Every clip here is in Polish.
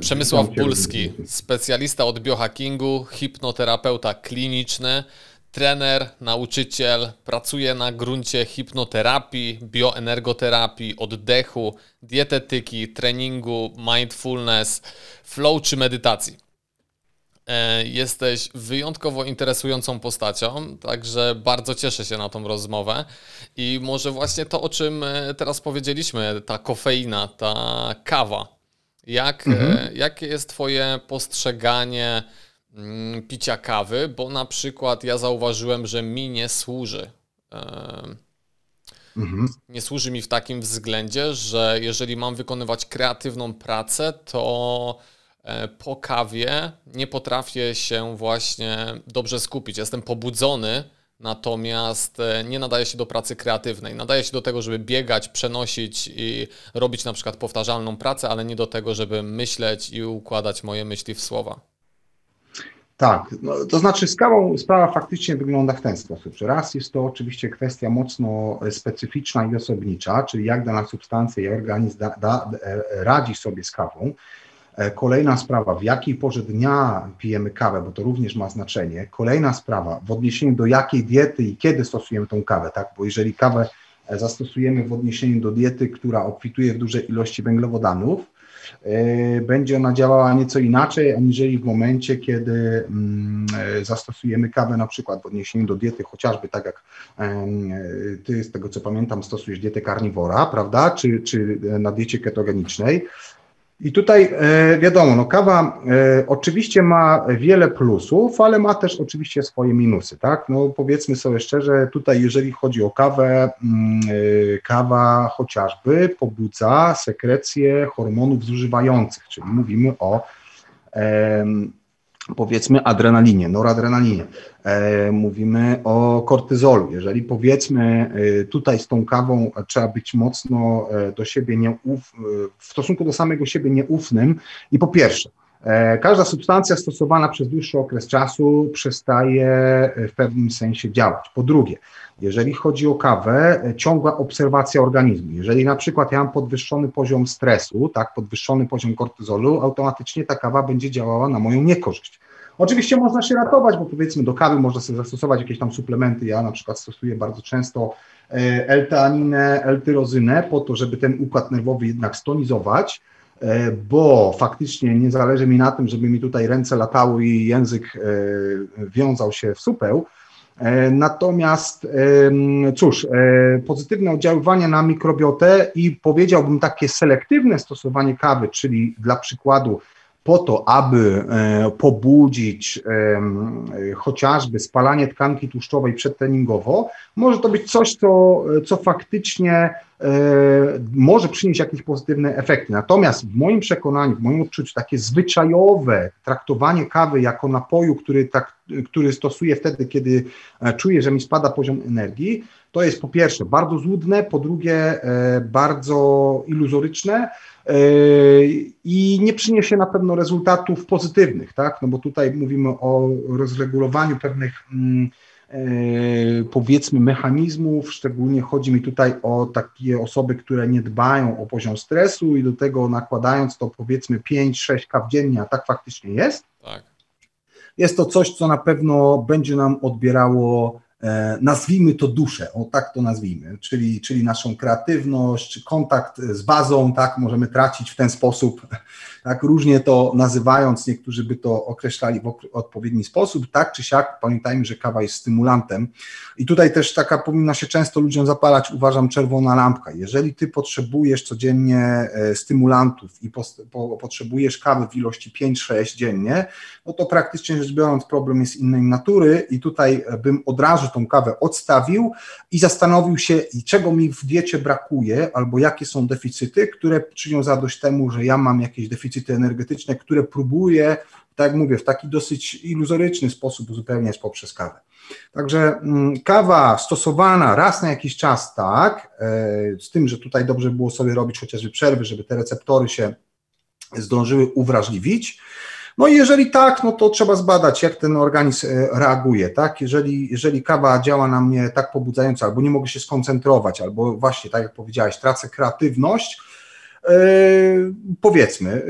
Przemysław Bulski, specjalista od biohackingu, hipnoterapeuta kliniczny, trener, nauczyciel, pracuje na gruncie hipnoterapii, bioenergoterapii, oddechu, dietetyki, treningu, mindfulness, flow czy medytacji. E, jesteś wyjątkowo interesującą postacią, także bardzo cieszę się na tą rozmowę. I może właśnie to, o czym e, teraz powiedzieliśmy, ta kofeina, ta kawa. Jak, e, mhm. Jakie jest Twoje postrzeganie mm, picia kawy? Bo na przykład ja zauważyłem, że mi nie służy. Mhm. Nie służy mi w takim względzie, że jeżeli mam wykonywać kreatywną pracę, to E, po kawie nie potrafię się właśnie dobrze skupić. Jestem pobudzony, natomiast e, nie nadaje się do pracy kreatywnej. Nadaje się do tego, żeby biegać, przenosić i robić na przykład powtarzalną pracę, ale nie do tego, żeby myśleć i układać moje myśli w słowa. Tak, no, to znaczy z kawą sprawa faktycznie wygląda w ten sposób, raz jest to oczywiście kwestia mocno specyficzna i osobnicza, czyli jak dana substancja i organizm da, da, e, radzi sobie z kawą. E, kolejna sprawa, w jakiej porze dnia pijemy kawę, bo to również ma znaczenie. Kolejna sprawa, w odniesieniu do jakiej diety i kiedy stosujemy tą kawę, tak? Bo jeżeli kawę e, zastosujemy w odniesieniu do diety, która obfituje w duże ilości węglowodanów, yy, będzie ona działała nieco inaczej, aniżeli w momencie, kiedy yy, zastosujemy kawę na przykład w odniesieniu do diety, chociażby tak jak ty z tego co pamiętam stosujesz dietę karniwora, prawda, czy, czy na diecie ketogenicznej, i tutaj e, wiadomo, no kawa e, oczywiście ma wiele plusów, ale ma też oczywiście swoje minusy, tak? No powiedzmy sobie szczerze, tutaj jeżeli chodzi o kawę, mm, e, kawa chociażby pobudza sekrecję hormonów zużywających, czyli mówimy o powiedzmy adrenalinie, noradrenalinie, e, mówimy o kortyzolu. Jeżeli powiedzmy e, tutaj z tą kawą trzeba być mocno e, do siebie nieuf, w stosunku do samego siebie nieufnym i po pierwsze, Każda substancja stosowana przez dłuższy okres czasu przestaje w pewnym sensie działać. Po drugie, jeżeli chodzi o kawę, ciągła obserwacja organizmu. Jeżeli na przykład ja mam podwyższony poziom stresu, tak, podwyższony poziom kortyzolu, automatycznie ta kawa będzie działała na moją niekorzyść. Oczywiście można się ratować, bo powiedzmy do kawy można sobie zastosować jakieś tam suplementy. Ja na przykład stosuję bardzo często e, L-teaninę, L-tyrozynę po to, żeby ten układ nerwowy jednak stonizować, e, bo faktycznie nie zależy mi na tym, żeby mi tutaj ręce latały i język e, wiązał się w supeł, Natomiast cóż, pozytywne oddziaływanie na mikrobiotę i powiedziałbym takie selektywne stosowanie kawy, czyli dla przykładu po to, aby e, pobudzić chociażby spalanie tkanki tłuszczowej przedtreningowo, może to być coś, co, co faktycznie e, może przynieść jakieś pozytywne efekty. Natomiast w moim przekonaniu, w moim odczuciu, takie zwyczajowe traktowanie kawy jako napoju, który, tak, który stosuję wtedy, kiedy e, czuję, że mi spada poziom energii, to jest po pierwsze bardzo złudne, po drugie bardzo iluzoryczne, i nie przyniesie na pewno rezultatów pozytywnych, tak? No bo tutaj mówimy o rozregulowaniu pewnych mm, e, powiedzmy mechanizmów, szczególnie chodzi mi tutaj o takie osoby, które nie dbają o poziom stresu i do tego nakładając to powiedzmy 5-6 kaw dziennie, a tak faktycznie jest. Tak. Jest to coś, co na pewno będzie nam odbierało E, nazwijmy to duszę, o tak to nazwijmy, czyli, czyli naszą kreatywność, kontakt z bazą, tak, możemy tracić w ten sposób, tak, różnie to nazywając, niektórzy by to określali w odpowiedni sposób, tak czy siak, pamiętajmy, że kawa jest stymulantem. I tutaj też taka powinna się często ludziom zapalać, uważam, czerwona lampka, jeżeli ty potrzebujesz codziennie e, stymulantów i po, po, potrzebujesz kawy w ilości 5-6 dziennie, no to praktycznie rzecz biorąc problem jest innej natury i tutaj bym od razu tą kawę odstawił i zastanowił się, czego mi w diecie brakuje, albo jakie są deficyty, które czynią zadość temu, że ja mam jakieś deficyty energetyczne, które próbuję, tak jak mówię, w taki dosyć iluzoryczny sposób uzupełniać poprzez kawę. Także mm, kawa stosowana raz na jakiś czas, tak, e, z tym, że tutaj dobrze było sobie robić chociażby przerwy, żeby te receptory się zdążyły uwrażliwić, no i jeżeli tak, no to trzeba zbadać, jak ten organizm e, reaguje, tak? Jeżeli, jeżeli kawa działa na mnie tak pobudzająco, albo nie mogę się skoncentrować, albo właśnie, tak jak powiedziałeś, tracę kreatywność, powiedzmy,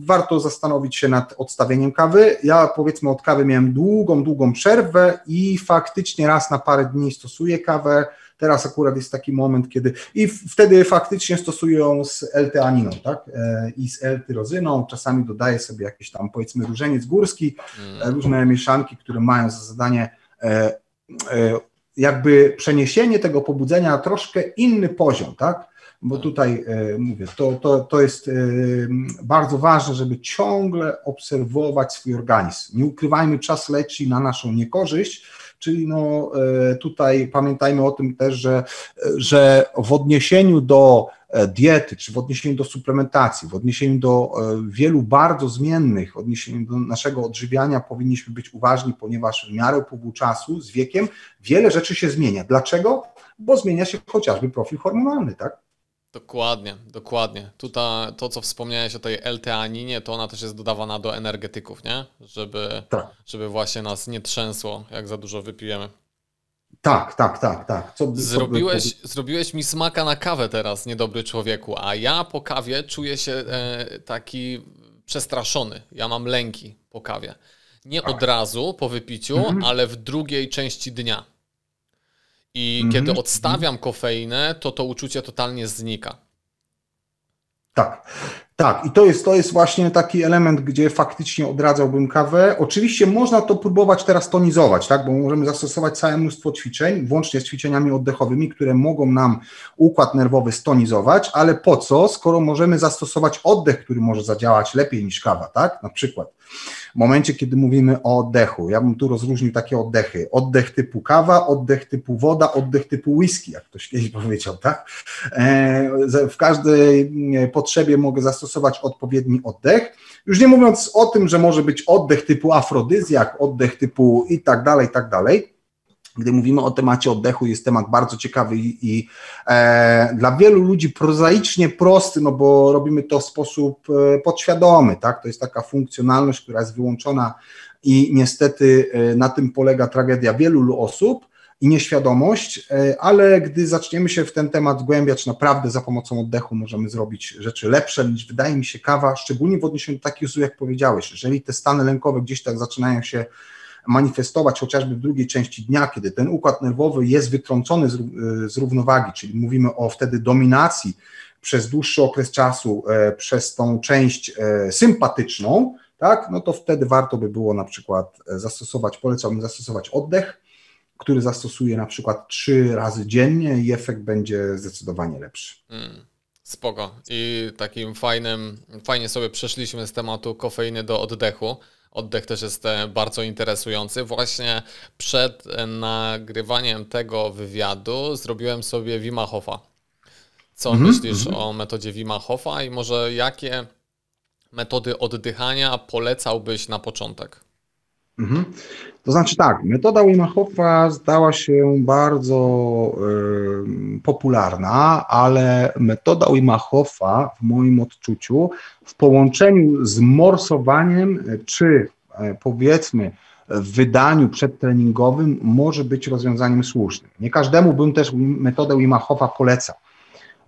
warto zastanowić się nad odstawieniem kawy. Ja powiedzmy od kawy miałem długą, długą przerwę i faktycznie raz na parę dni stosuję kawę. Teraz akurat jest taki moment, kiedy i wtedy faktycznie stosuję ją z L-teaniną, tak? E, I z L-tyrozyną. Czasami dodaję sobie jakieś tam powiedzmy różeniec górski, mm. różne mieszanki, które mają za zadanie e, jakby przeniesienie tego pobudzenia na troszkę inny poziom, tak? Bo tak. tutaj mówię, to, to, to jest bardzo ważne, żeby ciągle obserwować swój organizm. Nie ukrywajmy, czas leci na naszą niekorzyść, Czyli no, e, tutaj pamiętajmy o tym też, że, że w odniesieniu do e, diety, czy w odniesieniu do suplementacji, w odniesieniu do e, wielu bardzo zmiennych, w odniesieniu do naszego odżywiania powinniśmy być uważni, ponieważ w miarę upływu czasu, z wiekiem, wiele rzeczy się zmienia. Dlaczego? Bo zmienia się chociażby profil hormonalny, tak? Dokładnie, dokładnie. Tutaj to, co wspomniałeś o tej L-teaninie, to ona też jest dodawana do energetyków, nie? Żeby, tak. żeby właśnie nas nie trzęsło, jak za dużo wypijemy. Tak, tak, tak, tak. Co, zrobiłeś, co... zrobiłeś mi smaka na kawę teraz, niedobry człowieku, a ja po kawie czuję się e, taki przestraszony. Ja mam lęki po kawie. Nie od razu po wypiciu, mhm. ale w drugiej części dnia. I mm -hmm. kiedy odstawiam kofeinę, to to uczucie totalnie znika. Tak, tak. I to jest, to jest właśnie taki element, gdzie faktycznie odradzałbym kawę. Oczywiście można to próbować teraz tonizować, tak? bo możemy zastosować całe mnóstwo ćwiczeń, włącznie z ćwiczeniami oddechowymi, które mogą nam układ nerwowy stonizować, ale po co, skoro możemy zastosować oddech, który może zadziałać lepiej niż kawa, tak? Na przykład w momencie, kiedy mówimy o oddechu. Ja bym tu rozróżnił takie oddechy. Oddech typu kawa, oddech typu woda, oddech typu whisky, jak ktoś kiedyś powiedział, tak? E, w każdej e, potrzebie mogę zastosować odpowiedni oddech. Już nie mówiąc o tym, że może być oddech typu afrodyzjak, oddech typu i tak dalej, i tak dalej. Gdy mówimy o temacie oddechu, jest temat bardzo ciekawy i, i e, dla wielu ludzi prozaicznie prosty, no bo robimy to w sposób e, podświadomy, tak? To jest taka funkcjonalność, która jest wyłączona i niestety e, na tym polega tragedia wielu osób i nieświadomość, e, ale gdy zaczniemy się w ten temat wgłębiać, naprawdę za pomocą oddechu możemy zrobić rzeczy lepsze niż wydaje mi się kawa, szczególnie w odniesieniu do takich usług, jak powiedziałeś. Jeżeli te stany lękowe gdzieś tak zaczynają się manifestować chociażby w drugiej części dnia, kiedy ten układ nerwowy jest wytrącony z, z równowagi, czyli mówimy o wtedy dominacji przez dłuższy okres czasu, e, przez tą część e, sympatyczną, tak, no to wtedy warto by było na przykład zastosować, polecałbym zastosować oddech, który zastosuje na przykład trzy razy dziennie i efekt będzie zdecydowanie lepszy. Hmm, spoko. I takim fajnym, fajnie sobie przeszliśmy z tematu kofeiny do oddechu. Oddech też jest e, bardzo interesujący. Właśnie przed e, nagrywaniem tego wywiadu zrobiłem sobie Wima Hofa. Co mm -hmm. myślisz mm -hmm. o metodzie Wima Hofa i może jakie metody oddychania polecałbyś na początek? Mhm. To znaczy tak, metoda Wim Hofa stała się bardzo y, popularna, ale metoda Wim Hofa w moim odczuciu w połączeniu z morsowaniem czy e, powiedzmy w wydaniu przedtreningowym może być rozwiązaniem słusznym. Nie każdemu bym też metodę Wim Hofa polecał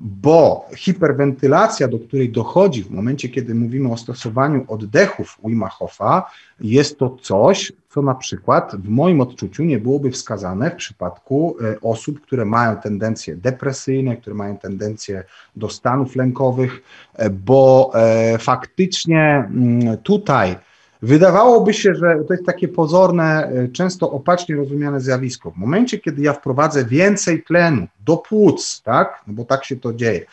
bo hiperwentylacja, do której dochodzi w momencie, kiedy mówimy o stosowaniu oddechów Wima Hofa, jest to coś, co na przykład w moim odczuciu nie byłoby wskazane w przypadku e, osób, które mają tendencje depresyjne, które mają tendencje do stanów lękowych, e, bo e, faktycznie mm, tutaj Wydawałoby się, że to jest takie pozorne, e, często opacznie rozumiane zjawisko. W momencie, kiedy ja wprowadzę więcej tlenu do płuc, tak, no bo tak się to dzieje,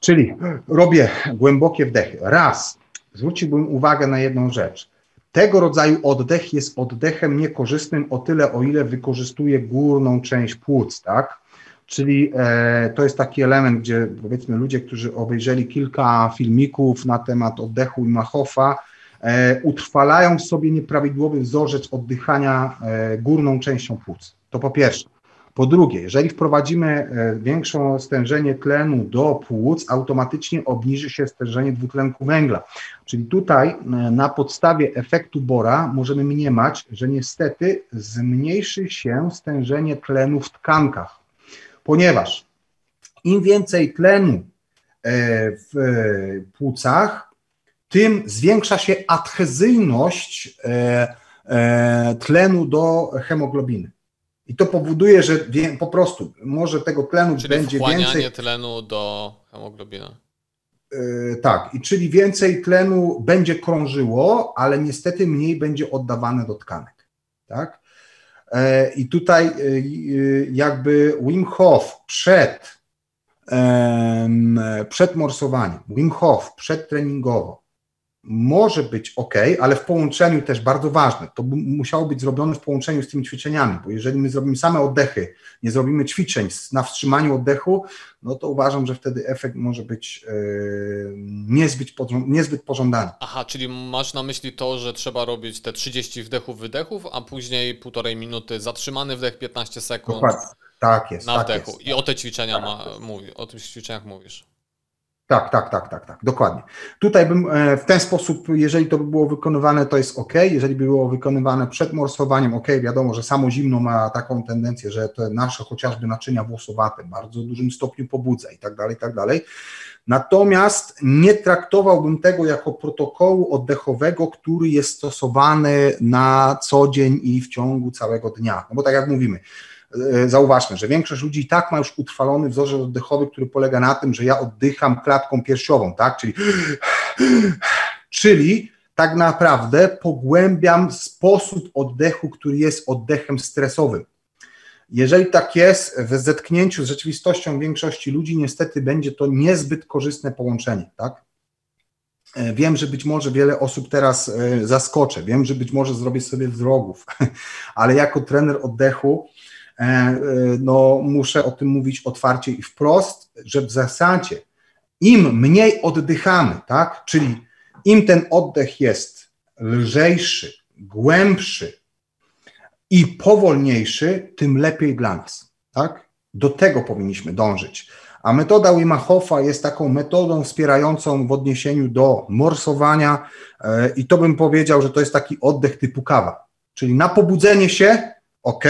czyli robię głębokie wdechy. Raz, zwróciłbym uwagę na jedną rzecz. Tego rodzaju oddech jest oddechem niekorzystnym o tyle, o ile wykorzystuje górną część płuc, tak? Czyli e, to jest taki element, gdzie powiedzmy ludzie, którzy obejrzeli kilka filmików na temat oddechu i Machofa, utrwalają w sobie nieprawidłowy wzorzec oddychania e, górną częścią płuc. To po pierwsze. Po drugie, jeżeli wprowadzimy e, większe stężenie tlenu do płuc, automatycznie obniży się stężenie dwutlenku węgla. Czyli tutaj na podstawie efektu Bora możemy mniemać, że niestety zmniejszy się stężenie tlenu w tkankach, ponieważ im więcej tlenu w płucach, tym zwiększa się adhezyjność tlenu do hemoglobiny. I to powoduje, że po prostu może tego tlenu czyli będzie więcej. tlenu do hemoglobiny. Yy, tak, i czyli więcej tlenu będzie krążyło, ale niestety mniej będzie oddawane do tkanek. Tak? I tutaj jakby Wim Hof przed, przed morsowaniem, Wim Hof przedtreningowo może być ok, ale w połączeniu też bardzo ważne. To musiało być zrobione w połączeniu z tymi ćwiczeniami, bo jeżeli my zrobimy same oddechy, nie zrobimy ćwiczeń na wstrzymaniu oddechu, no to uważam, że wtedy efekt może być yy, niezbyt, niezbyt pożądany. Aha, czyli masz na myśli to, że trzeba robić te 30 wdechów, wydechów, a później półtorej minuty zatrzymany wdech, 15 sekund. Dokładnie. Tak jest. Na tak wdechu. Jest. I o te ćwiczenia tak. ma, mówi, o tych ćwiczeniach mówisz. Tak, tak, tak, tak, tak, dokładnie. Tutaj bym e, w ten sposób, jeżeli to by było wykonywane, to jest ok. Jeżeli by było wykonywane przed morsowaniem, ok, wiadomo, że samo zimno ma taką tendencję, że te nasze chociażby naczynia włosowate bardzo dużym stopniu pobudza i tak dalej, i tak dalej. Natomiast nie traktowałbym tego jako protokołu oddechowego, który jest stosowany na co dzień i w ciągu całego dnia. No bo tak jak mówimy, zauważmy, że większość ludzi i tak ma już utrwalony wzorzec oddechowy, który polega na tym, że ja oddycham klatką piersiową, tak? Czyli, czyli tak naprawdę pogłębiam sposób oddechu, który jest oddechem stresowym. Jeżeli tak jest, w zetknięciu z rzeczywistością większości ludzi, niestety będzie to niezbyt korzystne połączenie, tak? E, wiem, że być może wiele osób teraz e, zaskoczę, wiem, że być może zrobię sobie wrogów, ale jako trener oddechu E, e, no muszę o tym mówić otwarcie i wprost, że w zasadzie im mniej oddychamy, tak, czyli im ten oddech jest lżejszy, głębszy i powolniejszy, tym lepiej dla nas, tak? Do tego powinniśmy dążyć. A metoda Wima jest taką metodą wspierającą w odniesieniu do morsowania e, i to bym powiedział, że to jest taki oddech typu kawa. Czyli na pobudzenie się, ok,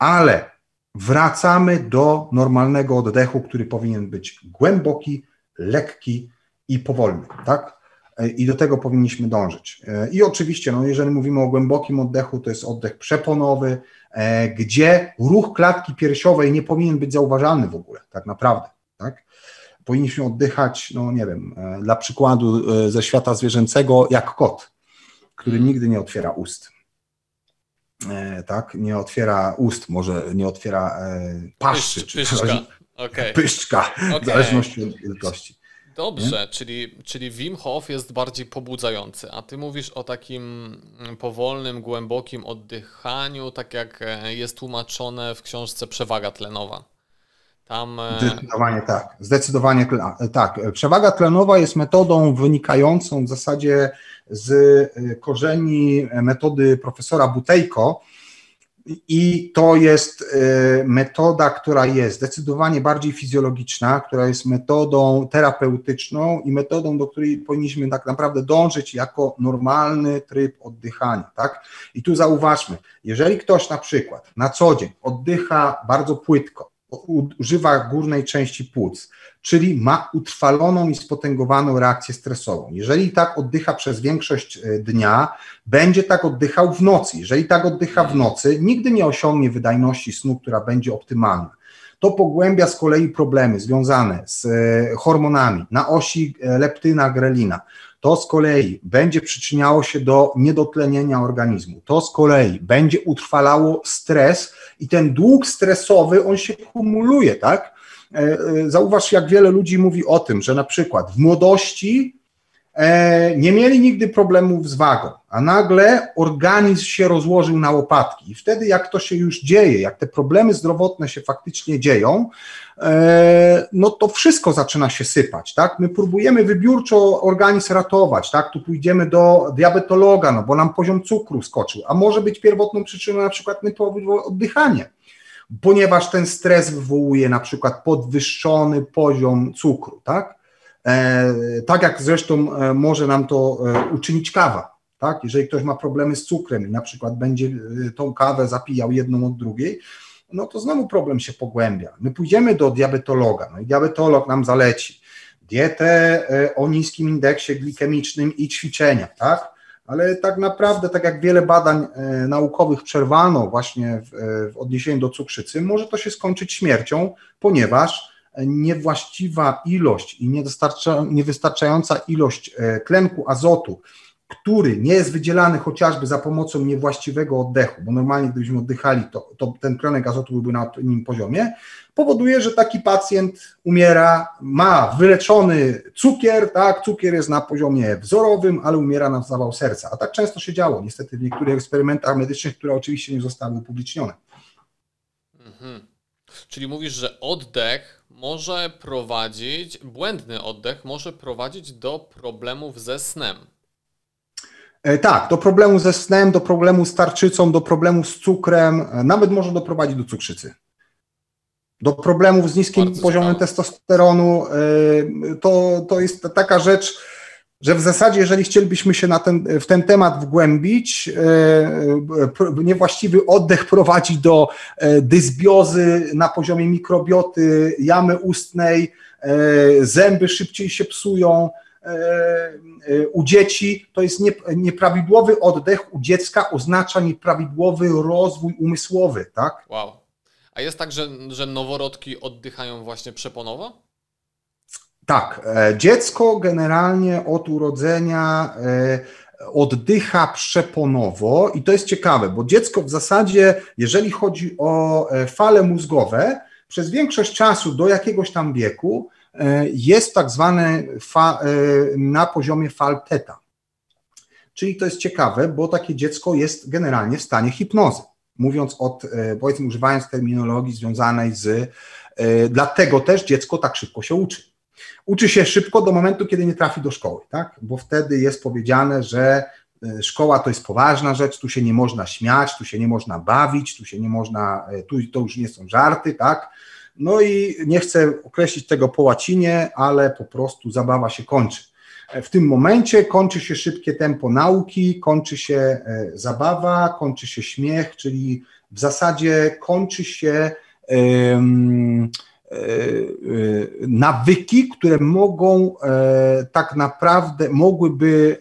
ale wracamy do normalnego oddechu, który powinien być głęboki, lekki i powolny, tak? I do tego powinniśmy dążyć. I oczywiście, no, jeżeli mówimy o głębokim oddechu, to jest oddech przeponowy, e, gdzie ruch klatki piersiowej nie powinien być zauważalny w ogóle, tak naprawdę, tak? Powinniśmy oddychać, no nie wiem, e, dla przykładu e, ze świata zwierzęcego, jak kot, który nigdy nie otwiera ust E, tak, nie otwiera ust, może nie otwiera e, paszczy. Pysz, pyszczka. Okay. Pyszczka, okay. w zależności od wielkości. Dobrze, czyli, czyli Wim Hof jest bardziej pobudzający, a ty mówisz o takim powolnym, głębokim oddychaniu, tak jak e, jest tłumaczone w książce Przewaga tlenowa. Tam... Zdecydowanie tak, zdecydowanie tak. Przewaga tlenowa jest metodą wynikającą w zasadzie z y, korzeni metody profesora Butejko i to jest y, metoda, która jest zdecydowanie bardziej fizjologiczna, która jest metodą terapeutyczną i metodą, do której powinniśmy tak naprawdę dążyć jako normalny tryb oddychania, tak? I tu zauważmy, jeżeli ktoś na przykład na co dzień oddycha bardzo płytko, używa górnej części płuc, czyli ma utrwaloną i spotęgowaną reakcję stresową. Jeżeli tak oddycha przez większość e, dnia, będzie tak oddychał w nocy. Jeżeli tak oddycha w nocy, nigdy nie osiągnie wydajności snu, która będzie optymalna. To pogłębia z kolei problemy związane z e, hormonami na osi e, leptyna-grelina. To z kolei będzie przyczyniało się do niedotlenienia organizmu. To z kolei będzie utrwalało stres i ten dług stresowy, on się kumuluje, tak? E, e, zauważ, jak wiele ludzi mówi o tym, że na przykład w młodości e, nie mieli nigdy problemów z wagą, a nagle organizm się rozłożył na łopatki. I wtedy, jak to się już dzieje, jak te problemy zdrowotne się faktycznie dzieją, no to wszystko zaczyna się sypać, tak? My próbujemy wybiórczo organizm ratować, tak? Tu pójdziemy do diabetologa, no bo nam poziom cukru skoczył, a może być pierwotną przyczyną na przykład oddychanie ponieważ ten stres wywołuje na przykład podwyższony poziom cukru, tak? E, tak jak zresztą e, może nam to e, uczynić kawa, tak? Jeżeli ktoś ma problemy z cukrem i na przykład będzie tą kawę zapijał jedną od drugiej, no to znowu problem się pogłębia. My pójdziemy do diabetologa, no i diabetolog nam zaleci dietę o niskim indeksie glikemicznym i ćwiczenia, tak? Ale tak naprawdę, tak jak wiele badań naukowych przerwano właśnie w, w odniesieniu do cukrzycy, może to się skończyć śmiercią, ponieważ niewłaściwa ilość i niewystarczająca ilość tlenku azotu który nie jest wydzielany chociażby za pomocą niewłaściwego oddechu, bo normalnie gdybyśmy oddychali, to, to ten tlenek azotu byłby na odpowiednim poziomie, powoduje, że taki pacjent umiera, ma wyleczony cukier, tak, cukier jest na poziomie wzorowym, ale umiera na zawał serca. A tak często się działo, niestety w niektórych eksperymentach medycznych, które oczywiście nie zostały upublicznione. Mhm. Czyli mówisz, że oddech może prowadzić, błędny oddech może prowadzić do problemów ze snem. E, tak, do problemu ze snem, do problemu z tarczycą, do problemu z cukrem, e, nawet może doprowadzić do cukrzycy. Do problemów z niskim Bardzo poziomem ciekawe. testosteronu. E, to, to jest taka rzecz, że w zasadzie, jeżeli chcielibyśmy się na ten, w ten temat wgłębić, niewłaściwy oddech prowadzi do dysbiozy na poziomie mikrobioty, jamy ustnej, zęby szybciej się psują, u dzieci to jest nieprawidłowy oddech u dziecka oznacza nieprawidłowy rozwój umysłowy, tak? Wow. A jest tak, że, że noworodki oddychają właśnie przeponowo? Tak. E, dziecko generalnie od urodzenia oddycha przeponowo i to jest ciekawe, bo dziecko w zasadzie, jeżeli chodzi o fale mózgowe, przez większość czasu do jakiegoś tam wieku E, jest tak zwany e, na poziomie fal teta. Czyli to jest ciekawe, bo takie dziecko jest generalnie w stanie hipnozy. Mówiąc od, e, powiedzmy, używając terminologii związanej z, dlatego też dziecko tak szybko się uczy. Uczy się szybko do momentu, kiedy nie trafi do szkoły, tak? Bo wtedy jest powiedziane, że szkoła to jest poważna rzecz, tu się nie można śmiać, tu się nie można bawić, tu się nie można, tu to już nie są żarty, tak? No i nie chcę określić tego po łacinie, ale po prostu zabawa się kończy. W tym momencie kończy się szybkie tempo nauki, kończy się e, zabawa, kończy się śmiech, czyli w zasadzie kończy się um, nawyki, które mogą tak naprawdę, mogłyby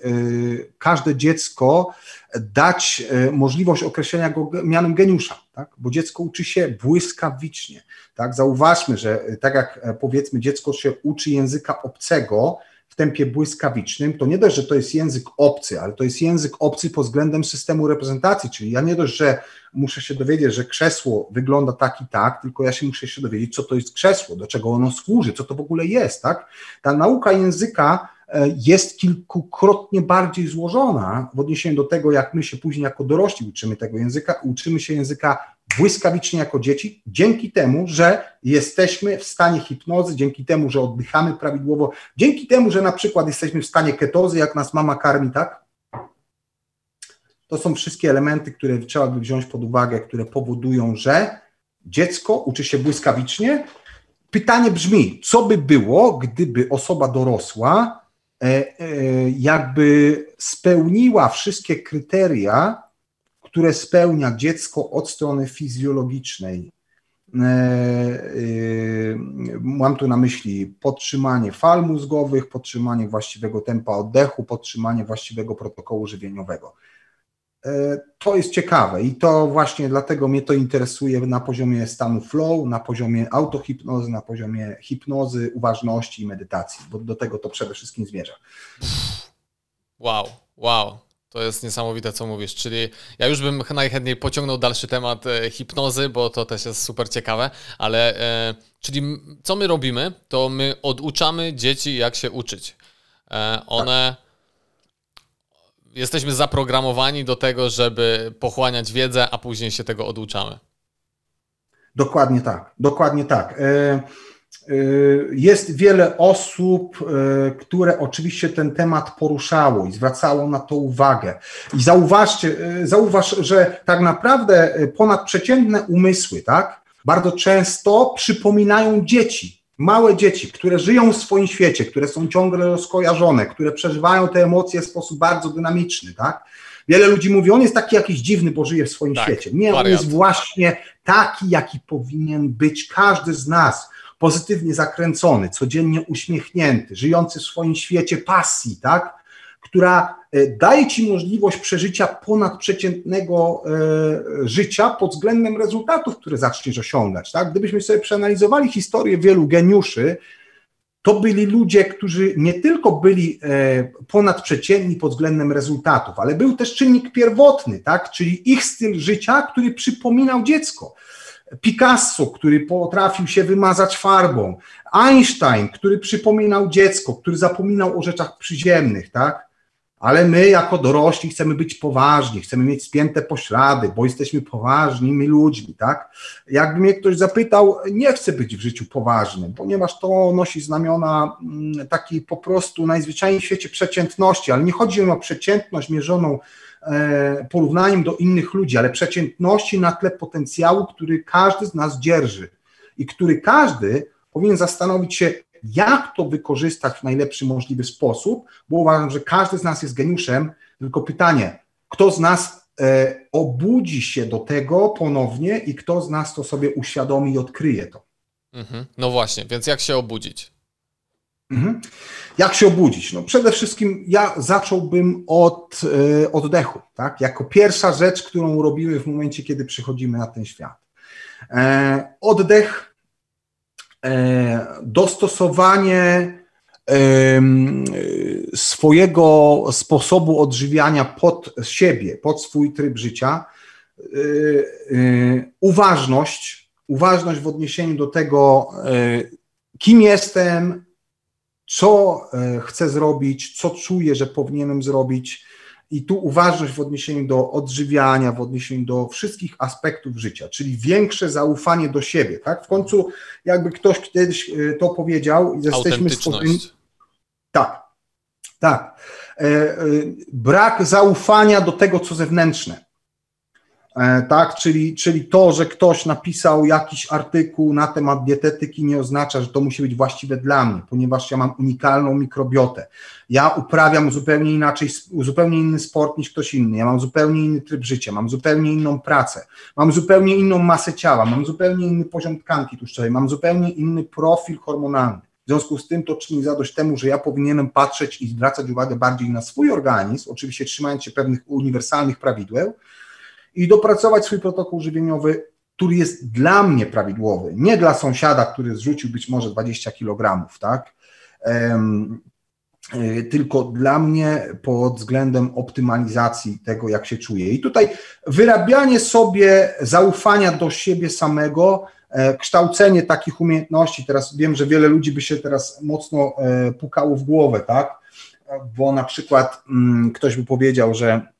każde dziecko dać możliwość określenia go mianem geniusza, tak? bo dziecko uczy się błyskawicznie. Tak? Zauważmy, że e, tak jak e, powiedzmy dziecko się uczy języka obcego w tempie błyskawicznym, to nie dość, że to jest język obcy, ale to jest język obcy pod względem systemu reprezentacji, czyli ja nie dość, że muszę się dowiedzieć, że krzesło wygląda tak i tak, tylko ja się muszę się dowiedzieć, co to jest krzesło, do czego ono służy, co to w ogóle jest, tak? Ta nauka języka e, jest kilkukrotnie bardziej złożona w odniesieniu do tego, jak my się później jako dorośli uczymy tego języka, uczymy się języka błyskawicznie jako dzieci, dzięki temu, że jesteśmy w stanie hipnozy, dzięki temu, że oddychamy prawidłowo, dzięki temu, że na przykład jesteśmy w stanie ketozy, jak nas mama karmi, tak? To są wszystkie elementy, które trzeba by wziąć pod uwagę, które powodują, że dziecko uczy się błyskawicznie. Pytanie brzmi, co by było, gdyby osoba dorosła e, e, jakby spełniła wszystkie kryteria, które spełnia dziecko od strony fizjologicznej. E, e, mam tu na myśli podtrzymanie fal mózgowych, podtrzymanie właściwego tempa oddechu, podtrzymanie właściwego protokołu żywieniowego. E, to jest ciekawe i to właśnie dlatego mnie to interesuje na poziomie stanu flow, na poziomie autohipnozy, na poziomie hipnozy, uważności i medytacji, bo do tego to przede wszystkim zmierza. Wow, wow. To jest niesamowite, co mówisz. Czyli ja już bym najchętniej pociągnął dalszy temat e, hipnozy, bo to też jest super ciekawe, ale e, czyli co my robimy, to my oduczamy dzieci, jak się uczyć. E, one. Jesteśmy zaprogramowani do tego, żeby pochłaniać wiedzę, a później się tego oduczamy. Dokładnie tak. Dokładnie tak. E jest wiele osób, y, które oczywiście ten temat poruszało i zwracało na to uwagę. I zauważcie, y, zauważ, że tak naprawdę ponadprzeciętne umysły, tak, bardzo często przypominają dzieci, małe dzieci, które żyją w swoim świecie, które są ciągle rozkojarzone, które przeżywają te emocje w sposób bardzo dynamiczny, tak. Wiele ludzi mówi, on jest taki jakiś dziwny, bo żyje w swoim tak, świecie. Nie, wariant. on jest właśnie taki, jaki powinien być każdy z nas pozytywnie zakręcony, codziennie uśmiechnięty, żyjący w swoim świecie pasji, tak? która e, daje ci możliwość przeżycia ponadprzeciętnego e, życia pod względem rezultatów, które zaczniesz osiągać. Tak? Gdybyśmy sobie przeanalizowali historię wielu geniuszy, to byli ludzie, którzy nie tylko byli e, ponadprzeciętni pod względem rezultatów, ale był też czynnik pierwotny, tak? czyli ich styl życia, który przypominał dziecko. Picasso, który potrafił się wymazać farbą, Einstein, który przypominał dziecko, który zapominał o rzeczach przyziemnych, tak? ale my jako dorośli chcemy być poważni, chcemy mieć spięte poślady, bo jesteśmy poważnymi ludźmi, tak? Jakby mnie ktoś zapytał, nie chcę być w życiu poważnym, ponieważ to nosi znamiona mm, takiej po prostu najzwyczajniej w świecie przeciętności, ale nie chodzi o przeciętność mierzoną porównaniem do innych ludzi, ale przeciętności na tle potencjału, który każdy z nas dzierży i który każdy powinien zastanowić się, jak to wykorzystać w najlepszy możliwy sposób, bo uważam, że każdy z nas jest geniuszem, tylko pytanie, kto z nas e, obudzi się do tego ponownie i kto z nas to sobie uświadomi i odkryje to. Mhm. No właśnie, więc jak się obudzić? Mhm. Jak się obudzić? No przede wszystkim ja zacząłbym od e, oddechu, tak? Jako pierwsza rzecz, którą robimy w momencie, kiedy przychodzimy na ten świat. E, oddech E, dostosowanie swojego sposobu odżywiania pod siebie, pod swój tryb życia, e, e, uważność, uważność w odniesieniu do tego, kim jestem, co chcę zrobić, co czuję, że powinienem zrobić, i tu uważność w odniesieniu do odżywiania, w odniesieniu do wszystkich aspektów życia, czyli większe zaufanie do siebie. Tak? W końcu, jakby ktoś kiedyś e, to powiedział, jesteśmy stworzeni. Tak, tak. E, e, brak zaufania do tego, co zewnętrzne. E, tak, czyli, czyli to, że ktoś napisał jakiś artykuł na temat dietetyki nie oznacza, że to musi być właściwe dla mnie, ponieważ ja mam unikalną mikrobiotę. Ja uprawiam zupełnie inaczej, zupełnie inny sport niż ktoś inny, ja mam zupełnie inny tryb życia, mam zupełnie inną pracę, mam zupełnie inną masę ciała, mam zupełnie inny poziom tkanki tłuszczowej, mam zupełnie inny profil hormonalny. W związku z tym to czyni zadość temu, że ja powinienem patrzeć i zwracać uwagę bardziej na swój organizm, oczywiście trzymając się pewnych uniwersalnych prawideł, i dopracować swój protokół żywieniowy, który jest dla mnie prawidłowy, nie dla sąsiada, który zrzucił być może 20 kg, tak? Um, tylko dla mnie pod względem optymalizacji tego, jak się czuję. I tutaj wyrabianie sobie zaufania do siebie samego, e, kształcenie takich umiejętności. Teraz wiem, że wiele ludzi by się teraz mocno e, pukało w głowę, tak? Bo na przykład mm, ktoś by powiedział, że E,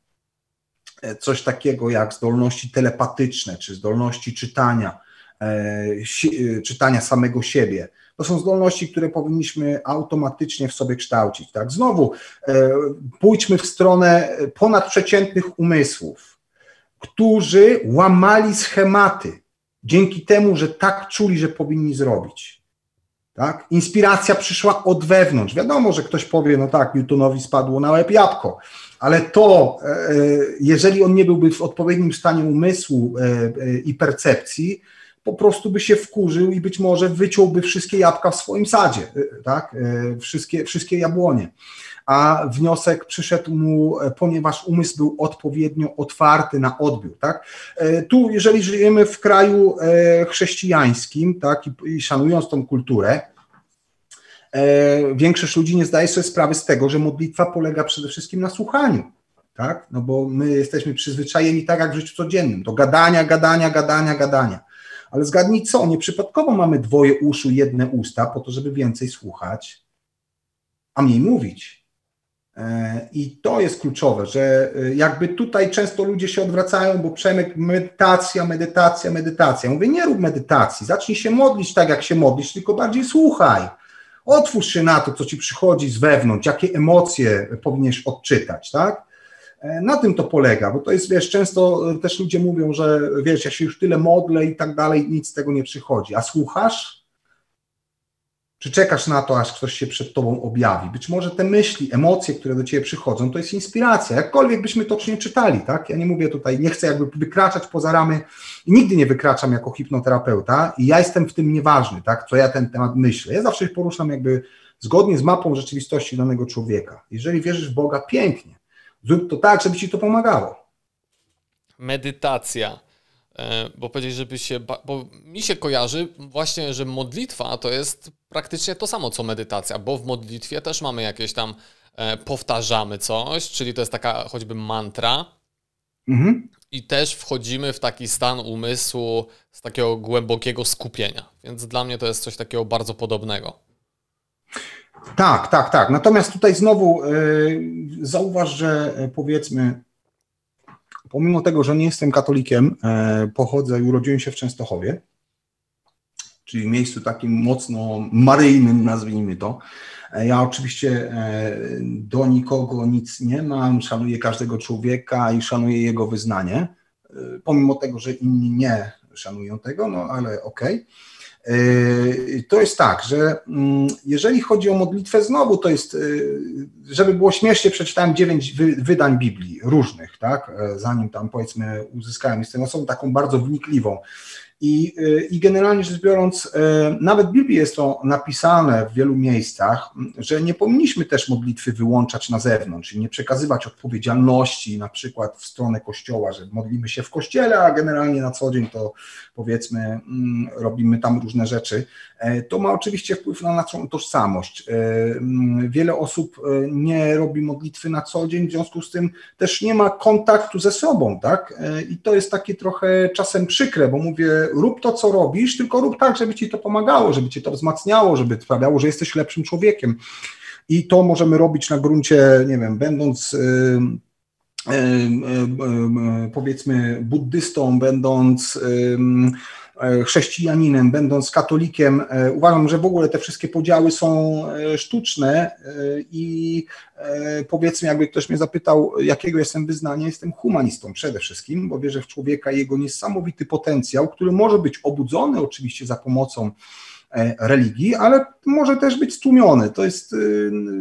coś takiego jak zdolności telepatyczne, czy zdolności czytania, e, e, czytania samego siebie. To są zdolności, które powinniśmy automatycznie w sobie kształcić. Tak? Znowu pójdźmy w stronę ponadprzeciętnych umysłów, którzy łamali schematy dzięki temu, że tak czuli, że powinni zrobić. Tak? Inspiracja przyszła od wewnątrz. Wiadomo, że ktoś powie, no tak, Newtonowi spadło na łeb jabłko, ale to, e, e, jeżeli on nie byłby w odpowiednim stanie umysłu e, i percepcji, po prostu by się wkurzył i być może wyciąłby wszystkie jabłka w swoim sadzie, tak? wszystkie, wszystkie jabłonie. A wniosek przyszedł mu, ponieważ umysł był odpowiednio otwarty na odbiór. Tak? Tu, jeżeli żyjemy w kraju chrześcijańskim tak, i, szanując tą kulturę, E, większość ludzi nie zdaje sobie sprawy z tego, że modlitwa polega przede wszystkim na słuchaniu. Tak? No bo my jesteśmy przyzwyczajeni tak jak w życiu codziennym, do gadania, gadania, gadania, gadania. Ale zgadnij co, nieprzypadkowo mamy dwoje uszu, jedne usta, po to, żeby więcej słuchać, a mniej mówić. E, I to jest kluczowe, że e, jakby tutaj często ludzie się odwracają, bo Przemek, medytacja, medytacja, medytacja. mówię, nie rób medytacji, zacznij się modlić tak, jak się modlisz, tylko bardziej słuchaj. Otwórz się na to, co ci przychodzi z wewnątrz, jakie emocje powinieneś odczytać, tak? E, na tym to polega, bo to jest, wiesz, często też ludzie mówią, że wiesz, ja się już tyle modlę i tak dalej, nic z tego nie przychodzi. A słuchasz? Czy czekasz na to, aż ktoś się przed tobą objawi? Być może te myśli, emocje, które do ciebie przychodzą, to jest inspiracja. Jakkolwiek byśmy to nie czytali, tak? Ja nie mówię tutaj, nie chcę jakby wykraczać poza ramy nigdy nie wykraczam jako hipnoterapeuta i ja jestem w tym nieważny, tak? Co ja ten temat myślę. Ja zawsze poruszam jakby zgodnie z mapą rzeczywistości danego człowieka. Jeżeli wierzysz w Boga, pięknie. Zrób to tak, żeby ci to pomagało. Medytacja bo powiedzieć, żeby się, bo mi się kojarzy właśnie, że modlitwa to jest praktycznie to samo co medytacja, bo w modlitwie też mamy jakieś tam, e, powtarzamy coś, czyli to jest taka choćby mantra mhm. i też wchodzimy w taki stan umysłu z takiego głębokiego skupienia, więc dla mnie to jest coś takiego bardzo podobnego. Tak, tak, tak. Natomiast tutaj znowu yy, zauważ, że powiedzmy pomimo tego, że nie jestem katolikiem, e, pochodzę i urodziłem się w Częstochowie, czyli miejscu takim mocno maryjnym, nazwijmy to. E, ja oczywiście e, do nikogo nic nie mam, szanuję każdego człowieka i szanuję jego wyznanie, pomimo tego, że inni nie szanują tego, no ale okej. Okay. Yy, to jest tak, że mm, jeżeli chodzi o modlitwę, znowu to jest, yy, żeby było śmiesznie, przeczytałem dziewięć wydań Biblii różnych, tak, e, zanim tam powiedzmy uzyskałem, jestem osobą taką bardzo wnikliwą. I, y, I generalnie rzecz biorąc, y, nawet w Biblii jest to napisane w wielu miejscach, że nie powinniśmy też modlitwy wyłączać na zewnątrz i nie przekazywać odpowiedzialności na przykład w stronę kościoła, że modlimy się w kościele, a generalnie na co dzień to powiedzmy mm, robimy tam różne rzeczy. E, to ma oczywiście wpływ na naszą tożsamość. E, mm, wiele osób e, nie robi modlitwy na co dzień, w związku z tym też nie ma kontaktu ze sobą, tak? I to jest takie trochę czasem przykre, bo mówię, rób to, co robisz, tylko rób tak, żeby ci to pomagało, żeby cię to wzmacniało, żeby sprawiało, że jesteś lepszym człowiekiem. I to możemy robić na gruncie, nie wiem, będąc powiedzmy buddystą, będąc chrześcijaninem, będąc katolikiem, uważam, że w ogóle te wszystkie podziały są sztuczne i powiedzmy, jakby ktoś mnie zapytał, jakiego jestem wyznania, jestem humanistą przede wszystkim, bo wierzę w człowieka i jego niesamowity potencjał, który może być obudzony oczywiście za pomocą religii, ale może też być stłumiony. To jest,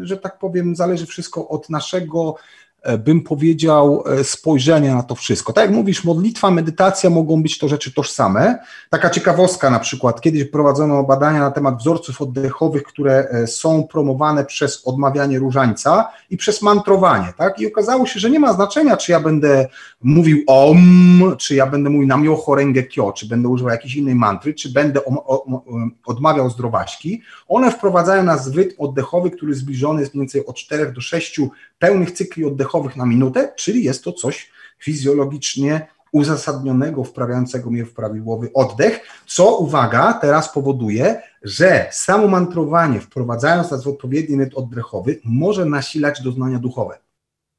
że tak powiem, zależy wszystko od naszego E, bym powiedział, e, spojrzenie na to wszystko. Tak jak mówisz, modlitwa, medytacja mogą być to rzeczy tożsame. Taka ciekawostka na przykład, kiedyś prowadzono badania na temat wzorców oddechowych, które e, są promowane przez odmawianie różańca i przez mantrowanie, tak? I okazało się, że nie ma znaczenia, czy ja będę mówił om, czy ja będę mówił namyoho renge kyo, czy będę używał jakiejś innej mantry, czy będę odmawiał zdrowaśki. One wprowadzają nas w rytm oddechowy, który zbliżony jest mniej więcej od 4 do 6 pełnych cykli oddechowych na minutę, czyli jest to coś fizjologicznie uzasadnionego, wprawiającego mnie w prawidłowy oddech, co uwaga, teraz powoduje, że samo mantrowanie, wprowadzając nas w odpowiedni rytm oddechowy, może nasilać doznania duchowe.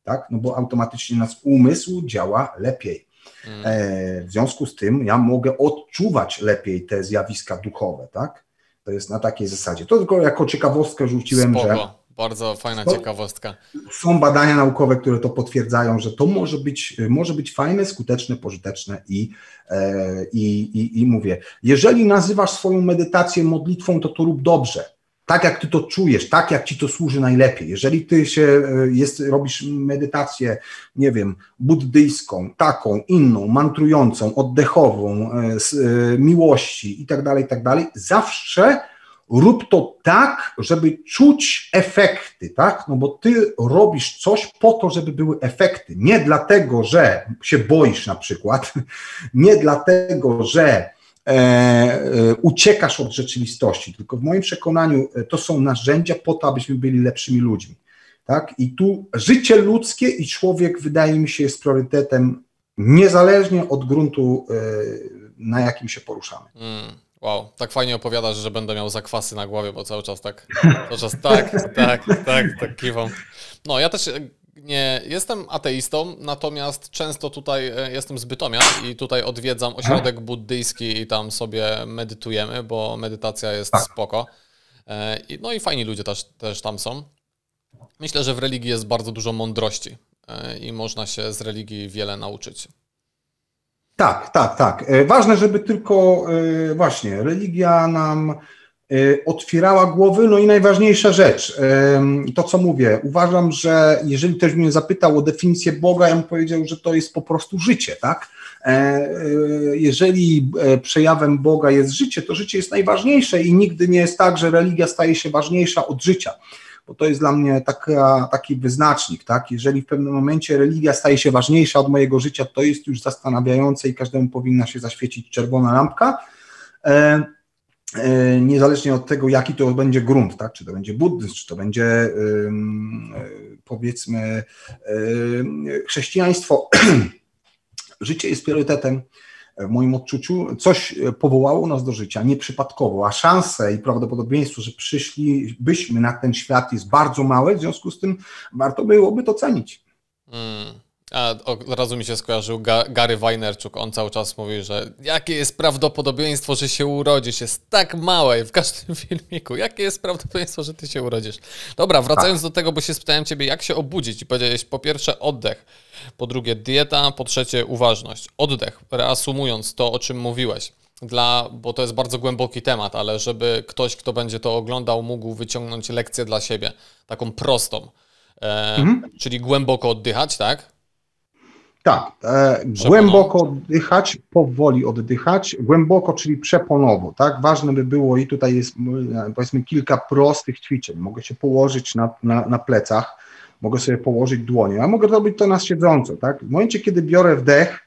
Tak? No bo automatycznie nas umysł działa lepiej. Hmm. E, w związku z tym ja mogę odczuwać lepiej te zjawiska duchowe, tak? To jest na takiej zasadzie. To tylko jako ciekawostkę rzuciłem, Spoko. że bardzo fajna to, ciekawostka. Są badania naukowe, które to potwierdzają, że to może być, może być fajne, skuteczne, pożyteczne i, e, i, i, i mówię, jeżeli nazywasz swoją medytację modlitwą, to to rób dobrze. Tak jak ty to czujesz, tak jak ci to służy najlepiej. Jeżeli ty się e, jest, robisz medytację, nie wiem, buddyjską, taką, inną, mantrującą, oddechową, e, z miłości i tak dalej, i tak dalej, zawsze rób to tak, żeby czuć efekty, tak? No bo ty robisz coś po to, żeby były efekty. Nie dlatego, że się boisz na przykład, nie dlatego, że e, e, uciekasz od rzeczywistości, tylko w moim przekonaniu e, to są narzędzia po to, abyśmy byli lepszymi ludźmi. Tak? I tu życie ludzkie i człowiek, wydaje mi się, jest priorytetem niezależnie od gruntu, e, na jakim się poruszamy. Mm. Wow, tak fajnie opowiadasz, że będę miał zakwasy na głowie, bo cały czas tak, cały czas tak, tak, tak, tak kiwam. No, ja też e, nie jestem ateistą, natomiast często tutaj e, jestem z Bytomia i tutaj odwiedzam ośrodek buddyjski i tam sobie medytujemy, bo medytacja jest tak. spoko. E, no i fajni ludzie też, też tam są. Myślę, że w religii jest bardzo dużo mądrości i można się z religii wiele nauczyć. Tak, tak, tak. E, ważne, żeby tylko e, właśnie religia nam otwierała głowy. No i najważniejsza rzecz, to co mówię, uważam, że jeżeli ktoś mnie zapytał o definicję Boga, ja bym powiedział, że to jest po prostu życie, tak? E, e, jeżeli e, przejawem Boga jest życie, to życie jest najważniejsze i nigdy nie jest tak, że religia staje się ważniejsza od życia bo to jest dla mnie taka, taki wyznacznik, tak? Jeżeli w pewnym momencie religia staje się ważniejsza od mojego życia, to jest już zastanawiające i każdemu powinna się zaświecić czerwona lampka. E, e, niezależnie od tego, jaki to będzie grunt, tak? Czy to będzie buddyzm, czy to będzie e, powiedzmy chrześcijaństwo. Życie jest priorytetem w moim odczuciu, coś powołało nas do życia nieprzypadkowo, a szanse i prawdopodobieństwo, że przyszlibyśmy na ten świat jest bardzo małe, w związku z tym warto byłoby to cenić. Hmm. A od razu mi się skojarzył Gary Wajnerczuk. On cały czas mówi, że jakie jest prawdopodobieństwo, że się urodzisz? Jest tak małe w każdym filmiku. Jakie jest prawdopodobieństwo, że ty się urodzisz? Dobra, wracając do tego, bo się spytałem ciebie, jak się obudzić i powiedziałeś po pierwsze oddech, po drugie dieta, po trzecie uważność. Oddech, reasumując to, o czym mówiłeś. Dla, bo to jest bardzo głęboki temat, ale żeby ktoś, kto będzie to oglądał, mógł wyciągnąć lekcję dla siebie, taką prostą. E, mhm. Czyli głęboko oddychać, tak? Tak, e, głęboko oddychać, powoli oddychać, głęboko, czyli przeponowo, tak? Ważne by było i tutaj jest e, powiedzmy kilka prostych ćwiczeń. Mogę się położyć na, na, na plecach, mogę sobie położyć dłonie, a mogę robić to na siedząco, tak? W momencie, kiedy biorę wdech,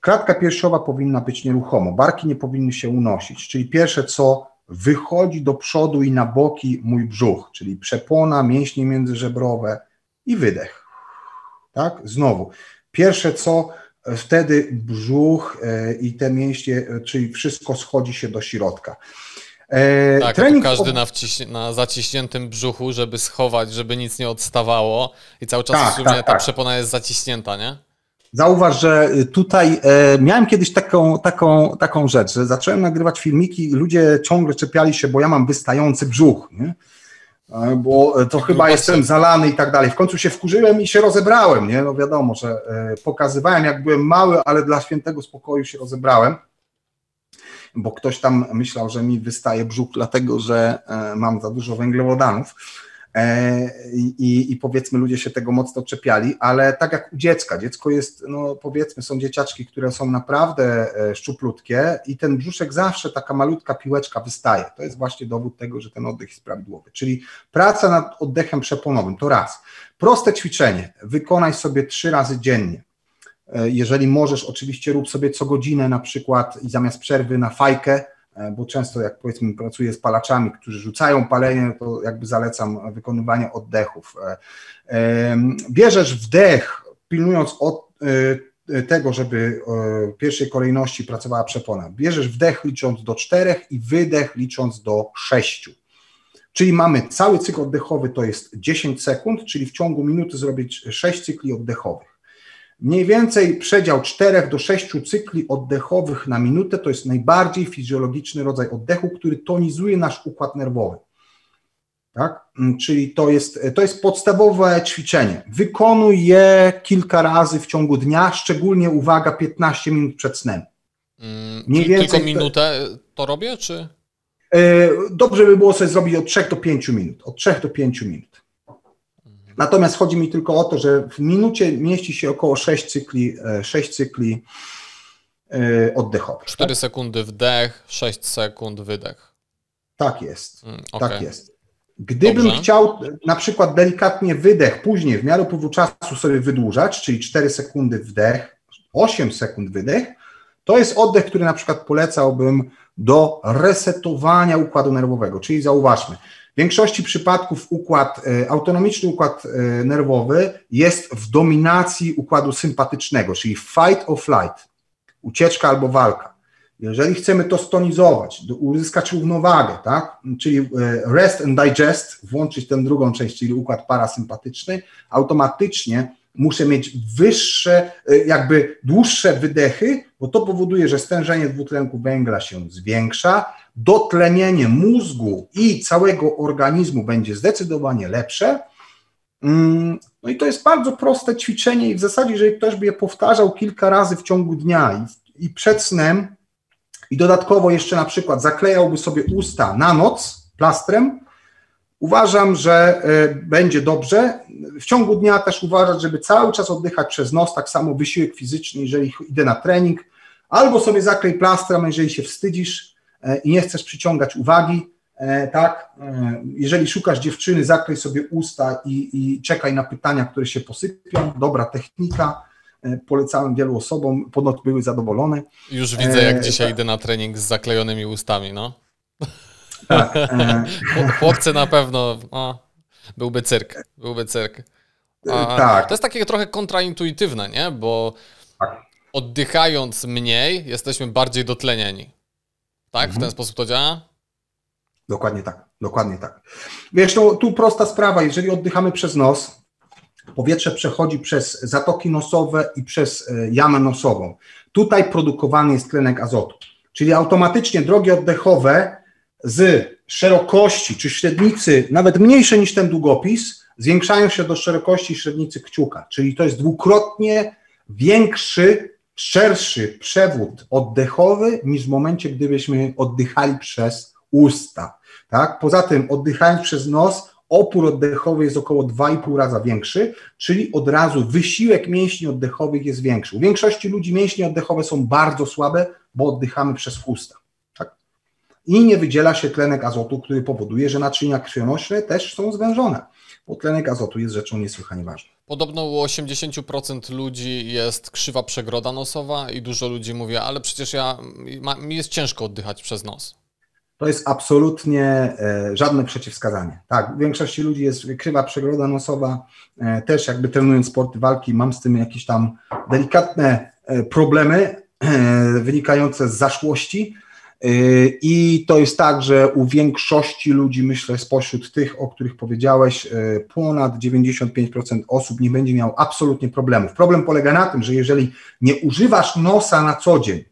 kratka piersiowa powinna być nieruchomo, barki nie powinny się unosić, czyli pierwsze co, wychodzi do przodu i na boki mój brzuch, czyli przepona, mięśnie międzyżebrowe i wydech tak? Znowu, pierwsze co, wtedy brzuch e, i te mięśnie, e, czyli wszystko schodzi się do środka. E, tak, trening... każdy na, na zaciśniętym brzuchu, żeby schować, żeby nic nie odstawało i cały czas tak, w sumie tak, ta tak. przepona jest zaciśnięta, nie? Zauważ, że tutaj e, miałem kiedyś taką, taką, taką rzecz, że zacząłem nagrywać filmiki i ludzie ciągle czepiali się, bo ja mam wystający brzuch. Nie? Bo to chyba jestem zalany i tak dalej. W końcu się wkurzyłem i się rozebrałem, nie? No wiadomo, że e, pokazywałem jak byłem mały, ale dla świętego spokoju się rozebrałem, bo ktoś tam myślał, że mi wystaje brzuch dlatego, że e, mam za dużo węglowodanów. E, I, I, powiedzmy, ludzie się tego mocno czepiali, ale tak jak u dziecka, dziecko jest, no powiedzmy, są dzieciaczki, które są naprawdę e, szczuplutkie i ten brzuszek zawsze taka malutka piłeczka wystaje. To jest właśnie dowód tego, że ten oddech jest prawidłowy. Czyli praca nad oddechem przeponowym to raz. Proste ćwiczenie, wykonaj sobie trzy razy dziennie. E, jeżeli możesz, oczywiście rób sobie co godzinę na przykład i zamiast przerwy na fajkę, bo często jak powiedzmy pracuję z palaczami, którzy rzucają palenie, to jakby zalecam wykonywanie oddechów. E, bierzesz wdech, pilnując od e, tego, żeby w pierwszej kolejności pracowała przepona. Bierzesz wdech licząc do czterech i wydech licząc do sześciu. Czyli mamy cały cykl oddechowy to jest 10 sekund, czyli w ciągu minuty zrobić 6 cykli oddechowych. Mniej więcej przedział 4 do 6 cykli oddechowych na minutę to jest najbardziej fizjologiczny rodzaj oddechu, który tonizuje nasz układ nerwowy. Tak? Mm, czyli to jest, to jest podstawowe ćwiczenie. Wykonuj je kilka razy w ciągu dnia, szczególnie uwaga 15 minut przed snem. Mm, Mniej więcej tylko minutę to robię, czy? E, dobrze by było sobie zrobić od 3 do 5 minut. Od 3 do 5 minut. Natomiast chodzi mi tylko o to, że w minucie mieści się około 6 cykli, 6 e, cykli e, oddechowych. 4 tak? sekundy wdech, 6 sekund wydech. Tak jest. Mm, okay. Tak jest. Gdybym Dobrze. chciał na przykład delikatnie wydech później w miarę upływu czasu sobie wydłużać, czyli 4 sekundy wdech, 8 sekund wydech, to jest oddech, który na przykład polecałbym do resetowania układu nerwowego. Czyli zauważmy, w większości przypadków układ, e, autonomiczny układ e, nerwowy jest w dominacji układu sympatycznego, czyli fight or flight, ucieczka albo walka. Jeżeli chcemy to stonizować, uzyskać równowagę, tak? czyli e, rest and digest, włączyć tę drugą część, czyli układ parasympatyczny, automatycznie muszę mieć wyższe, jakby dłuższe wydechy, bo to powoduje, że stężenie dwutlenku węgla się zwiększa, dotlenienie mózgu i całego organizmu będzie zdecydowanie lepsze. Mm, no i to jest bardzo proste ćwiczenie i w zasadzie, jeżeli ktoś by je powtarzał kilka razy w ciągu dnia i, i przed snem, i dodatkowo jeszcze na przykład zaklejałby sobie usta na noc plastrem, uważam, że będzie dobrze. W ciągu dnia też uważać, żeby cały czas oddychać przez nos, tak samo wysiłek fizyczny, jeżeli idę na trening, albo sobie zaklej plastrem, jeżeli się wstydzisz i nie chcesz przyciągać uwagi, E, tak, e, jeżeli szukasz dziewczyny, zaklej sobie usta i, i czekaj na pytania, które się posypią. Dobra technika, e, polecałem wielu osobom, ponoć były zadowolone. Już widzę, jak dzisiaj idę na trening z zaklejonymi ustami, no. Tak. Chłopcy na pewno, o, byłby cyrk, byłby cyrk. A, tak. To jest takie trochę kontraintuitywne, nie? Bo tak. oddychając mniej, jesteśmy bardziej dotlenieni. Tak? Mhm. W ten mhm. sposób to działa? Dokładnie tak, dokładnie tak. Wiesz, to, tu prosta sprawa, jeżeli oddychamy przez nos, powietrze przechodzi przez zatoki nosowe i przez e, jamę nosową. Tutaj produkowany jest tlenek azotu, czyli automatycznie drogi oddechowe z szerokości czy średnicy, nawet mniejsze niż ten długopis, zwiększają się do szerokości średnicy kciuka, czyli to jest dwukrotnie większy, szerszy przewód oddechowy niż w momencie, gdybyśmy oddychali przez usta. Tak? Poza tym, oddychając przez nos, opór oddechowy jest około 2,5 raza większy, czyli od razu wysiłek mięśni oddechowych jest większy. U większości ludzi mięśnie oddechowe są bardzo słabe, bo oddychamy przez usta. Tak? I nie wydziela się tlenek azotu, który powoduje, że naczynia krwionośne też są zwężone, bo tlenek azotu jest rzeczą niesłychanie ważną. Podobno u 80% ludzi jest krzywa przegroda nosowa i dużo ludzi mówi, ale przecież ja, mi jest ciężko oddychać przez nos. To jest absolutnie e, żadne przeciwwskazanie. Tak, w większości ludzi jest krywa przegroda nosowa, e, też jakby trenując sporty walki mam z tym jakieś tam delikatne e, problemy wynikające z zaszłości i to jest tak, że u większości ludzi, myślę spośród tych, o których powiedziałeś, ponad 95% osób nie będzie miał absolutnie problemów. Problem polega na tym, że jeżeli nie używasz nosa na co dzień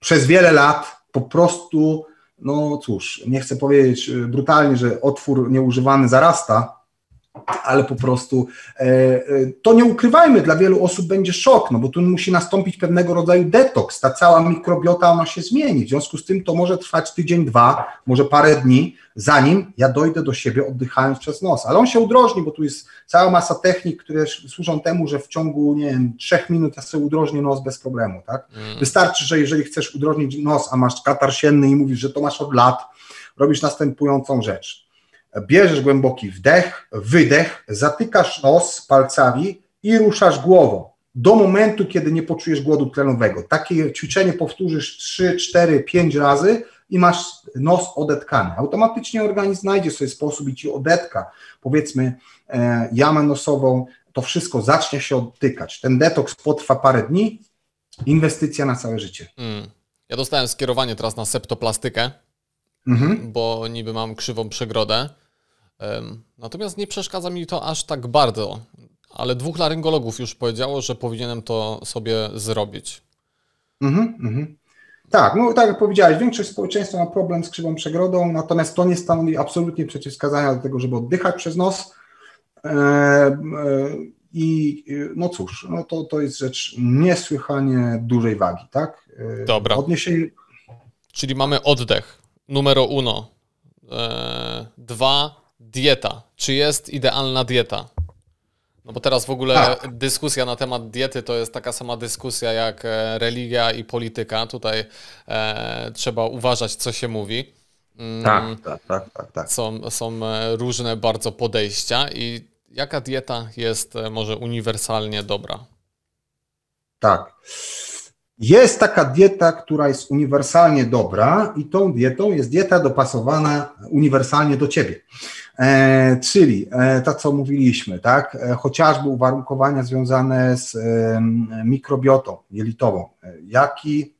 przez wiele lat, po prostu no cóż, nie chcę powiedzieć e, brutalnie, że otwór nieużywany zarasta, ale po prostu e, e, to nie ukrywajmy, dla wielu osób będzie szok, no bo tu musi nastąpić pewnego rodzaju detoks, ta cała mikrobiota ona się zmieni, w związku z tym to może trwać tydzień, dwa, może parę dni, zanim ja dojdę do siebie oddychając przez nos, ale on się udrożni, bo tu jest cała masa technik, które służą temu, że w ciągu, nie wiem, trzech minut ja sobie udrożnię nos bez problemu, tak? Mm. Wystarczy, że jeżeli chcesz udrożnić nos, a masz katar sienny i mówisz, że to masz od lat, robisz następującą rzecz bierzesz głęboki wdech, wydech, zatykasz nos palcami i ruszasz głową do momentu, kiedy nie poczujesz głodu tlenowego. Takie ćwiczenie powtórzysz 3, 4, 5 razy i masz nos odetkany. Automatycznie organizm znajdzie sobie sposób i ci odetka, powiedzmy, e, jamę nosową, to wszystko zacznie się odtykać. Ten detoks potrwa parę dni, inwestycja na całe życie. Mm. Ja dostałem skierowanie teraz na septoplastykę, mhm. bo niby mam krzywą przegrodę. Natomiast nie przeszkadza mi to aż tak bardzo, ale dwóch laryngologów już powiedziało, że powinienem to sobie zrobić. Mhm, mhm. Tak, no tak jak powiedziałeś, większość społeczeństwa ma problem z krzywą przegrodą, natomiast to nie stanowi absolutnie przeciwwskazania do tego, żeby oddychać przez nos. E, e, I no cóż, no to, to jest rzecz niesłychanie dużej wagi, tak? E, Dobra. Odniesienie... Czyli mamy oddech, numero uno. dwa, dieta. Czy jest idealna dieta? No bo teraz w ogóle tak. dyskusja na temat diety to jest taka sama dyskusja jak e, religia i polityka. Tutaj e, trzeba uważać, co się mówi. Mm, tak, tak, tak, tak, tak. Są, są e, różne bardzo podejścia i jaka dieta jest e, może uniwersalnie dobra? Tak. Jest taka dieta, która jest uniwersalnie dobra i tą dietą jest dieta dopasowana uniwersalnie do ciebie. E, czyli e, to, co mówiliśmy, tak, e, chociażby uwarunkowania związane z mikrobiotą jelitową. Jaki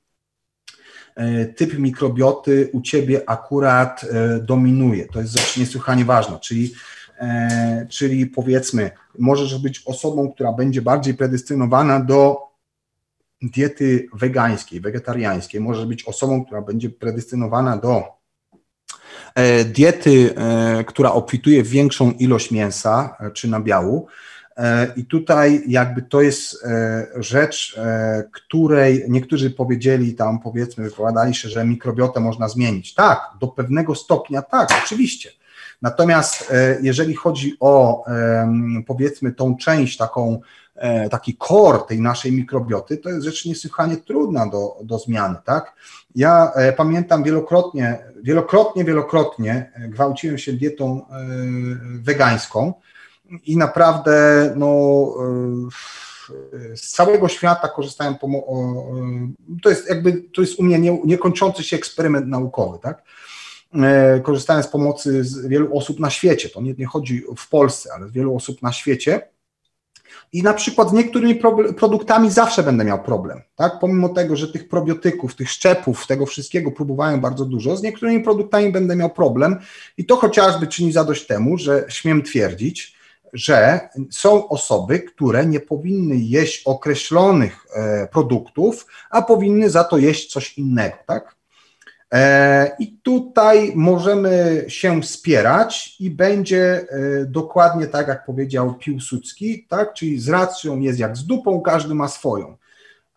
typ mikrobioty u ciebie akurat dominuje? To jest rzecz niesłychanie ważna, czyli, czyli powiedzmy, możesz być osobą, która będzie bardziej predestynowana do diety wegańskiej, wegetariańskiej, możesz być osobą, która będzie predestynowana do diety, e, która obfituje w większą ilość mięsa e, czy nabiału, E, I tutaj jakby to jest e, rzecz, e, której niektórzy powiedzieli tam, powiedzmy, wypowiadali się, że mikrobiotę można zmienić. Tak, do pewnego stopnia tak, oczywiście. Natomiast jeżeli chodzi o powiedzmy tą część taką, taki core tej naszej mikrobioty, to jest rzecz niesłychanie trudna do, do zmiany, tak? Ja pamiętam wielokrotnie, wielokrotnie, wielokrotnie gwałciłem się dietą wegańską, i naprawdę no, e, z całego świata korzystałem, to jest jakby, to jest u mnie nie, niekończący się eksperyment naukowy, tak? E, korzystałem z pomocy z wielu osób na świecie, to nie, nie chodzi w Polsce, ale z wielu osób na świecie i na przykład z niektórymi produktami zawsze będę miał problem, tak? Pomimo tego, że tych probiotyków, tych szczepów, tego wszystkiego próbowałem bardzo dużo, z niektórymi produktami będę miał problem i to chociażby czyni zadość temu, że śmiem twierdzić, że są osoby, które nie powinny jeść określonych e, produktów, a powinny za to jeść coś innego, tak? E, I tutaj możemy się wspierać i będzie e, dokładnie tak, jak powiedział Piłsudski, tak? Czyli z racją jest jak z dupą, każdy ma swoją.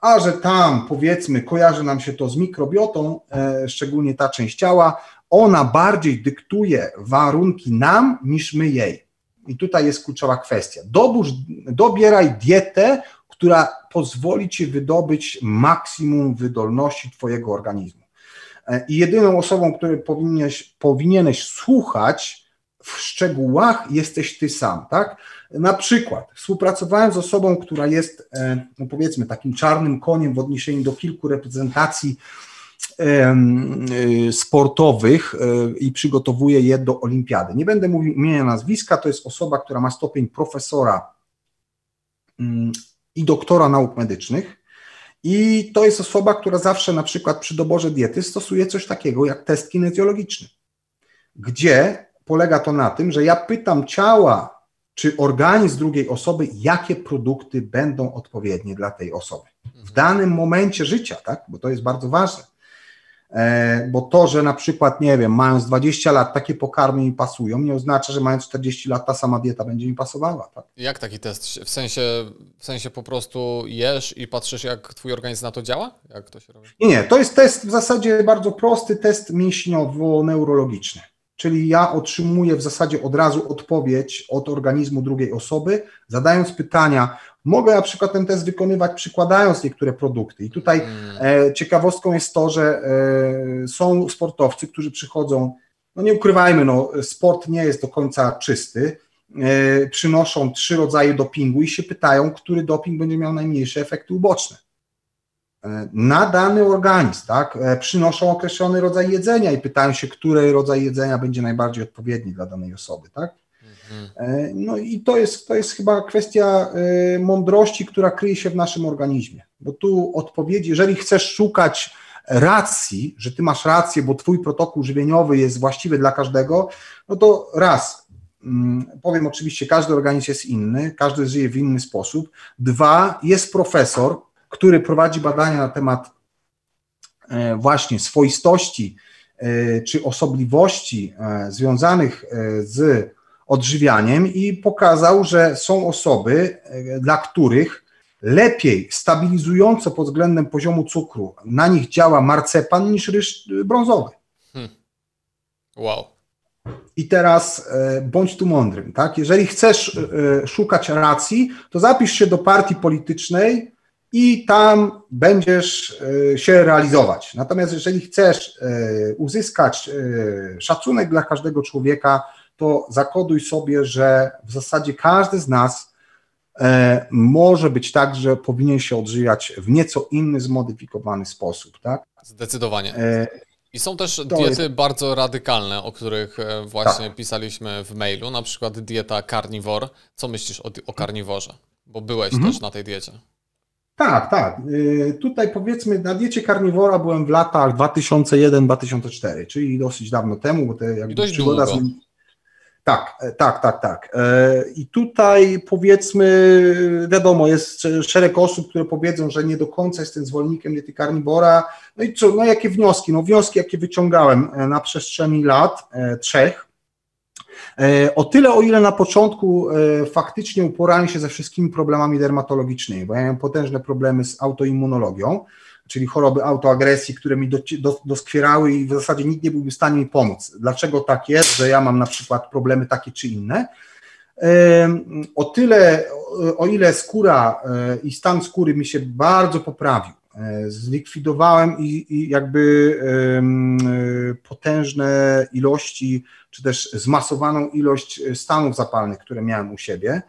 A że tam, powiedzmy, kojarzy nam się to z mikrobiotą, szczególnie ta część ciała, ona bardziej dyktuje warunki nam niż my jej. I tutaj jest kluczowa kwestia. Dobórz, dobieraj dietę, która pozwoli ci wydobyć maksimum wydolności Twojego organizmu. E, I jedyną osobą, której powinieneś, powinieneś słuchać w szczegółach, jesteś ty sam, tak? Na przykład współpracowałem z osobą, która jest, e, no powiedzmy, takim czarnym koniem w odniesieniu do kilku reprezentacji Y, sportowych i przygotowuje je do olimpiady. Nie będę mówił imienia, nazwiska, to jest osoba, która ma stopień profesora mm, i doktora nauk medycznych. I to jest osoba, która zawsze na przykład przy doborze diety stosuje coś takiego jak test kinezjologiczny, gdzie polega to na tym, że ja pytam ciała czy organizm drugiej osoby, jakie produkty będą odpowiednie dla tej osoby w mhm. danym momencie życia, tak? bo to jest bardzo ważne. E, bo to, że na przykład, nie wiem, mając 20 lat takie pokarmy mi pasują, nie oznacza, że mając 40 lat ta sama dieta będzie mi pasowała. Tak? Jak taki test? W sensie, w sensie po prostu jesz i patrzysz, jak twój organizm na to działa? Jak to się robi? Nie, nie, to jest test w zasadzie bardzo prosty, test mięśniowo-neurologiczny. Czyli ja otrzymuję w zasadzie od razu odpowiedź od organizmu drugiej osoby, zadając pytania, Mogę na przykład ten test wykonywać przykładając niektóre produkty. I tutaj hmm. e, ciekawostką jest to, że e, są sportowcy, którzy przychodzą, no nie ukrywajmy, no, sport nie jest do końca czysty, e, przynoszą trzy rodzaje dopingu i się pytają, który doping będzie miał najmniejsze efekty uboczne. Na dany organizm, tak, przynoszą określony rodzaj jedzenia i pytają się, który rodzaj jedzenia będzie najbardziej odpowiedni dla danej osoby, tak? E, no i to jest, to jest chyba kwestia e, mądrości, która kryje się w naszym organizmie. Bo tu odpowiedzi, jeżeli chcesz szukać racji, że ty masz rację, bo twój protokół żywieniowy jest właściwy dla każdego, no to raz, mm, powiem oczywiście, każdy organizm jest inny, każdy żyje w inny sposób. Dwa, jest profesor, który prowadzi badania na temat e, właśnie swoistości czy osobliwości związanych z odżywianiem i pokazał, że są osoby, e, dla których lepiej stabilizująco pod względem poziomu cukru na nich działa marcepan niż ryż brązowy. Hmm. Wow. I teraz e, bądź tu mądrym, tak? Jeżeli chcesz e, szukać racji, to zapisz się do partii politycznej i tam będziesz się realizować. Natomiast jeżeli chcesz uzyskać szacunek dla każdego człowieka, to zakoduj sobie, że w zasadzie każdy z nas e, może być tak, że powinien się odżywiać w nieco inny, zmodyfikowany sposób, tak? Zdecydowanie. E, I są też diety jest... bardzo radykalne, o których e, właśnie tak. pisaliśmy w mailu, na przykład dieta carnivore. Co myślisz o, o karniworze? Bo byłeś mhm. też na tej diecie. Tak, tak. E, tutaj powiedzmy na diecie karniwora byłem w latach 2001-2004, czyli dosyć dawno temu, bo te jakby przygoda z, tak, e, tak, tak, tak. E, I tutaj powiedzmy, wiadomo, jest szereg osób, które powiedzą, że nie do końca jestem zwolennikiem diety carnivora. No i co, no jakie wnioski? No wnioski, jakie wyciągałem e, na przestrzeni lat, trzech, o tyle, o ile na początku faktycznie uporałem się ze wszystkimi problemami dermatologicznymi, bo ja miałem potężne problemy z autoimmunologią, czyli choroby autoagresji, które mi do, do, doskwierały i w zasadzie nikt nie byłby w stanie mi pomóc. Dlaczego tak jest, że ja mam na przykład problemy takie czy inne? O tyle, o ile skóra e, i stan skóry mi się bardzo poprawił, e, zlikwidowałem i, i jakby e, potężne ilości, czy też zmasowaną ilość stanów zapalnych, które miałem u siebie.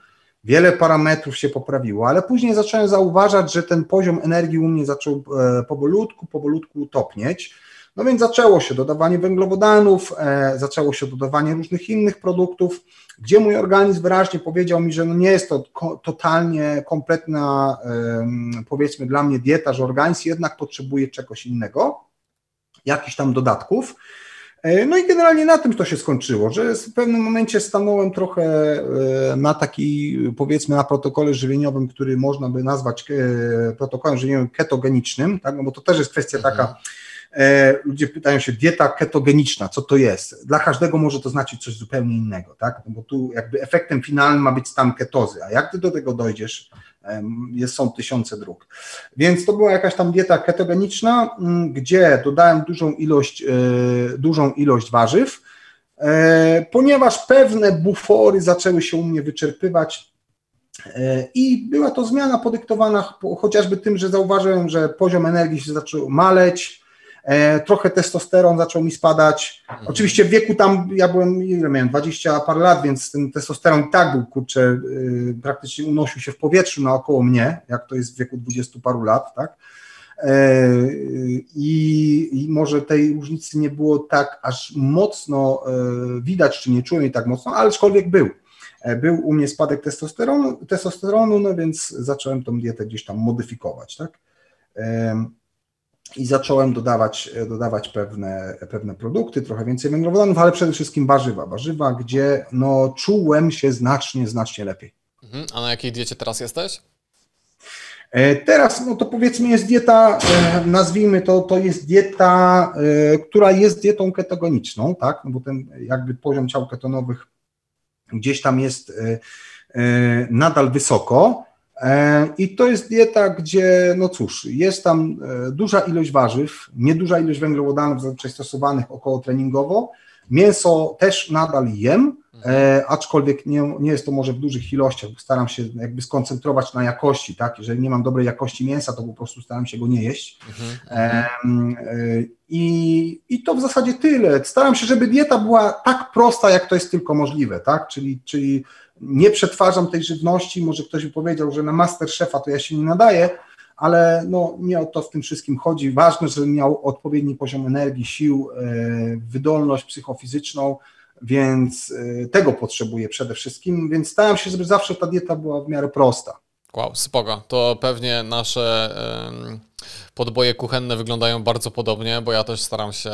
Wiele parametrów się poprawiło, ale później zacząłem zauważać, że ten poziom energii u mnie zaczął powolutku, powolutku topnieć. No więc zaczęło się dodawanie węglowodanów, zaczęło się dodawanie różnych innych produktów gdzie mój organizm wyraźnie powiedział mi, że no nie jest to totalnie kompletna, powiedzmy dla mnie dieta, że organizm jednak potrzebuje czegoś innego, jakichś tam dodatków. E, no i generalnie na tym to się skończyło, że w pewnym momencie stanąłem trochę e, na taki, powiedzmy, na protokole żywieniowym, który można by nazwać e, protokołem żywieniowym ketogenicznym, tak? no bo to też jest kwestia mhm. taka ludzie pytają się, dieta ketogeniczna, co to jest? Dla każdego może to znaczyć coś zupełnie innego, tak? No bo tu jakby efektem finalnym ma być stan ketozy, a jak ty do tego dojdziesz, jest, są tysiące dróg. Więc to była jakaś tam dieta ketogeniczna, mm, gdzie dodałem dużą ilość, e, dużą ilość warzyw, e, ponieważ pewne bufory zaczęły się u mnie wyczerpywać, i była to zmiana podyktowana chociażby tym, że zauważyłem, że poziom energii się zaczął maleć, E, trochę testosteron zaczął mi spadać. Mhm. Oczywiście w wieku tam, ja byłem, ile miałem, 20 parę lat, więc ten testosteron i tak był, kurczę, yy, praktycznie unosił się w powietrzu naokoło mnie, jak to jest w wieku 20 paru lat, tak? E, I, I, może tej różnicy nie było tak aż mocno widać, czy nie czułem jej tak mocno, ale aczkolwiek był. Był u mnie spadek testosteronu, testosteronu, no więc zacząłem tą dietę gdzieś tam modyfikować, tak? I zacząłem dodawać, dodawać pewne, pewne produkty, trochę więcej węglowodanów, ale przede wszystkim warzywa. Warzywa, gdzie no, czułem się znacznie, znacznie lepiej. Mhm. A na jakiej diecie teraz jesteś? E, teraz, no to powiedzmy, jest dieta, e, nazwijmy to, to jest dieta, e, która jest dietą ketogeniczną, tak? No bo ten jakby poziom ciał ketonowych gdzieś tam jest nadal wysoko. E, I to jest dieta, gdzie, no cóż, jest tam e, duża ilość warzyw, nieduża ilość węglowodanów zazwyczaj stosowanych około treningowo. Mięso też nadal jem, e, aczkolwiek nie, nie jest to może w dużych ilościach, bo staram się jakby skoncentrować na jakości, tak? Jeżeli nie mam dobrej jakości mięsa, to po prostu staram się go nie jeść. E, i, I to w zasadzie tyle. Staram się, żeby dieta była tak prosta, jak to jest tylko możliwe, tak? Czyli, czyli nie przetwarzam tej żywności, może ktoś by powiedział, że na Masterchefa to ja się nie nadaję, ale no, nie o to w tym wszystkim chodzi. Ważne, żebym miał odpowiedni poziom energii, sił, e, wydolność psychofizyczną, więc e, tego potrzebuję przede wszystkim, więc staram się, żeby zawsze ta dieta była w miarę prosta. Wow, spoko. To pewnie nasze podboje kuchenne wyglądają bardzo podobnie, bo ja też staram się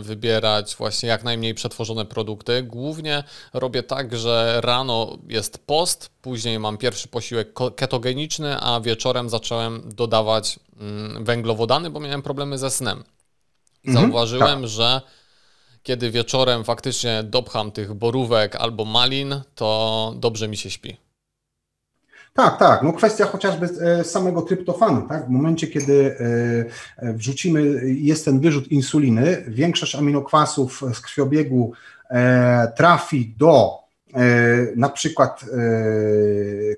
wybierać właśnie jak najmniej przetworzone produkty. Głównie robię tak, że rano jest post, później mam pierwszy posiłek ketogeniczny, a wieczorem zacząłem dodawać mm, węglowodany, bo miałem problemy ze snem. Mhm, Zauważyłem, tak. że kiedy wieczorem faktycznie dopcham tych borówek albo malin, to dobrze mi się śpi. Tak, tak. No kwestia chociażby e, samego tryptofanu, tak? W momencie, kiedy e, e, wrzucimy, jest ten wyrzut insuliny, większość aminokwasów z krwiobiegu trafi do na przykład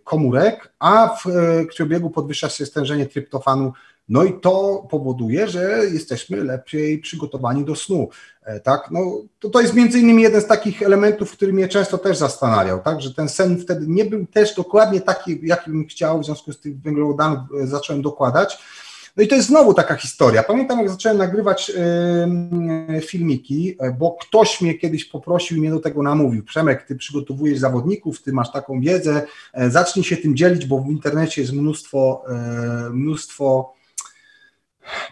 komórek, a w krwiobiegu podwyższa się stężenie tryptofanu no i to powoduje, że jesteśmy lepiej przygotowani do snu. E, tak? No, to, to jest między innymi jeden z takich elementów, który mnie często też zastanawiał, tak? że ten sen wtedy nie był też dokładnie taki, jaki bym chciał, w związku z tych węglowodanów e, zacząłem dokładać. No i to jest znowu taka historia. Pamiętam, jak zacząłem nagrywać yy, filmiki, bo ktoś mnie kiedyś poprosił i mnie do tego namówił. Przemek, ty przygotowujesz zawodników, ty masz taką wiedzę, zacznij się tym dzielić, bo w internecie jest mnóstwo, yy, mnóstwo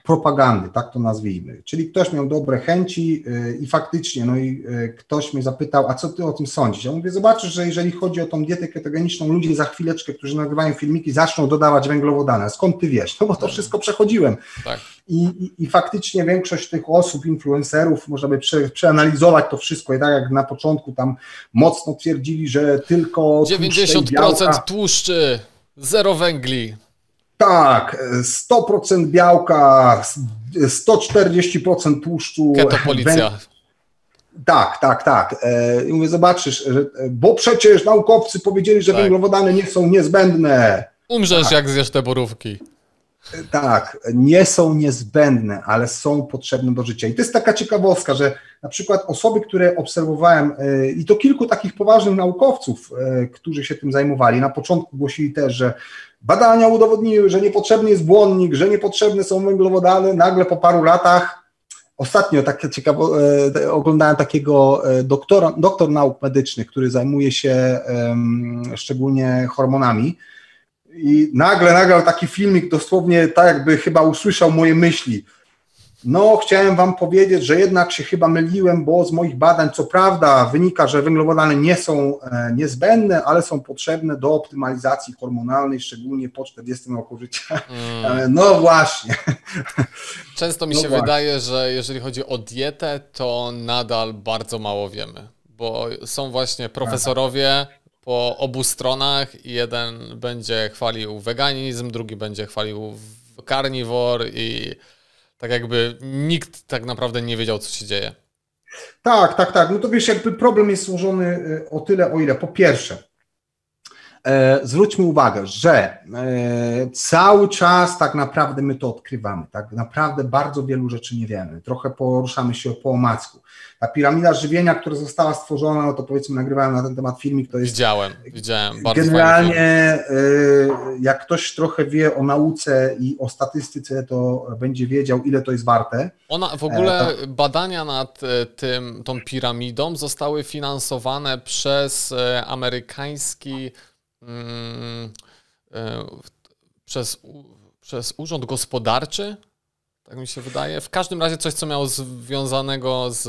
propagandy, tak to nazwijmy. Czyli ktoś miał dobre chęci y, i faktycznie, no i y, ktoś mnie zapytał, a co ty o tym sądzisz? Ja mówię, zobaczysz, że jeżeli chodzi o tą dietę ketogeniczną, ludzie za chwileczkę, którzy nagrywają filmiki, zaczną dodawać węglowodany. Skąd ty wiesz? No bo to wszystko przechodziłem. Tak. I, i, I, faktycznie większość tych osób, influencerów, można by prze, przeanalizować to wszystko i tak jak na początku tam mocno twierdzili, że tylko 90% tłuszczy, zero węgli. Tak, 100% białka, 140% tłuszczu. Keto policja. Tak, tak, tak. E, I mówię, zobaczysz, bo przecież naukowcy powiedzieli, że tak. węglowodany nie są niezbędne. Umrzesz, tak. jak zjesz te borówki. Tak, nie są niezbędne, ale są potrzebne do życia. I to jest taka ciekawostka, że na przykład osoby, które obserwowałem, e, i to kilku takich poważnych naukowców, e, którzy się tym zajmowali, na początku głosili też, że badania udowodniły, że niepotrzebny jest błonnik, że niepotrzebne są węglowodany, nagle po paru latach Ostatnio tak ciekawo, e, oglądałem takiego doktora, doktor nauk medycznych, który zajmuje się szczególnie hormonami i nagle nagrał taki filmik, dosłownie tak jakby chyba usłyszał moje myśli. No, chciałem Wam powiedzieć, że jednak się chyba myliłem, bo z moich badań, co prawda, wynika, że węglowodany nie są e, niezbędne, ale są potrzebne do optymalizacji hormonalnej, szczególnie po 40 roku życia. Mm. E, no właśnie. Często mi no się właśnie. wydaje, że jeżeli chodzi o dietę, to nadal bardzo mało wiemy, bo są właśnie profesorowie, po obu stronach i jeden będzie chwalił weganizm, drugi będzie chwalił carnivore i tak jakby nikt tak naprawdę nie wiedział, co się dzieje. Tak, tak, tak. No to wiesz, jakby problem jest złożony y, o tyle, o ile po pierwsze, zwróćmy uwagę, że e, cały czas tak naprawdę my to odkrywamy. Tak naprawdę bardzo wielu rzeczy nie wiemy. Trochę poruszamy się po omacku. Ta piramida żywienia, która została stworzona, no to powiedzmy nagrywałem na ten temat filmik, to jest... Widziałem, widziałem. Bardzo generalnie y, jak ktoś trochę wie o nauce i o statystyce, to będzie wiedział, ile to jest warte. Ona, w ogóle e, badania nad e, tym, tą piramidą zostały finansowane przez e, amerykański przez, przez Urząd Gospodarczy tak mi się wydaje. W każdym razie coś, co miało związanego z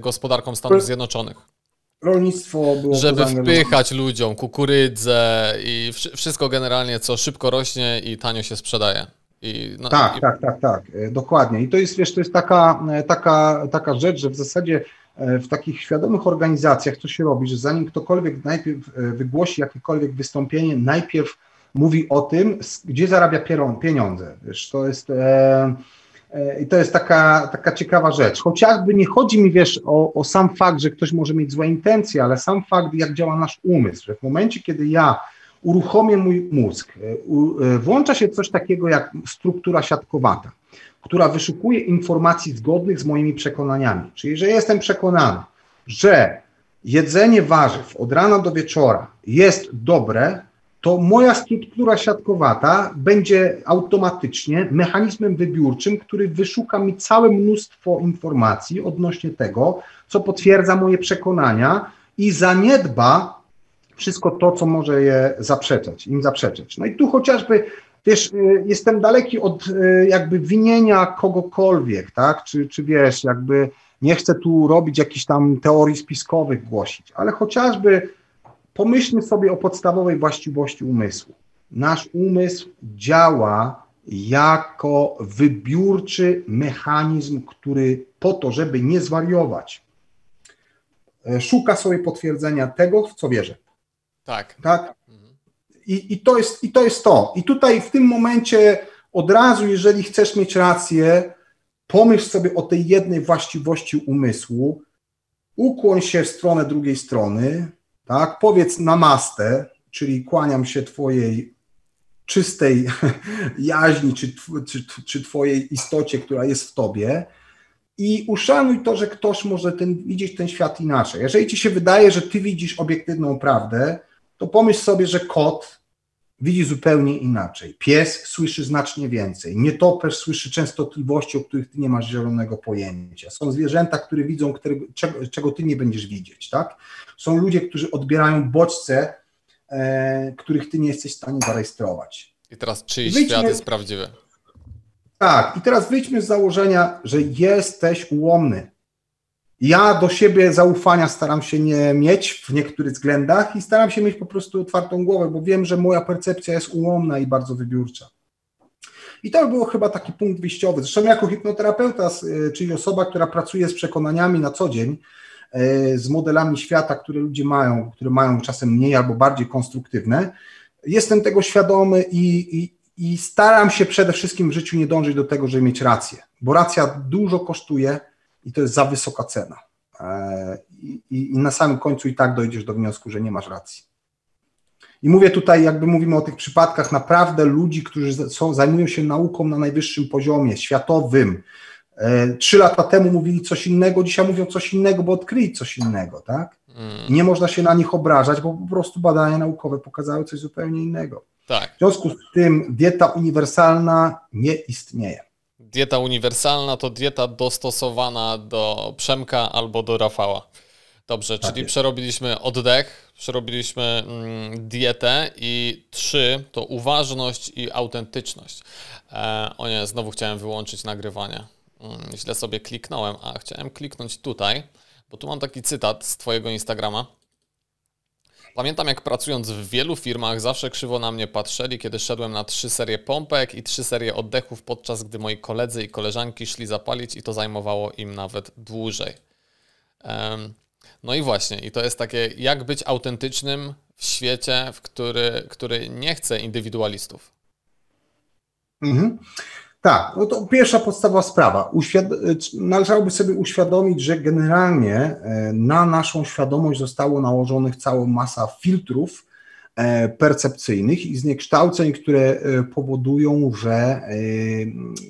gospodarką Stanów Zjednoczonych. Rolnictwo było. Żeby wpychać ludziom kukurydzę i wszystko generalnie, co szybko rośnie i tanio się sprzedaje. I, no, tak, i... tak, tak, tak, e, dokładnie. I to jest, wiesz, to jest taka, e, taka, taka rzecz, że w zasadzie e, w takich świadomych organizacjach to się robi, że zanim ktokolwiek najpierw wygłosi jakiekolwiek wystąpienie, najpierw mówi o tym, gdzie zarabia pieniądze. Wiesz, to jest. E, E, I to jest taka, taka ciekawa rzecz. Chociażby nie chodzi mi, wiesz, o, o sam fakt, że ktoś może mieć złe intencje, ale sam fakt, jak działa nasz umysł, że w momencie, kiedy ja uruchomię mój mózg, e, e, włącza się coś takiego jak struktura siatkowata, która wyszukuje informacji zgodnych z moimi przekonaniami. Czyli, że jestem przekonany, że jedzenie warzyw od rana do wieczora jest dobre, to moja struktura siatkowata będzie automatycznie mechanizmem wybiórczym, który wyszuka mi całe mnóstwo informacji odnośnie tego, co potwierdza moje przekonania i zaniedba wszystko to, co może je zaprzeczać, im zaprzeczać. No i tu chociażby, wiesz, y, jestem daleki od y, jakby winienia kogokolwiek, tak, czy, czy wiesz, jakby nie chcę tu robić jakichś tam teorii spiskowych głosić, ale chociażby Pomyślmy sobie o podstawowej właściwości umysłu. Nasz umysł działa jako wybiórczy mechanizm, który po to, żeby nie zwariować, e, szuka sobie potwierdzenia tego, w co wierzę. Tak. Tak? I, i, to jest, I to jest to. I tutaj w tym momencie od razu, jeżeli chcesz mieć rację, pomyśl sobie o tej jednej właściwości umysłu, ukłoń się w stronę drugiej strony, tak? Powiedz namaste, czyli kłaniam się Twojej czystej jaźni, czy, czy, czy Twojej istocie, która jest w Tobie i uszanuj to, że ktoś może ten, widzieć ten świat inaczej. Jeżeli Ci się wydaje, że Ty widzisz obiektywną prawdę, to pomyśl sobie, że kot widzi zupełnie inaczej. Pies słyszy znacznie więcej. Nietoperz słyszy częstotliwości, o których ty nie masz zielonego pojęcia. Są zwierzęta, które widzą, którego, czego, czego, ty nie będziesz widzieć. Tak? Są ludzie, którzy odbierają bodźce, e, których ty nie jesteś w stanie zarejestrować. I teraz czyjś Wyjdźmy... świat jest prawdziwy? tak, i teraz wyjdźmy z założenia, że jesteś ułomny. Ja do siebie zaufania staram się nie mieć w niektórych względach i staram się mieć po prostu otwartą głowę, bo wiem, że moja percepcja jest ułomna i bardzo wybiórcza. I to był chyba taki punkt wyjściowy. Zresztą jako hipnoterapeuta, czyli osoba, która pracuje z przekonaniami na co dzień, e, z modelami świata, które ludzie mają, które mają czasem mniej albo bardziej konstruktywne, jestem tego świadomy i, i, i staram się przede wszystkim w życiu nie dążyć do tego, żeby mieć rację, bo racja dużo kosztuje i to jest za wysoka cena. E, I, i, na samym końcu i tak dojdziesz do wniosku, że nie masz racji. I mówię tutaj, jakby mówimy o tych przypadkach naprawdę ludzi, którzy są, zajmują się nauką na najwyższym poziomie, światowym. E, trzy lata temu mówili coś innego, dzisiaj mówią coś innego, bo odkryli coś innego, tak? Mm. I nie można się na nich obrażać, bo po prostu badania naukowe pokazały coś zupełnie innego. Tak. W związku z tym dieta uniwersalna nie istnieje. Dieta uniwersalna to dieta dostosowana do Przemka albo do Rafała. Dobrze, tak czyli jest. przerobiliśmy oddech, przerobiliśmy mm, dietę i trzy to uważność i autentyczność. E, o nie, znowu chciałem wyłączyć nagrywanie. Mm, źle sobie kliknąłem, a chciałem kliknąć tutaj, bo tu mam taki cytat z Twojego Instagrama. Pamiętam, jak pracując w wielu firmach, zawsze krzywo na mnie patrzyli, kiedy szedłem na trzy serie pompek i trzy serie oddechów, podczas gdy moi koledzy i koleżanki szli zapalić i to zajmowało im nawet dłużej. No i właśnie, i to jest takie, jak być autentycznym w świecie, w który, który nie chce indywidualistów. Mhm. Tak, no to pierwsza podstawowa sprawa. Uświad- należałoby sobie uświadomić, że generalnie e, na naszą świadomość zostało nałożonych cała masa filtrów percepcyjnych i zniekształceń, które e, powodują, że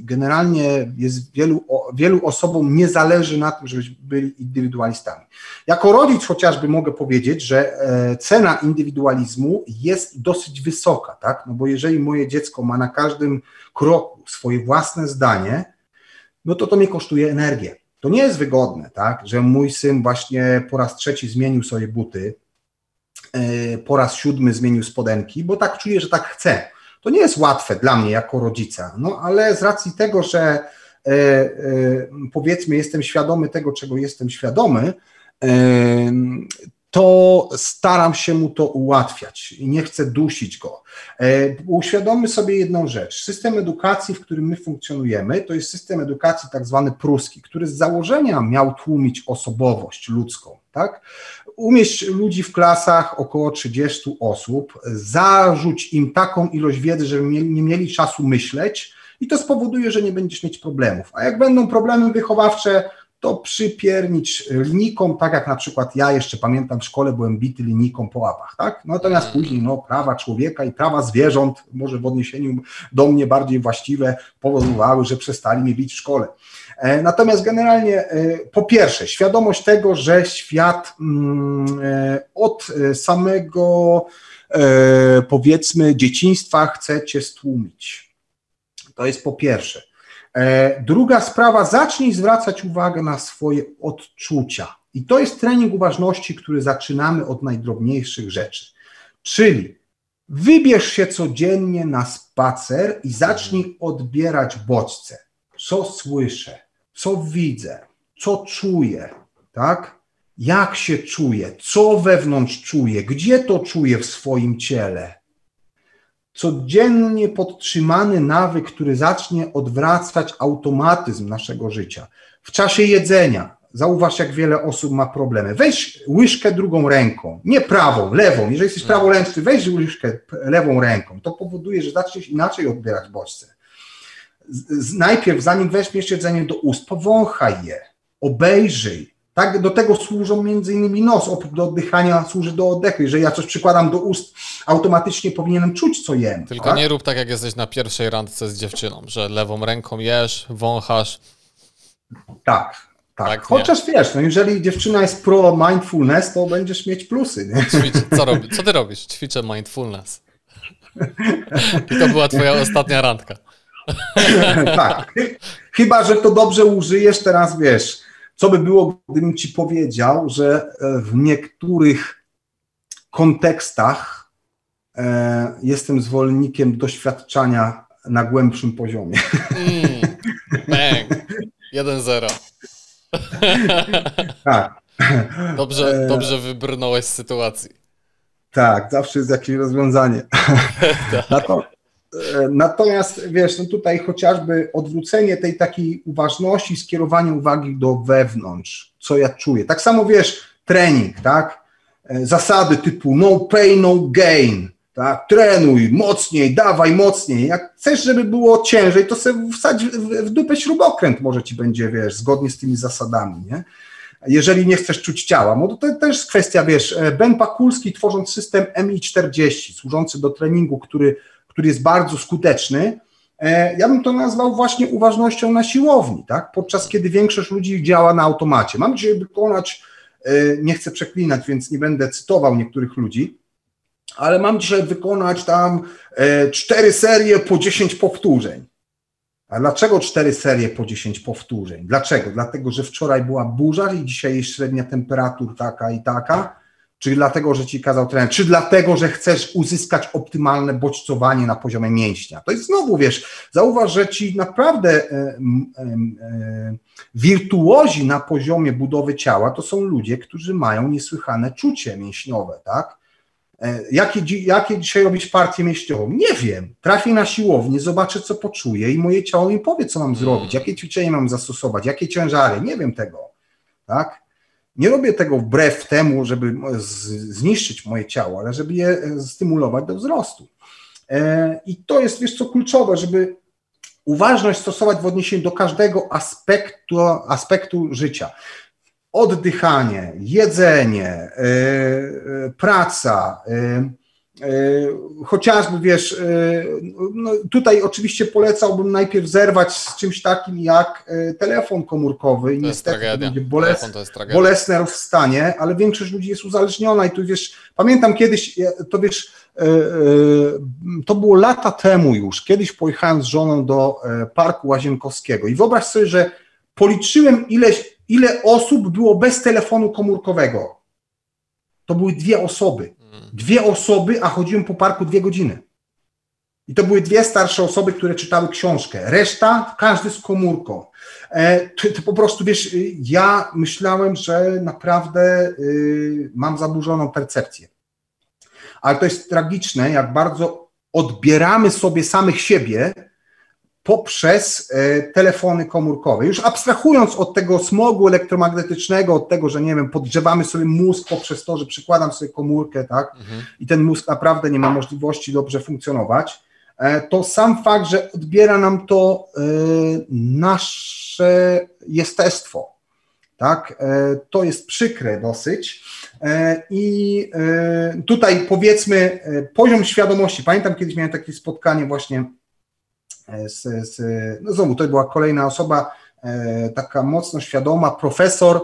generalnie jest wielu, wielu osobom nie zależy na tym, żeby byli indywidualistami. Jako rodzic chociażby mogę powiedzieć, że cena indywidualizmu jest dosyć wysoka, tak? No bo jeżeli moje dziecko ma na każdym kroku swoje własne zdanie, no to to mnie kosztuje energię. To nie jest wygodne, tak, że mój syn właśnie po raz trzeci zmienił sobie buty, e, po raz siódmy zmienił spodenki, bo tak czuję, że tak chce. To nie jest łatwe dla mnie jako rodzica, no ale z racji tego, że e, e, powiedzmy jestem świadomy tego, czego jestem świadomy, to staram się mu to ułatwiać i nie chcę dusić go. E, uświadommy sobie jedną rzecz. System edukacji, w którym my funkcjonujemy, to jest system edukacji tak zwany pruski, który z założenia miał tłumić osobowość ludzką. Tak? Umieść ludzi w klasach około 30 osób, zarzuć im taką ilość wiedzy, żeby nie mieli czasu myśleć, i to spowoduje, że nie będziesz mieć problemów. A jak będą problemy wychowawcze, to przypiernić linijką, tak jak na przykład ja jeszcze pamiętam w szkole byłem bity linijką po łapach, tak? Natomiast mm. później no, prawa człowieka i prawa zwierząt, może w odniesieniu do mnie bardziej właściwe, powodowały, że przestali mnie bić w szkole. E, natomiast generalnie, e, po pierwsze, świadomość tego, że świat mm, e, od samego powiedzmy dzieciństwa chce cię stłumić. To jest po pierwsze. Druga sprawa, zacznij zwracać uwagę na swoje odczucia. I to jest trening uważności, który zaczynamy od najdrobniejszych rzeczy. Czyli wybierz się codziennie na spacer i zacznij odbierać bodźce. Co słyszę, co widzę, co czuję, tak? Jak się czuję, co wewnątrz czuję, gdzie to czuję w swoim ciele codziennie podtrzymany nawyk, który zacznie odwracać automatyzm naszego życia. W czasie jedzenia, zauważ, jak wiele osób ma problemy. Weź łyżkę drugą ręką, nie prawą, lewą. Jeżeli jesteś prawolęczny, weź łyżkę lewą ręką. To powoduje, że zaczniesz inaczej odbierać bodźce. Najpierw, zanim weźmiesz jedzenie do ust, powąchaj je, obejrzyj, tak, do tego służą między innymi nos, oprócz do oddychania służy do oddechu. Jeżeli ja coś przykładam do ust, automatycznie powinienem czuć, co jem. Tylko tak? nie rób tak, jak jesteś na pierwszej randce z dziewczyną, że lewą ręką jesz, wąchasz. Tak, tak. tak Chociaż nie. wiesz, no jeżeli dziewczyna jest pro mindfulness, to będziesz mieć plusy. Nie? Ćwicz, co, robi, co ty robisz? Ćwiczę mindfulness. I to była twoja ostatnia randka. tak. Chyba, że to dobrze użyjesz teraz, wiesz co by było, gdybym ci powiedział, że e, w niektórych kontekstach e, jestem zwolennikiem doświadczania na głębszym poziomie. Mm, bang. 1-0. tak. Dobrze, e, dobrze wybrnąłeś z sytuacji. Tak, zawsze jest jakieś rozwiązanie. tak. E, natomiast wiesz, no tutaj chociażby odwrócenie tej takiej uważności, skierowanie uwagi do wewnątrz, co ja czuję. Tak samo wiesz, trening, tak? E, zasady typu no pain, no gain, tak? Trenuj mocniej, dawaj mocniej. Jak chcesz, żeby było ciężej, to sobie wsadź w, dupę śrubokręt, może ci będzie, wiesz, zgodnie z tymi zasadami, nie? jeżeli nie chcesz czuć ciała. No to, to też jest kwestia, wiesz, e, Ben Pakulski tworząc system MI40, służący do treningu, który, który jest bardzo skuteczny, e, ja bym to nazwał właśnie uważnością na siłowni, tak? podczas kiedy większość ludzi działa na automacie. Mam dzisiaj wykonać, e, nie chcę przeklinać, więc nie będę cytował niektórych ludzi, ale mam dzisiaj wykonać tam cztery serie po 10 powtórzeń. A dlaczego cztery serie po 10 powtórzeń? Dlaczego? Dlatego, że wczoraj była burza i dzisiaj jest średnia temperatur taka i taka? Czy dlatego, że ci kazał trener? Czy dlatego, że chcesz uzyskać optymalne bodźcowanie na poziomie mięśnia? To jest znowu, wiesz, zauważ, że ci naprawdę e, e, wirtuozi na poziomie budowy ciała to są ludzie, którzy mają niesłychane czucie mięśniowe, tak? E, jakie, jakie dzisiaj robić partię mieściową? Nie wiem. Trafię na siłownię, zobaczę, co poczuję i moje ciało mi powie, co mam zrobić, jakie ćwiczenie mam zastosować, jakie ciężary. Nie wiem tego. Tak? Nie robię tego wbrew temu, żeby zniszczyć moje ciało, ale żeby je e, stymulować do wzrostu. E, I to jest, wiesz co, kluczowe, żeby uważność stosować w odniesieniu do każdego aspektu, aspektu życia oddychanie, jedzenie, yy, praca, chociażby wiesz, no tutaj oczywiście polecałbym najpierw zerwać z czymś takim jak telefon komórkowy i to niestety to będzie boles, bolesne rozstanie, ale większość ludzi jest uzależniona i tu wiesz, pamiętam kiedyś, to wiesz, to było lata temu już, kiedyś pojechałem z żoną do Parku Łazienkowskiego i wyobraź sobie, że policzyłem ileś ile osób było bez telefonu komórkowego. To były dwie osoby. Dwie osoby, a chodziłem po parku dwie godziny. I to były dwie starsze osoby, które czytały książkę. Reszta, każdy z komórką. E, to, to, po prostu, wiesz, ja myślałem, że naprawdę y, mam zaburzoną percepcję. Ale to jest tragiczne, jak bardzo odbieramy sobie samych siebie, poprzez e, telefony komórkowe. Już abstrahując od tego smogu elektromagnetycznego, od tego, że nie wiem, podgrzewamy sobie mózg poprzez to, że przykładam sobie komórkę, tak, mhm. i ten mózg naprawdę nie ma możliwości dobrze funkcjonować, e, to sam fakt, że odbiera nam to e, nasze jestestwo, tak, to jest przykre dosyć. I tutaj powiedzmy poziom świadomości. Pamiętam kiedyś miałem takie spotkanie właśnie z, z, no znowu, to była kolejna osoba, e, taka mocno świadoma, profesor.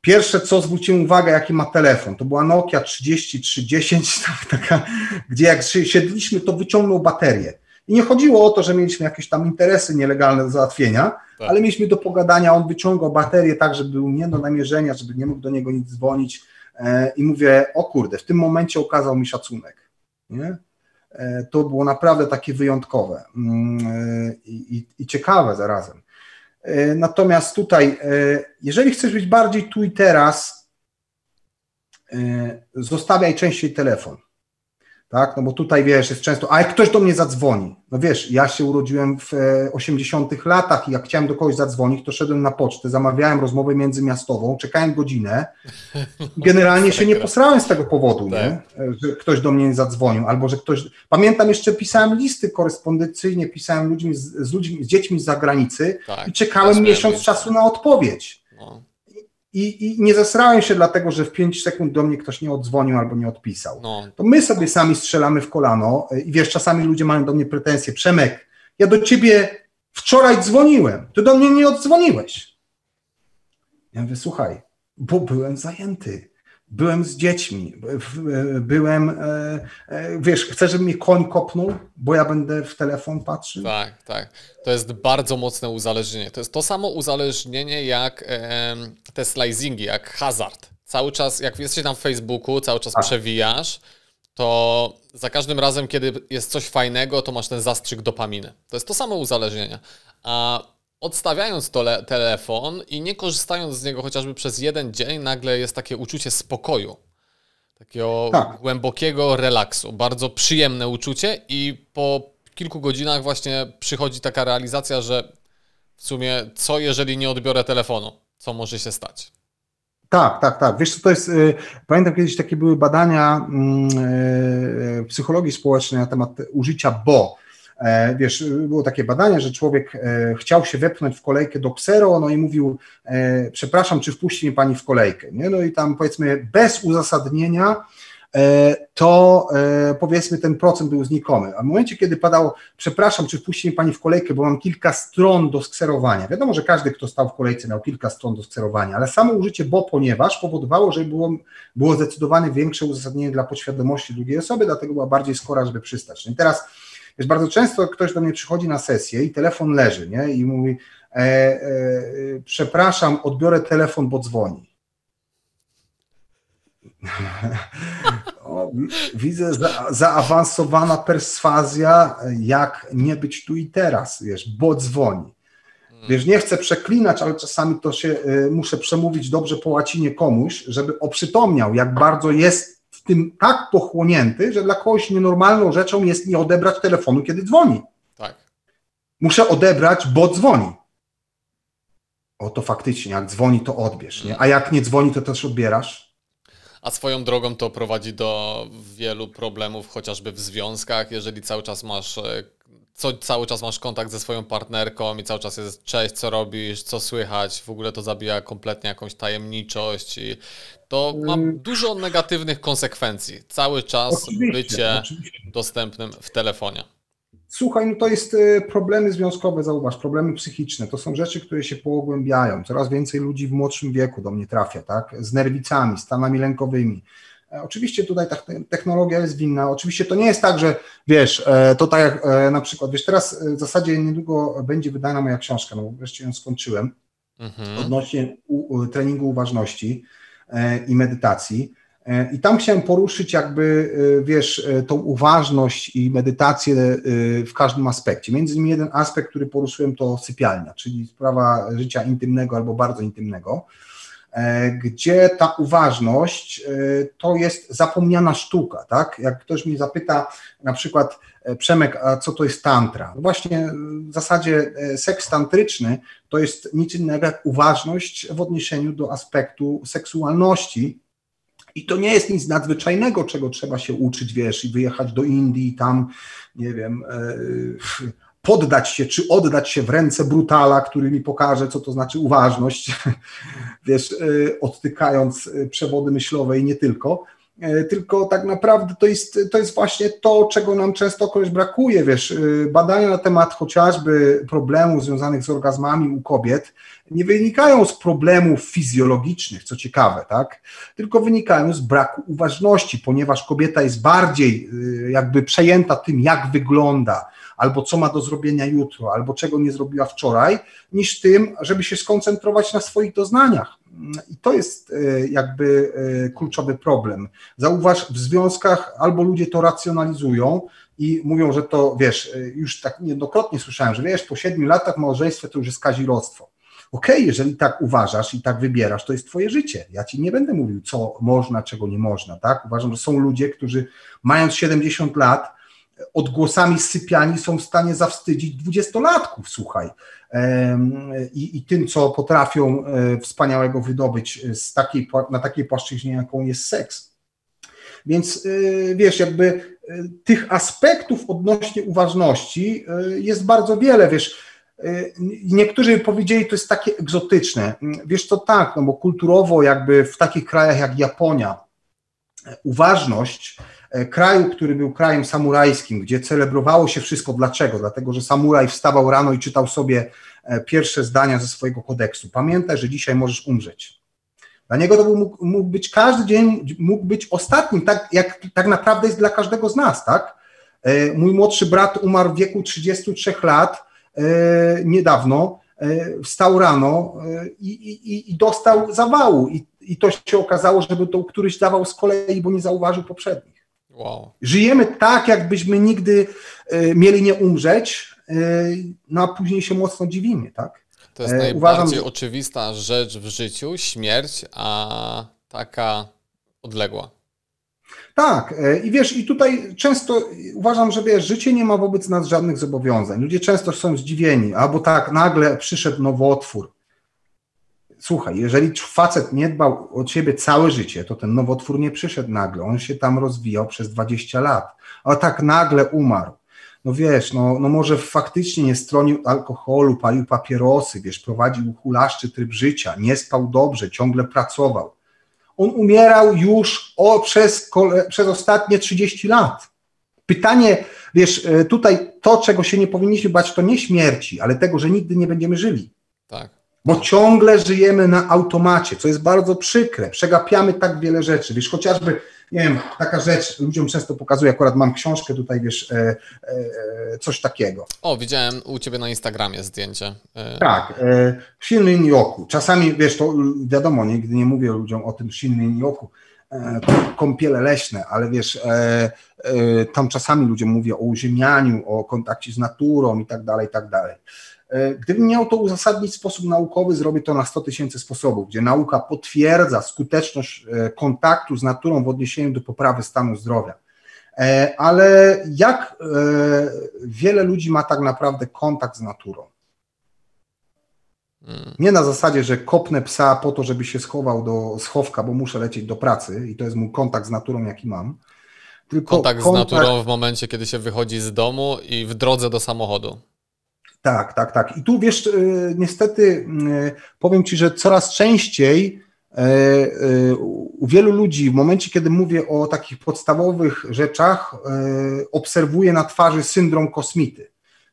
Pierwsze, co zwróciłem uwagę, jaki ma telefon, to była Nokia 3310, taka, gdzie jak siedliśmy, to wyciągnął baterię. I nie chodziło o to, że mieliśmy jakieś tam interesy nielegalne do załatwienia, tak. ale mieliśmy do pogadania, on wyciągał baterię tak, żeby był nie do namierzenia, żeby nie mógł do niego nic dzwonić. E, I mówię, o kurde, w tym momencie okazał mi szacunek. Nie? E, to było naprawdę takie wyjątkowe mm, e, i, i, i ciekawe zarazem. E, natomiast tutaj, jeżeli chcesz być bardziej tu i teraz, zostawiaj częściej telefon tak? No bo tutaj wiesz, jest często, a jak ktoś do mnie zadzwoni, no wiesz, ja się urodziłem w 80 e, latach i jak chciałem do kogoś zadzwonić, to szedłem na pocztę, zamawiałem rozmowę międzymiastową, czekałem godzinę generalnie się nie posrałem z tego powodu, tak. nie? że ktoś do mnie nie zadzwonił, albo że ktoś, pamiętam jeszcze pisałem listy korespondencyjnie, pisałem ludźmi z, z ludźmi, z dziećmi z zagranicy tak, i czekałem miesiąc czasu na odpowiedź. No. I, I, nie zesrałem się dlatego, że w 5 sekund do mnie ktoś nie odzwonił albo nie odpisał. No. To my sobie sami strzelamy w kolano i wiesz, czasami ludzie mają do mnie pretensje. Przemek, ja do ciebie wczoraj dzwoniłem, ty do mnie nie odzwoniłeś. Ja mówię, słuchaj, bo byłem zajęty byłem z dziećmi, byłem, e, e, wiesz, chcesz, żeby mnie koń kopnął, bo ja będę w telefon patrzył? Tak, tak. To jest bardzo mocne uzależnienie. To jest to samo uzależnienie jak e, te slicingi, jak hazard. Cały czas, jak jesteś tam w Facebooku, cały czas tak. przewijasz to za każdym razem, kiedy jest coś fajnego, to masz ten zastrzyk dopaminy. To jest to samo uzależnienie. A odstawiając tole, telefon i nie korzystając z niego chociażby przez jeden dzień, nagle jest takie uczucie spokoju. Takiego tak. głębokiego relaksu. Bardzo przyjemne uczucie i po kilku godzinach właśnie przychodzi taka realizacja, że w sumie co jeżeli nie odbiorę telefonu? Co może się stać? Tak, tak, tak. Wiesz, co to jest. Y, pamiętam kiedyś takie były badania yy, psychologii społecznej na temat użycia bo. E, wiesz, było takie badanie, że człowiek e, chciał się wepchnąć w kolejkę do ksero, no i mówił, e, przepraszam, czy wpuści mnie pani w kolejkę, nie? No i tam powiedzmy bez uzasadnienia to powiedzmy ten procent był znikomy. A w momencie, kiedy padało, przepraszam, czy wpuści mnie Pani w kolejkę, bo mam kilka stron do skserowania. Wiadomo, że każdy, kto stał w kolejce, miał kilka stron do skserowania, ale samo użycie bo, ponieważ powodowało, że było, było zdecydowane większe uzasadnienie dla podświadomości drugiej osoby, dlatego była bardziej skora, żeby przystać. No I teraz, wiesz, bardzo często ktoś do mnie przychodzi na sesję i telefon leży, nie? I mówi, e, e, przepraszam, odbiorę telefon, bo dzwoni. O, widzę za, zaawansowana perswazja, jak nie być tu i teraz, wiesz, bo dzwoni. Wiesz, nie chcę przeklinać, ale czasami to się y, muszę przemówić dobrze po łacinie komuś, żeby oprzytomniał, jak bardzo jest w tym tak pochłonięty, że dla kogoś nienormalną rzeczą jest nie odebrać telefonu, kiedy dzwoni. Tak. Muszę odebrać, bo dzwoni. O to faktycznie, jak dzwoni, to odbierz, nie? A jak nie dzwoni, to też odbierasz. A swoją drogą to prowadzi do wielu problemów, chociażby w związkach, jeżeli cały czas masz e, co, cały czas masz kontakt ze swoją partnerką i cały czas jest cześć, co robisz, co słychać, w ogóle to zabija kompletnie jakąś tajemniczość i to ma mm. dużo negatywnych konsekwencji. Cały czas oczywiście, bycie oczywiście. dostępnym w telefonie. Słuchaj, no to jest e, problemy związkowe, zauważ, problemy psychiczne. To są rzeczy, które się pogłębiają. Coraz więcej ludzi w młodszym wieku do mnie trafia, tak? Z nerwicami, stanami lękowymi. E, oczywiście tutaj ta technologia jest winna. Oczywiście to nie jest tak, że wiesz, e, to tak jak na przykład, wiesz, teraz w zasadzie niedługo będzie wydana moja książka, no wreszcie ją skończyłem, mhm. odnośnie treningu uważności i medytacji. E, I tam chciałem poruszyć jakby, e, wiesz, e, tą uważność i medytację w każdym aspekcie. Między innymi jeden aspekt, który poruszyłem to sypialnia, czyli sprawa życia intymnego albo bardzo intymnego, gdzie ta uważność to jest zapomniana sztuka, tak? Jak ktoś mnie zapyta na przykład, Przemek, a co to jest tantra? No właśnie w zasadzie seks tantryczny to jest nic innego jak uważność w odniesieniu do aspektu seksualności, i to nie jest nic nadzwyczajnego, czego trzeba się uczyć, wiesz, i wyjechać do Indii tam, nie wiem, e, poddać się, czy oddać się w ręce brutala, który mi pokaże, co to znaczy uważność, wiesz, e, odtykając e, przewody myślowe i nie tylko. Tylko tak naprawdę to jest, to jest właśnie to, czego nam często kogoś brakuje, wiesz, badania na temat chociażby problemów związanych z orgazmami u kobiet nie wynikają z problemów fizjologicznych, co ciekawe, tak? Tylko wynikają z braku uważności, ponieważ kobieta jest bardziej y, jakby przejęta tym, jak wygląda, albo co ma do zrobienia jutro, albo czego nie zrobiła wczoraj, niż tym, żeby się skoncentrować na swoich doznaniach. I to jest y, jakby y, kluczowy problem. Zauważ, w związkach albo ludzie to racjonalizują, i mówią, że to, wiesz, już tak niejednokrotnie słyszałem, że wiesz, po siedmiu latach małżeństwa to już jest kazirodztwo okej, okay, jeżeli tak uważasz i tak wybierasz, to jest twoje życie. Ja ci nie będę mówił, co można, czego nie można, tak? Uważam, że są ludzie, którzy mając 70 lat, odgłosami z sypialni są w stanie zawstydzić dwudziestolatków, słuchaj. I, I, tym, co potrafią e, wspaniałego wydobyć z takiej, na takiej płaszczyźnie, jaką jest seks. Więc e, wiesz, jakby e, tych aspektów odnośnie uważności jest bardzo wiele, wiesz, niektórzy powiedzieli, to jest takie egzotyczne. Wiesz co, tak, no bo kulturowo jakby w takich krajach jak Japonia uważność kraju, który był krajem samurajskim, gdzie celebrowało się wszystko. Dlaczego? Dlatego, że samuraj wstawał rano i czytał sobie e, pierwsze zdania ze swojego kodeksu. Pamiętaj, że dzisiaj możesz umrzeć. Dla niego to mógł, mógł być każdy dzień, mógł być ostatnim, tak jak tak naprawdę jest dla każdego z nas, tak? E, mój młodszy brat umarł w wieku 33 lat, E, niedawno, e, wstał rano e, i, i, i dostał zawału. I, I to się okazało, żeby to któryś dawał z kolei, bo nie zauważył poprzednich. Wow. Żyjemy tak, jakbyśmy nigdy y, mieli nie umrzeć, y, no a później się mocno dziwimy, tak? To jest e, najbardziej Uważam, że... oczywista rzecz w życiu, śmierć, a taka odległa. Tak, e, i wiesz, i tutaj często uważam, że wiesz, życie nie ma wobec nas żadnych zobowiązań. Ludzie często są zdziwieni, albo tak, nagle przyszedł nowotwór. Słuchaj, jeżeli facet nie dbał o ciebie całe życie, to ten nowotwór nie przyszedł nagle, on się tam rozwijał przez 20 lat, a tak nagle umarł. No wiesz, no, no może faktycznie nie stronił alkoholu, palił papierosy, wiesz, prowadził hulaszczy tryb życia, nie spał dobrze, ciągle pracował on umierał już o, przez, przez ostatnie 30 lat. Pytanie, wiesz, e, tutaj to, czego się nie powinniśmy bać, to nie śmierci, ale tego, że nigdy nie będziemy żyli. Tak. Bo ciągle żyjemy na automacie, co jest bardzo przykre. Przegapiamy tak wiele rzeczy. Wiesz, chociażby nie wiem, taka rzecz, ludziom często pokazuję, akurat mam książkę tutaj, wiesz, e, e, coś takiego. O, widziałem u Ciebie na Instagramie zdjęcie. E... Tak, e, silny nioku. Czasami, wiesz, to wiadomo, nigdy nie mówię ludziom o tym silnym nioku, e, kąpiele leśne, ale wiesz, e, e, tam czasami ludzie mówią o uziemianiu, o kontakcie z naturą i tak dalej, i tak dalej. E, gdybym miał to uzasadnić w sposób naukowy, zrobię to na 100 tysięcy sposobów, gdzie nauka potwierdza skuteczność e, kontaktu z naturą w odniesieniu do poprawy stanu zdrowia. E, ale jak wiele ludzi ma tak naprawdę kontakt z naturą? Hmm. Nie na zasadzie, że kopnę psa po to, żeby się schował do schowka, bo muszę lecieć do pracy i to jest mój kontakt z naturą, jaki mam. Tylko kontakt, kontakt z naturą w momencie, kiedy się wychodzi z domu i w drodze do samochodu. Tak, tak, tak. I tu wiesz, e, niestety e, powiem Ci, że coraz częściej e, u wielu ludzi w momencie, kiedy mówię o takich podstawowych rzeczach, obserwuję na twarzy syndrom kosmity.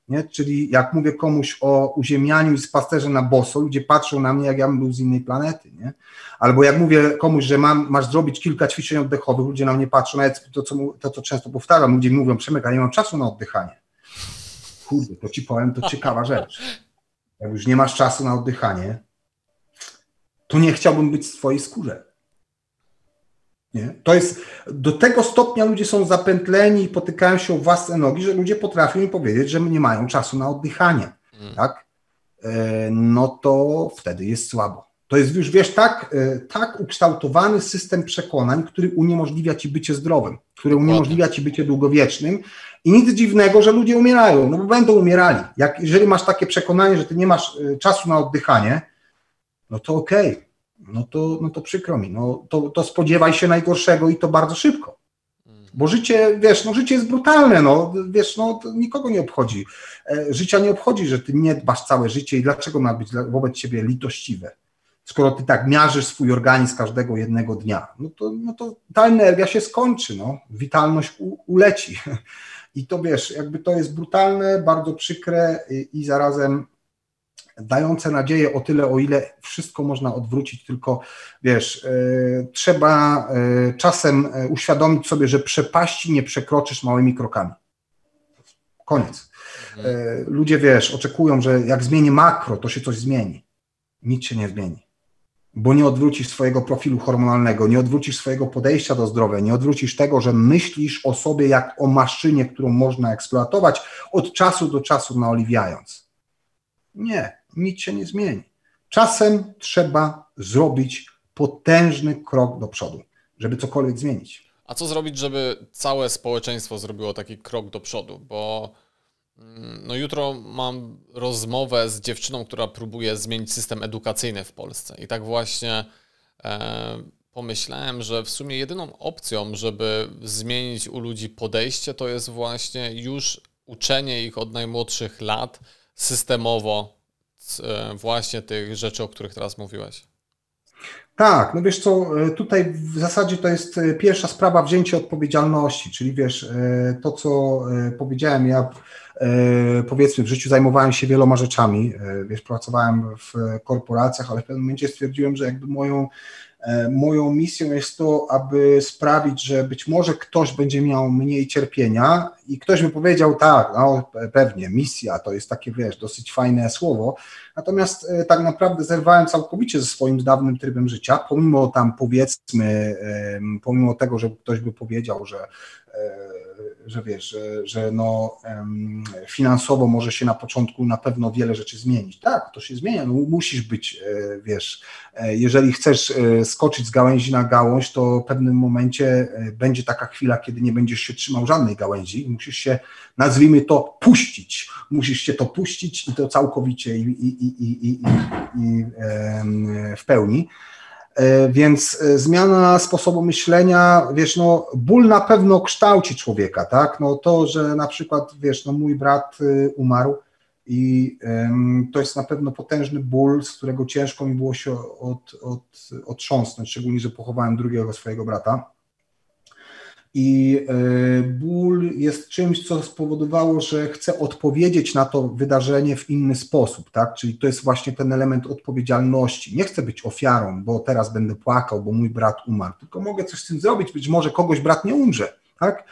Nie? Czyli jak mówię komuś o uziemianiu i spacerze na boso, ludzie patrzą na mnie, jak ja bym był z innej planety. Nie? Albo jak mówię komuś, że mam, masz zrobić kilka ćwiczeń oddechowych, ludzie na mnie patrzą, nawet to, co, to, co często powtarzam, ludzie mówią, Przemek, ja nie mam czasu na oddychanie kurde, to ci powiem, to ciekawa rzecz. Jak już nie masz czasu na oddychanie, to nie chciałbym być w twojej skórze. Nie? To jest, do tego stopnia ludzie są zapętleni i potykają się o własne nogi, że ludzie potrafią mi powiedzieć, że nie mają czasu na oddychanie. Mm. Tak? E, no to wtedy jest słabo. To jest już, wiesz, tak, e, tak ukształtowany system przekonań, który uniemożliwia ci bycie zdrowym, który uniemożliwia ci bycie długowiecznym i nic dziwnego, że ludzie umierają, no bo będą umierali. Jak, jeżeli masz takie przekonanie, że ty nie masz e, czasu na oddychanie, no to okej, okay. no, to, no to przykro mi, no to, to spodziewaj się najgorszego i to bardzo szybko. Bo życie, wiesz, no życie jest brutalne, no wiesz, no nikogo nie obchodzi. E, życia nie obchodzi, że ty nie dbasz całe życie i dlaczego ma być wobec ciebie litościwe skoro ty tak miażysz swój organizm każdego jednego dnia, no to, no to ta energia się skończy, no, witalność u, uleci. I to wiesz, jakby to jest brutalne, bardzo przykre i, zarazem dające nadzieję o tyle, o ile wszystko można odwrócić, tylko wiesz, y, trzeba y, czasem e, uświadomić sobie, że przepaści nie przekroczysz małymi krokami. Koniec. Mhm. Y, ludzie, wiesz, oczekują, że jak zmieni makro, to się coś zmieni. Nic się nie zmieni bo nie odwrócisz swojego profilu hormonalnego, nie odwrócisz swojego podejścia do zdrowia, nie odwrócisz tego, że myślisz o sobie jak o maszynie, którą można eksploatować od czasu do czasu naoliwiając. Nie, nic się nie zmieni. Czasem trzeba zrobić potężny krok do przodu, żeby cokolwiek zmienić. A co zrobić, żeby całe społeczeństwo zrobiło taki krok do przodu? Bo no jutro mam rozmowę z dziewczyną, która próbuje zmienić system edukacyjny w Polsce. I tak właśnie e, pomyślałem, że w sumie jedyną opcją, żeby zmienić u ludzi podejście, to jest właśnie już uczenie ich od najmłodszych lat systemowo e, właśnie tych rzeczy, o których teraz mówiłeś. Tak, no wiesz co, e, tutaj w zasadzie to jest e, pierwsza sprawa wzięcie odpowiedzialności, czyli wiesz, to co powiedziałem, ja powiedzmy w życiu zajmowałem się wieloma rzeczami, wiesz, pracowałem w korporacjach, ale w pewnym momencie stwierdziłem, że jakby moją E, moją misją jest to, aby sprawić, że być może ktoś będzie miał mniej cierpienia i ktoś by powiedział, tak, no pewnie, misja to jest takie, wiesz, dosyć fajne słowo, natomiast e, tak naprawdę zerwałem całkowicie ze swoim dawnym trybem życia, pomimo tam powiedzmy, pomimo tego, że ktoś by powiedział, że e, że wiesz, że, że no, finansowo może się na początku na pewno wiele rzeczy zmienić. Tak, to się zmienia, no, musisz być, e, wiesz, e, jeżeli chcesz e, skoczyć z gałęzi na gałąź, to w pewnym momencie będzie taka chwila, kiedy nie będziesz się trzymał żadnej gałęzi, musisz się, nazwijmy to, puścić, musisz się to puścić i to całkowicie i, i, i, i, i w pełni. E, więc e, zmiana sposobu myślenia, wiesz, no ból na pewno kształci człowieka, tak? No to, że na przykład, wiesz, no mój brat y, umarł i to jest na pewno potężny ból, z którego ciężko mi było się od, od, otrząsnąć, szczególnie, że pochowałem drugiego swojego brata. I e, ból jest czymś, co spowodowało, że chcę odpowiedzieć na to wydarzenie w inny sposób, tak? Czyli to jest właśnie ten element odpowiedzialności. Nie chcę być ofiarą, bo teraz będę płakał, bo mój brat umarł, tylko mogę coś z tym zrobić. Być może kogoś brat nie umrze, tak?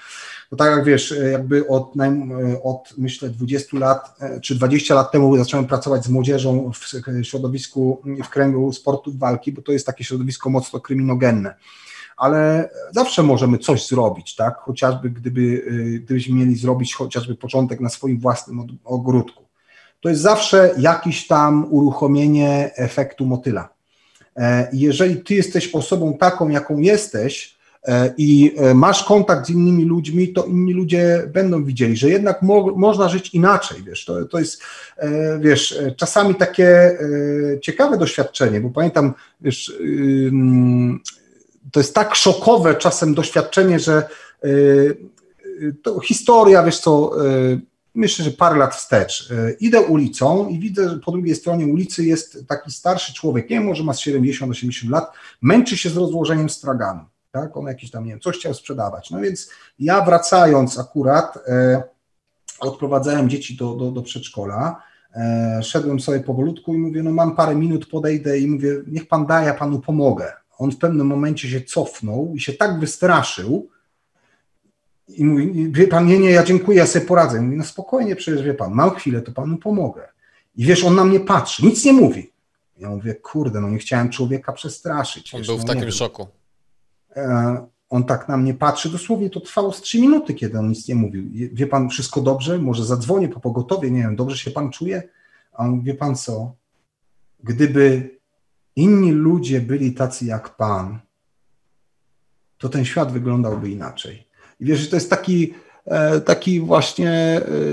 No tak jak wiesz, jakby od, od myślę 20 lat e, czy 20 lat temu zacząłem pracować z młodzieżą w środowisku, w kręgu sportów walki, bo to jest takie środowisko mocno kryminogenne ale zawsze możemy coś zrobić, tak? Chociażby gdyby, y, gdybyśmy mieli zrobić chociażby początek na swoim własnym ogródku. To jest zawsze jakieś tam uruchomienie efektu motyla. E, jeżeli ty jesteś osobą taką, jaką jesteś, e, i e, masz kontakt z innymi ludźmi, to inni ludzie będą widzieli, że jednak mo można żyć inaczej, wiesz, to, to jest, wiesz, czasami takie ciekawe doświadczenie, bo pamiętam, wiesz, to jest tak szokowe czasem doświadczenie, że y, y, to historia, wiesz co, y, myślę, że parę lat wstecz. Idę ulicą i widzę, że po drugiej stronie ulicy jest taki starszy człowiek, nie wiem, może ma 70-80 lat, męczy się z rozłożeniem straganu. Tak? On jakiś tam, nie wiem, coś chciał sprzedawać. No więc ja wracając akurat, odprowadzałem dzieci do, do, do przedszkola, szedłem sobie powolutku i mówię, no mam parę minut, podejdę i mówię, niech pan da, ja panu pomogę on w pewnym momencie się cofnął i się tak wystraszył i mówi, wie pan, nie, nie, ja dziękuję, ja sobie poradzę. Mówi, no spokojnie, przecież wie pan, mam chwilę, to panu pomogę. I wiesz, on na mnie patrzy, nic nie mówi. Ja mówię, kurde, no nie chciałem człowieka przestraszyć. On wiesz, był no, w takim szoku. E, on tak na mnie patrzy, dosłownie to trwało z trzy minuty, kiedy on nic nie mówił. Wie pan, wszystko dobrze? Może zadzwonię po pogotowie, nie wiem, dobrze się pan czuje? A on, wie pan co, gdyby inni ludzie byli tacy jak Pan, to ten świat wyglądałby inaczej. I wiesz, że to jest taki, e, taki właśnie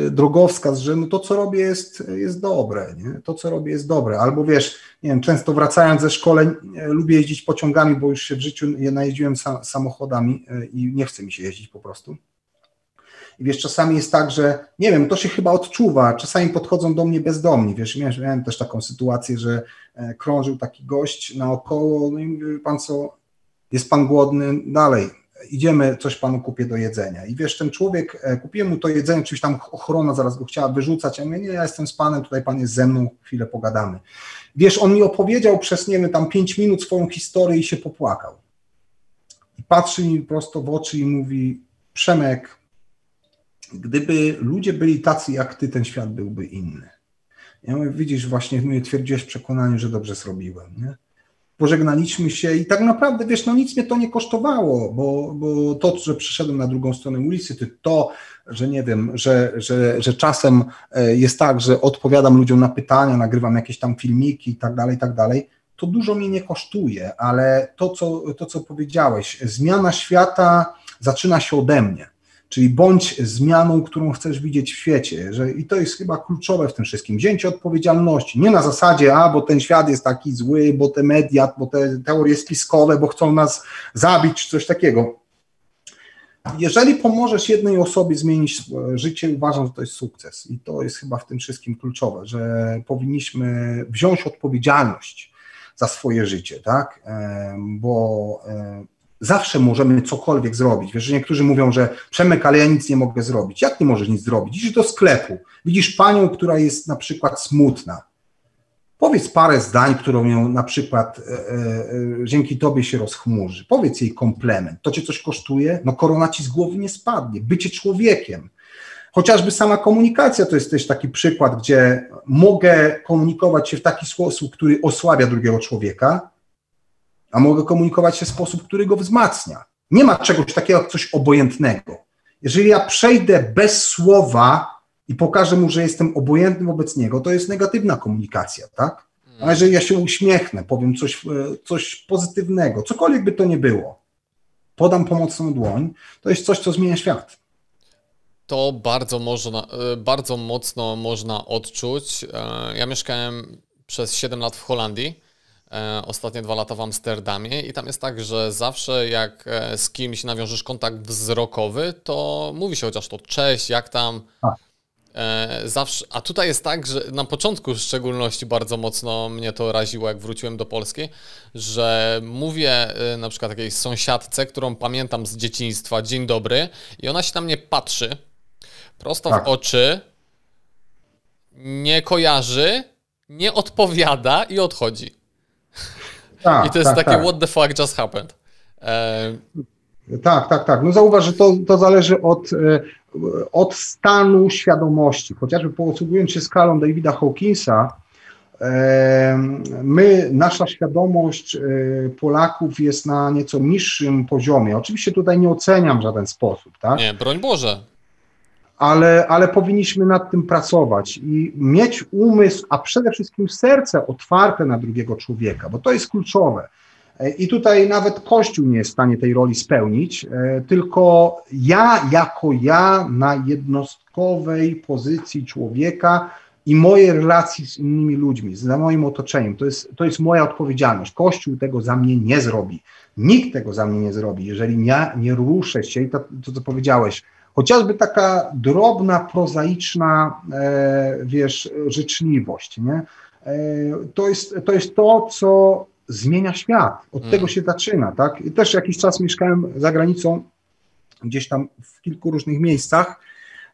e, drogowskaz, że no to, co robię, jest, jest dobre, nie? to, co robię, jest dobre. Albo wiesz, nie wiem, często wracając ze szkoleń, e, lubię jeździć pociągami, bo już się w życiu najeździłem samochodami i nie chce mi się jeździć po prostu. I wiesz, czasami jest tak, że nie wiem, to się chyba odczuwa. Czasami podchodzą do mnie bezdomni. Wiesz, miałem, miałem też taką sytuację, że krążył taki gość naokoło, no i mówię, pan co, jest pan głodny, dalej, idziemy, coś panu kupię do jedzenia. I wiesz, ten człowiek, e, kupiłem mu to jedzenie, oczywiście tam ochrona zaraz go chciała wyrzucać, ja mówię, nie, ja jestem z panem, tutaj pan jest ze mną, chwilę pogadamy. Wiesz, on mi opowiedział przez, nie wiem, tam pięć minut swoją historię i się popłakał. I patrzy mi prosto w oczy i mówi, Przemek, gdyby ludzie byli tacy jak ty, ten świat byłby inny. Ja mówię, widzisz, właśnie mnie twierdziłeś w przekonaniu, że dobrze zrobiłem. Nie? Pożegnaliśmy się i tak naprawdę, wiesz, no nic mnie to nie kosztowało, bo, bo to, że przyszedłem na drugą stronę ulicy, to, to że nie wiem, że, że, że czasem e, jest tak, że odpowiadam ludziom na pytania, nagrywam jakieś tam filmiki i tak dalej, i tak dalej, to dużo mnie nie kosztuje, ale to, co, to, co powiedziałeś, zmiana świata zaczyna się ode mnie. Czyli bądź zmianą, którą chcesz widzieć w świecie. Że, I to jest chyba kluczowe w tym wszystkim. Wzięcie odpowiedzialności. Nie na zasadzie, a bo ten świat jest taki zły, bo te media, bo te teorie spiskowe, bo chcą nas zabić, czy coś takiego. Jeżeli pomożesz jednej osobie zmienić życie, uważam, że to jest sukces. I to jest chyba w tym wszystkim kluczowe, że powinniśmy wziąć odpowiedzialność za swoje życie, tak? Bo Zawsze możemy cokolwiek zrobić. Wiesz, że niektórzy mówią, że Przemek, ale ja nic nie mogę zrobić. Jak nie możesz nic zrobić? Idziesz do sklepu, widzisz panią, która jest na przykład smutna. Powiedz parę zdań, którą ją na przykład e, e, e, dzięki tobie się rozchmurzy. Powiedz jej komplement. To cię coś kosztuje? No korona ci z głowy nie spadnie. Bycie człowiekiem. Chociażby sama komunikacja to jest też taki przykład, gdzie mogę komunikować się w taki sposób, który osłabia drugiego człowieka, a mogę komunikować się w sposób, który go wzmacnia. Nie ma czegoś takiego jak coś obojętnego. Jeżeli ja przejdę bez słowa i pokażę mu, że jestem obojętny wobec niego, to jest negatywna komunikacja, tak? A jeżeli ja się uśmiechnę, powiem coś, e, coś pozytywnego, cokolwiek by to nie było, podam pomocną dłoń, to jest coś, co zmienia świat. To bardzo, można, e, bardzo mocno można odczuć. E, ja mieszkałem przez 7 lat w Holandii, ostatnie dwa lata w Amsterdamie i tam jest tak, że zawsze jak z kimś nawiążesz kontakt wzrokowy, to mówi się chociaż to cześć, jak tam, A. E, zawsze, a tutaj jest tak, że na początku w szczególności bardzo mocno mnie to raziło, jak wróciłem do Polski, że mówię e, na przykład takiej sąsiadce, którą pamiętam z dzieciństwa, dzień dobry, i ona się na mnie patrzy prosto tak. w oczy, nie kojarzy, nie odpowiada i odchodzi. Tak, I to jest tak, takie tak. what the fuck just happened. E... Tak, tak, tak. No zauważ, że to, to zależy od od stanu świadomości. Chociażby posługując się skalą Davida Hawkinsa, my, nasza świadomość e, Polaków jest na nieco niższym poziomie. Oczywiście tutaj nie oceniam w żaden sposób, tak? Nie, broń Boże. Ale, ale powinniśmy nad tym pracować i mieć umysł, a przede wszystkim serce otwarte na drugiego człowieka, bo to jest kluczowe. E, I tutaj nawet Kościół nie jest w stanie tej roli spełnić, e, tylko ja jako ja na jednostkowej pozycji człowieka i moje relacji z innymi ludźmi, z moim otoczeniem. To jest, to jest moja odpowiedzialność. Kościół tego za mnie nie zrobi. Nikt tego za mnie nie zrobi, jeżeli ja nie ruszę się i to, to co powiedziałeś, chociażby taka drobna, prozaiczna, e, wiesz, życzliwość, nie? E, to, jest, to jest to, co zmienia świat. Od mm. tego się zaczyna, tak? I też jakiś czas mieszkałem za granicą, gdzieś tam w kilku różnych miejscach.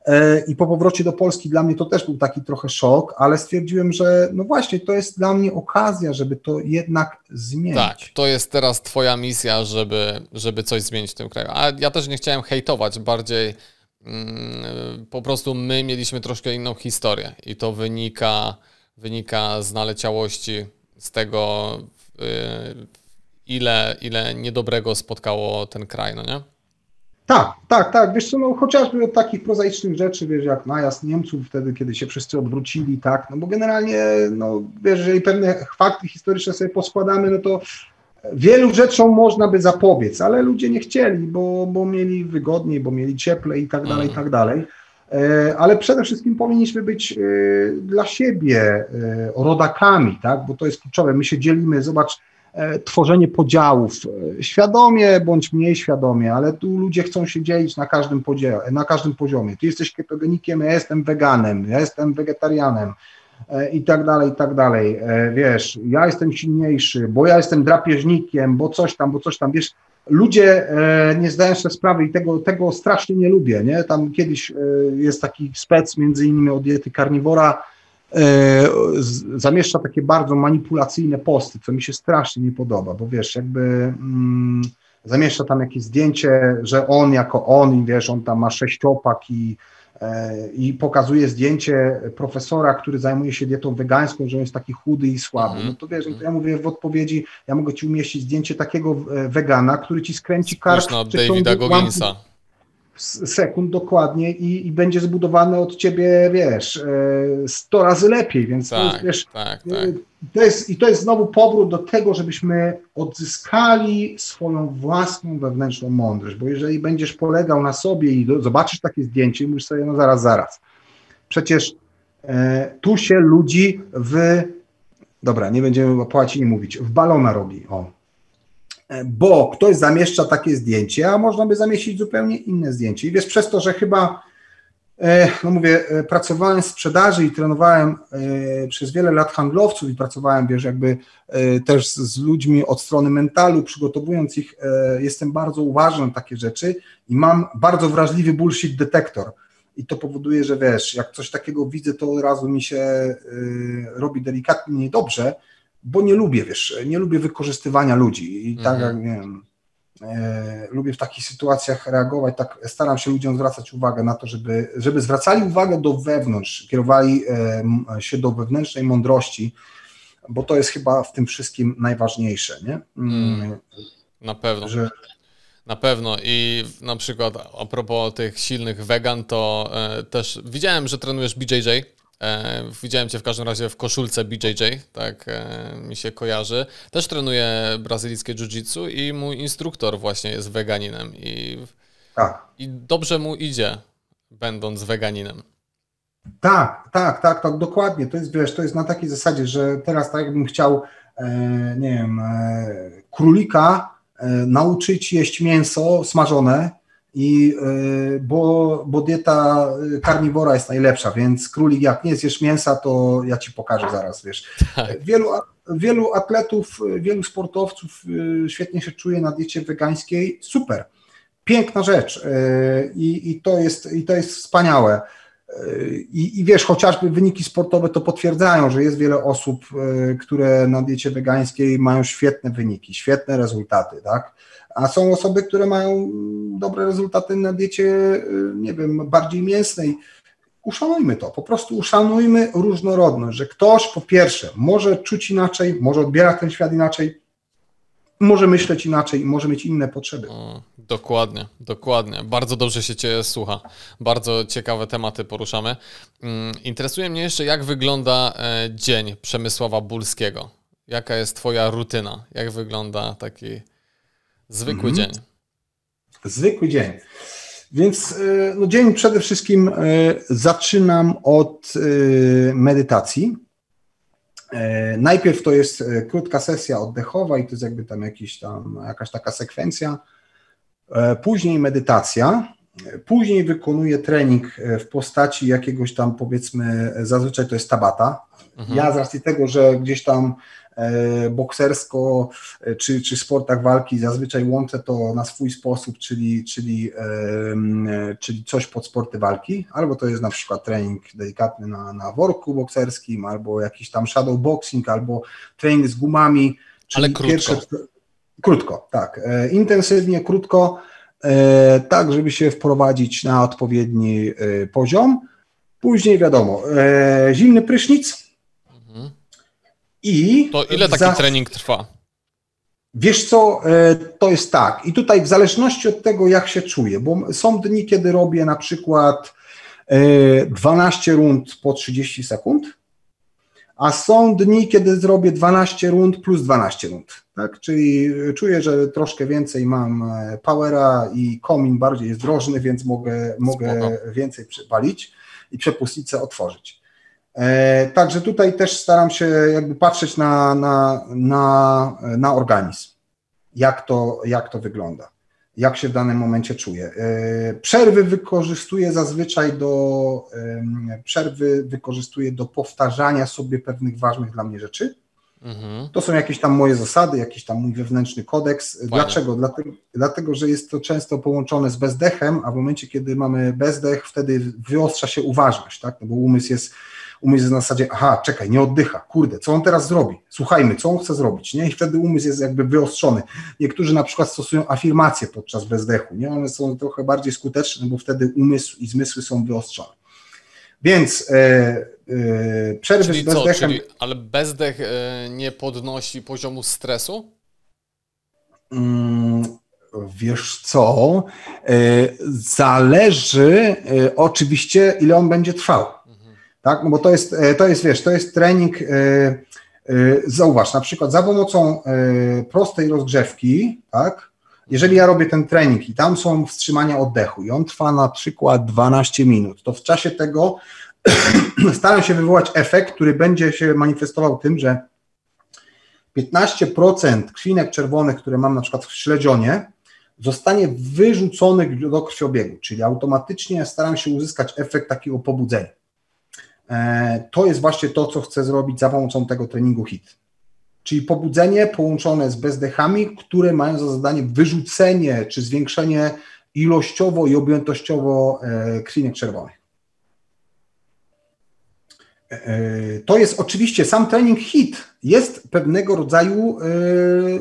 E, I po powrocie do Polski dla mnie to też był taki trochę szok, ale stwierdziłem, że no właśnie, to jest dla mnie okazja, żeby to jednak zmienić. Tak, to jest teraz Twoja misja, żeby, żeby coś zmienić w tym kraju. A ja też nie chciałem hejtować, bardziej mm, po prostu my mieliśmy troszkę inną historię i to wynika, wynika z naleciałości z tego, Y, ile, ile niedobrego spotkało ten kraj, no nie? Tak, tak, tak. Wiesz co, no chociażby od takich prozaicznych rzeczy, wiesz, jak najazd Niemców wtedy, kiedy się wszyscy odwrócili, tak, no bo generalnie, no wiesz, jeżeli pewne fakty historyczne sobie poskładamy, no to wielu rzeczom można by zapobiec, ale ludzie nie chcieli, bo, bo mieli wygodniej, bo mieli cieplej i tak dalej, i tak dalej. E, ale przede wszystkim powinniśmy być e, dla siebie e, rodakami, tak? bo to jest kluczowe. My się dzielimy, zobacz, tworzenie podziałów, świadomie bądź mniej świadomie, ale tu ludzie chcą się dzielić na każdym, na każdym poziomie. Ty jesteś ketogenikiem, ja jestem weganem, ja jestem wegetarianem i tak dalej, i tak dalej. Wiesz, ja jestem silniejszy, bo ja jestem drapieżnikiem, bo coś tam, bo coś tam, wiesz, ludzie e, nie zdają sobie sprawy i tego, tego strasznie nie lubię, nie? Tam kiedyś e, jest taki spec między innymi o diety karniwora, e, zamieszcza takie bardzo manipulacyjne posty, co mi się strasznie nie podoba, bo wiesz, jakby mm, zamieszcza tam jakieś zdjęcie, że on jako on i wiesz, on tam ma sześciopak i i pokazuje zdjęcie profesora, który zajmuje się dietą wegańską, że on jest taki chudy i słaby. Mhm. No to wiesz, no to ja mówię w odpowiedzi, ja mogę ci umieścić zdjęcie takiego e, wegana, który ci skręci kark na Davida Gogginsa. Sekund dokładnie i, i będzie zbudowane od ciebie, wiesz, 100 e, razy lepiej, więc tak, to jest, wiesz, tak, tak. To jest, i to jest znowu powrót do tego, żebyśmy odzyskali swoją własną wewnętrzną mądrość, bo jeżeli będziesz polegał na sobie i do, zobaczysz takie zdjęcie i mówisz sobie, no zaraz, zaraz, przecież e, tu się ludzi w, dobra, nie będziemy o i mówić, w balona robi, o, e, bo ktoś zamieszcza takie zdjęcie, a można by zamieścić zupełnie inne zdjęcie i wiesz, przez to, że chyba E, no mówię, e, pracowałem w sprzedaży i trenowałem e, przez wiele lat handlowców i pracowałem, wiesz, jakby też z ludźmi od strony mentalu, przygotowując ich, jestem bardzo uważny na takie rzeczy i mam bardzo wrażliwy bullshit detektor. I to powoduje, że wiesz, jak coś takiego widzę, to od razu mi się robi delikatnie niedobrze, bo nie lubię, wiesz, nie lubię wykorzystywania ludzi. I tak mhm. jak, nie wiem, E, lubię w takich sytuacjach reagować, tak staram się ludziom zwracać uwagę na to, żeby, żeby zwracali uwagę do wewnątrz, kierowali e, się do wewnętrznej mądrości, bo to jest chyba w tym wszystkim najważniejsze, nie? Mm, mm na pewno. Że... Na pewno i na przykład a propos tych silnych wegan, to e, też widziałem, że trenujesz BJJ, E, widziałem Cię w każdym razie w koszulce BJJ, tak e, mi się kojarzy. Też trenuję brazylijskie jiu-jitsu i mój instruktor właśnie jest weganinem i, tak. i dobrze mu idzie, będąc weganinem. Tak, tak, tak, tak, dokładnie. To jest, wiesz, to jest na takiej zasadzie, że teraz tak jakbym chciał, e, nie wiem, e, królika nauczyć jeść mięso smażone, i y, bo, bo dieta karniwora jest najlepsza, więc królik jak nie zjesz mięsa, to ja ci pokażę zaraz, wiesz. Tak. Wielu, wielu atletów, wielu sportowców y, świetnie się czuje na diecie wegańskiej, super, piękna rzecz i, i, to, jest, i to jest wspaniałe. I, I wiesz, chociażby wyniki sportowe to potwierdzają, że jest wiele osób, które na diecie wegańskiej mają świetne wyniki, świetne rezultaty, tak? A są osoby, które mają dobre rezultaty na diecie, y, nie wiem, bardziej mięsnej. Uszanujmy to, po prostu uszanujmy różnorodność, że ktoś po pierwsze może czuć inaczej, może odbierać ten świat inaczej, może myśleć inaczej, może mieć inne potrzeby. Dokładnie, dokładnie. Bardzo dobrze się Cię słucha. Bardzo ciekawe tematy poruszamy. Mm, interesuje mnie jeszcze, jak wygląda e, dzień Przemysława Bulskiego. Jaka jest Twoja rutyna? Jak wygląda taki Zwykły mhm. dzień. Zwykły dzień. Więc y, no, dzień przede wszystkim y, zaczynam od y, medytacji. Najpierw to jest krótka sesja oddechowa i to jest jakby tam, jakiś tam jakaś taka sekwencja. Później medytacja. Później wykonuję trening w postaci jakiegoś tam powiedzmy, zazwyczaj to jest tabata. Mhm. Ja z racji tego, że gdzieś tam E, boksersko e, czy, czy sportach walki zazwyczaj łączę to na swój sposób, czyli, czyli, czyli coś pod sporty walki, albo to jest na przykład trening delikatny na, na worku bokserskim, albo jakiś tam shadow boxing, albo trening z gumami. Ale krótko. Pierwsze, krótko, tak. E, intensywnie, krótko, tak, żeby się wprowadzić na odpowiedni poziom. Później wiadomo, zimny prysznic, i to ile taki za... trening trwa? Wiesz co, e, to jest tak. I tutaj w zależności od tego, jak się czuję, bo są dni, kiedy robię na przykład 12 e, rund po 30 sekund, a są dni, kiedy zrobię 12 rund plus 12 rund. Tak? Czyli czuję, że troszkę więcej mam e, powera i komin bardziej jest drożny, więc mogę, mogę więcej przypalić i przepustnicę otworzyć. E, także tutaj też staram się jakby patrzeć na, na, na, na organizm, jak to, jak to wygląda, jak się w danym momencie czuję. E, przerwy wykorzystuję zazwyczaj do przerwy wykorzystuję do powtarzania sobie pewnych ważnych dla mnie rzeczy. Mhm. To są jakieś tam moje zasady, jakiś tam mój wewnętrzny kodeks. Fajne. Dlaczego? Dlatego, dlatego, że jest to często połączone z bezdechem, a w momencie, kiedy mamy bezdech, wtedy wyostrza się uważność, tak? No bo umysł jest umysł jest na zasadzie, aha, czekaj, nie oddycha, kurde, co on teraz zrobi? Słuchajmy, co on chce zrobić, nie? I wtedy umysł jest jakby wyostrzony. Niektórzy na przykład stosują afirmacje podczas bezdechu, nie? One są trochę bardziej skuteczne, bo wtedy umysł i zmysły są wyostrzone. Więc e, e, przerwy czyli z bezdechem... Co, czyli, ale bezdech e, nie podnosi poziomu stresu? Mm, wiesz co, e, zależy e, oczywiście, ile on będzie trwał tak? No bo to jest, e, to jest, wiesz, to jest trening, e, e, zauważ, na przykład za pomocą prostej rozgrzewki, tak? Jeżeli ja robię ten trening i tam są wstrzymania oddechu i on trwa na przykład 12 minut, to w czasie tego staram się wywołać efekt, który będzie się manifestował tym, że 15% krwinek czerwonych, które mam na przykład w śledzionie, zostanie wyrzucony do krwiobiegu, czyli automatycznie staram się uzyskać efekt takiego pobudzenia. E, to jest właśnie to, co chcę zrobić za pomocą tego treningu HIT. Czyli pobudzenie połączone z bezdechami, które mają za zadanie wyrzucenie czy zwiększenie ilościowo i objętościowo e, krwinek czerwonych. E, to jest oczywiście sam trening HIT jest pewnego rodzaju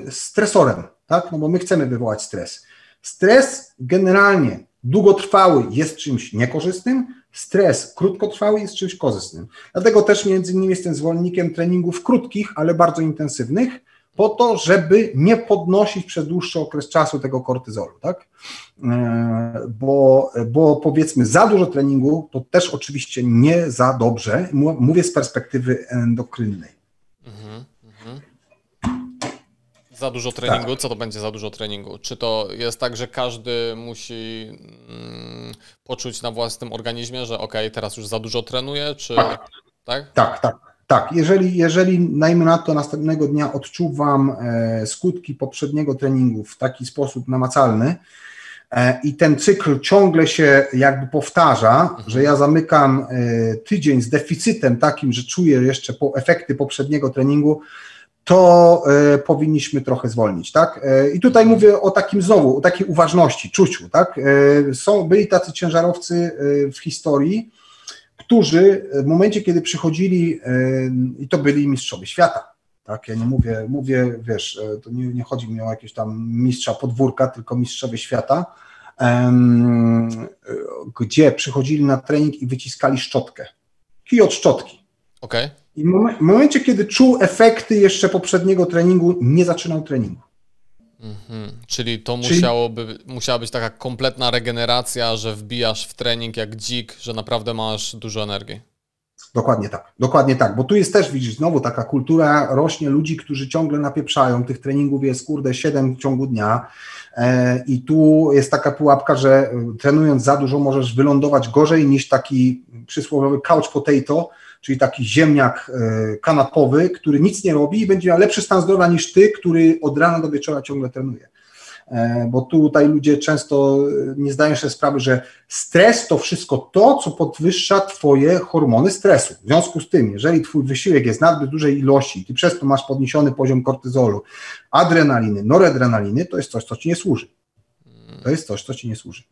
stresorem, tak? No bo my chcemy wywołać stres. Stres generalnie długotrwały jest czymś niekorzystnym, stres krótkotrwały jest czymś korzystnym. Dlatego też między innymi jestem zwolennikiem treningów krótkich, ale bardzo intensywnych, po to, żeby nie podnosić przez dłuższy okres czasu tego kortyzolu, tak? E, bo, bo powiedzmy za dużo treningu to też oczywiście nie za dobrze, mówię z perspektywy endokrynnej. Za dużo treningu? Tak. Co to będzie za dużo treningu? Czy to jest tak, że każdy musi mm, poczuć na własnym organizmie, że ok, teraz już za dużo trenuje, czy tak? Tak, tak. tak. tak. Jeżeli, jeżeli najmniej na to następnego dnia odczuwam e, skutki poprzedniego treningu w taki sposób namacalny, e, i ten cykl ciągle się jakby powtarza, mhm. że ja zamykam e, tydzień z deficytem takim, że czuję jeszcze po efekty poprzedniego treningu, to e, powinniśmy trochę zwolnić, tak? E, I tutaj mówię o takim znowu, o takiej uważności, czuciu, tak? E, są, byli tacy ciężarowcy w historii, którzy w momencie, kiedy przychodzili, i to byli mistrzowie świata, tak? Ja nie mówię, mówię, wiesz, to nie, nie chodzi mi o jakiegoś tam mistrza podwórka, tylko mistrzowie świata, gdzie przychodzili na trening i wyciskali szczotkę, kij od szczotki. Okay. I w momencie, kiedy czuł efekty jeszcze poprzedniego treningu, nie zaczynał treningu. Mhm. Czyli to Czyli... musiałoby, musiała być taka kompletna regeneracja, że wbijasz w trening jak dzik, że naprawdę masz dużo energii. Dokładnie tak, dokładnie tak, bo tu jest też, widzisz, znowu taka kultura rośnie ludzi, którzy ciągle napieprzają, tych treningów jest, kurde, 7 w ciągu dnia e, i tu jest taka pułapka, że e, trenując za dużo możesz wylądować gorzej niż taki przysłowiowy couch potato, czyli taki ziemniak e, kanapowy, który nic nie robi i będzie miał lepszy stan zdrowia niż ty, który od rana do wieczora ciągle trenuje. E, bo tutaj ludzie często e, nie zdają sobie sprawy, że stres to wszystko to, co podwyższa twoje hormony stresu. W związku z tym, jeżeli twój wysiłek jest nadbyt dużej ilości, ty przez to masz podniesiony poziom kortyzolu, adrenaliny, noradrenaliny, to jest coś, co ci nie służy. To jest coś, co ci nie służy.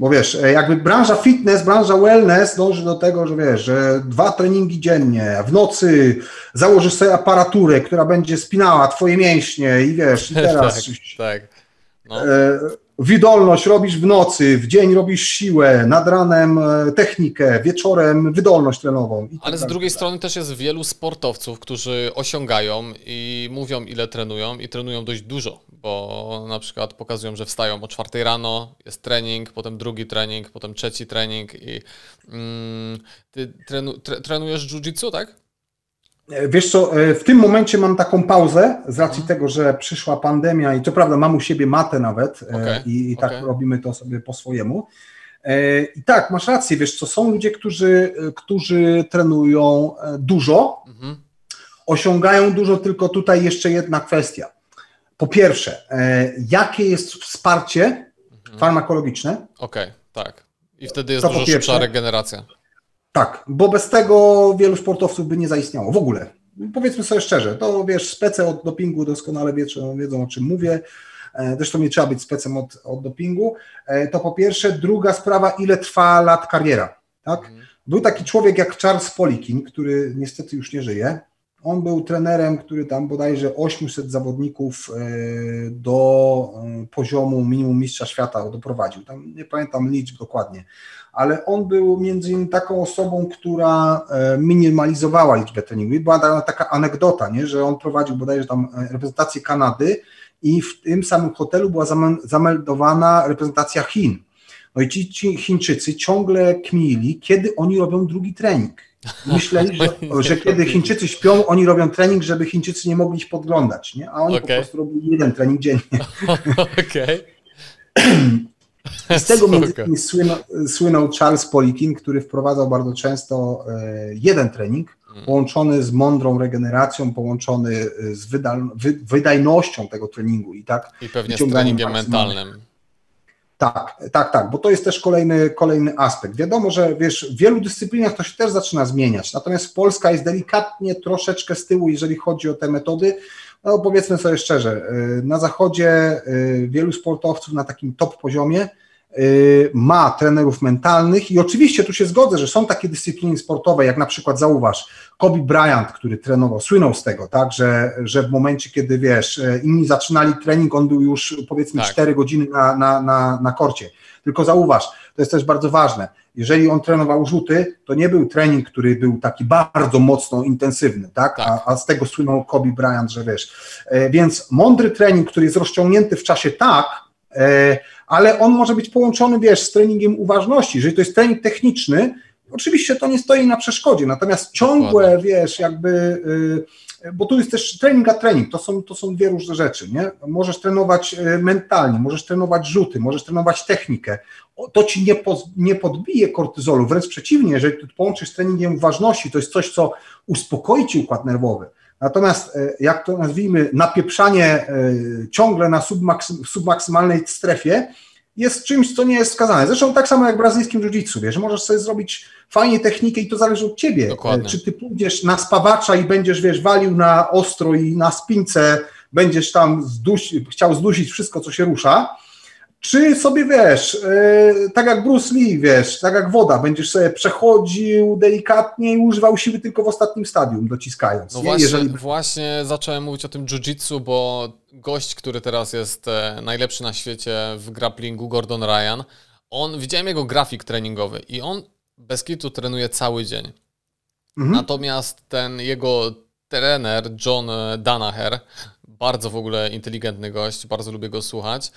Bo wiesz, e, jakby branża fitness, branża wellness dąży do tego, że wiesz, że dwa treningi dziennie, w nocy założysz sobie aparaturę, która będzie spinała twoje mięśnie i wiesz, i teraz... tak, tak. No. Wydolność robisz w nocy, w dzień robisz siłę, nad ranem e, technikę, wieczorem wydolność trenową. Tak Ale z drugiej strony też jest wielu sportowców, którzy osiągają i mówią ile trenują i trenują dość dużo, bo na przykład pokazują, że wstają o czwartej rano, jest trening, potem drugi trening, potem trzeci trening i mm, ty trenu, tre, trenujesz jiu-jitsu, tak? Wiesz co, e, w tym momencie mam taką pauzę z racji mhm. tego, że przyszła pandemia i co prawda mam u siebie matę nawet e, okay. i, i, tak okay. robimy to sobie po swojemu. E, I tak, masz rację, wiesz co, są ludzie, którzy, którzy trenują dużo, mhm. osiągają dużo, tylko tutaj jeszcze jedna kwestia. Po pierwsze, jakie jest wsparcie mhm. farmakologiczne? Okej, okay, tak. I wtedy jest to dużo szybsza regeneracja. Tak, bo bez tego wielu sportowców by nie zaistniało w ogóle. Powiedzmy sobie szczerze, to wiesz, spece od dopingu doskonale wiedzą, wiedzą o czym mówię. E, zresztą nie trzeba być specem od, od dopingu. E, to po pierwsze. Druga sprawa, ile trwa lat kariera. Tak? Mhm. Był taki człowiek jak Charles Polikin, który niestety już nie żyje. On był trenerem, który tam bodajże 800 zawodników e, do poziomu minimum mistrza świata doprowadził. Tam nie pamiętam liczb dokładnie ale on był między innymi taką osobą, która e, minimalizowała liczbę treningów. I była taka anegdota, nie, że on prowadził bodajże tam e, reprezentację Kanady i w tym samym hotelu była zameldowana reprezentacja Chin. No i ci, ci Chińczycy ciągle kmili, kiedy oni robią drugi trening. Myśleli, że, że, kiedy Chińczycy śpią, oni robią trening, żeby Chińczycy nie mogli ich podglądać, nie? a oni okay. po prostu robili jeden trening dziennie. Okej. z tego między innymi słynął, słynął Charles Polikin, który wprowadzał bardzo często e, jeden trening, mm. połączony z mądrą regeneracją, połączony y, z wydajnością tego treningu i tak. I pewnie z treningiem mentalnym. Tak, tak, tak, bo to jest też kolejny, kolejny aspekt. Wiadomo, że wiesz, w wielu dyscyplinach to się też zaczyna zmieniać, natomiast Polska jest delikatnie troszeczkę z tyłu, jeżeli chodzi o te metody. No powiedzmy sobie szczerze, y, na zachodzie y, wielu sportowców na takim top poziomie ma trenerów mentalnych i oczywiście tu się zgodzę, że są takie dyscypliny sportowe, jak na przykład zauważ Kobe Bryant, który trenował, słynął z tego, tak, że, że w momencie, kiedy wiesz, inni zaczynali trening, on był już powiedzmy tak. 4 godziny na, na, na, na korcie. Tylko zauważ, to jest też bardzo ważne, jeżeli on trenował rzuty, to nie był trening, który był taki bardzo mocno intensywny, tak? tak. A, a, z tego słynął Kobe Bryant, że wiesz. E, więc mądry trening, który jest rozciągnięty w czasie tak, e, ale on może być połączony, wiesz, z treningiem uważności. Jeżeli to jest trening techniczny, oczywiście to nie stoi na przeszkodzie, natomiast ciągłe, wiesz, jakby y, bo tu jest też trening a trening, to są, to są dwie różne rzeczy, nie? Możesz trenować e, mentalnie, możesz trenować rzuty, możesz trenować technikę, to ci nie, po, nie podbije kortyzolu, wręcz przeciwnie, jeżeli tu połączysz z treningiem ważności, to jest coś, co uspokoi ci układ nerwowy. Natomiast, e, jak to nazwijmy, napieprzanie e, ciągle na submaksy, submaksymalnej strefie, jest czymś, co nie jest wskazane. Zresztą tak samo jak w brazylijskim jiu-jitsu, wiesz, możesz sobie zrobić fajnie technikę i to zależy od ciebie. Dokładnie. Czy ty pójdziesz na spawacza i będziesz, wiesz, walił na ostro i na spince będziesz tam zdusi, chciał zdusić wszystko, co się rusza, czy sobie wiesz, yy, tak jak Bruce Lee, wiesz, tak jak woda, będziesz sobie przechodził delikatnie i używał siły tylko w ostatnim stadium, dociskając. No właśnie, Jeżeli... właśnie zacząłem mówić o tym jiu-jitsu, bo gość, który teraz jest e, najlepszy na świecie w grapplingu, Gordon Ryan, on, widziałem jego grafik treningowy i on bez kitu trenuje cały dzień. Mhm. Natomiast ten jego trener, John Danaher, bardzo w ogóle inteligentny gość, bardzo lubię go słuchać,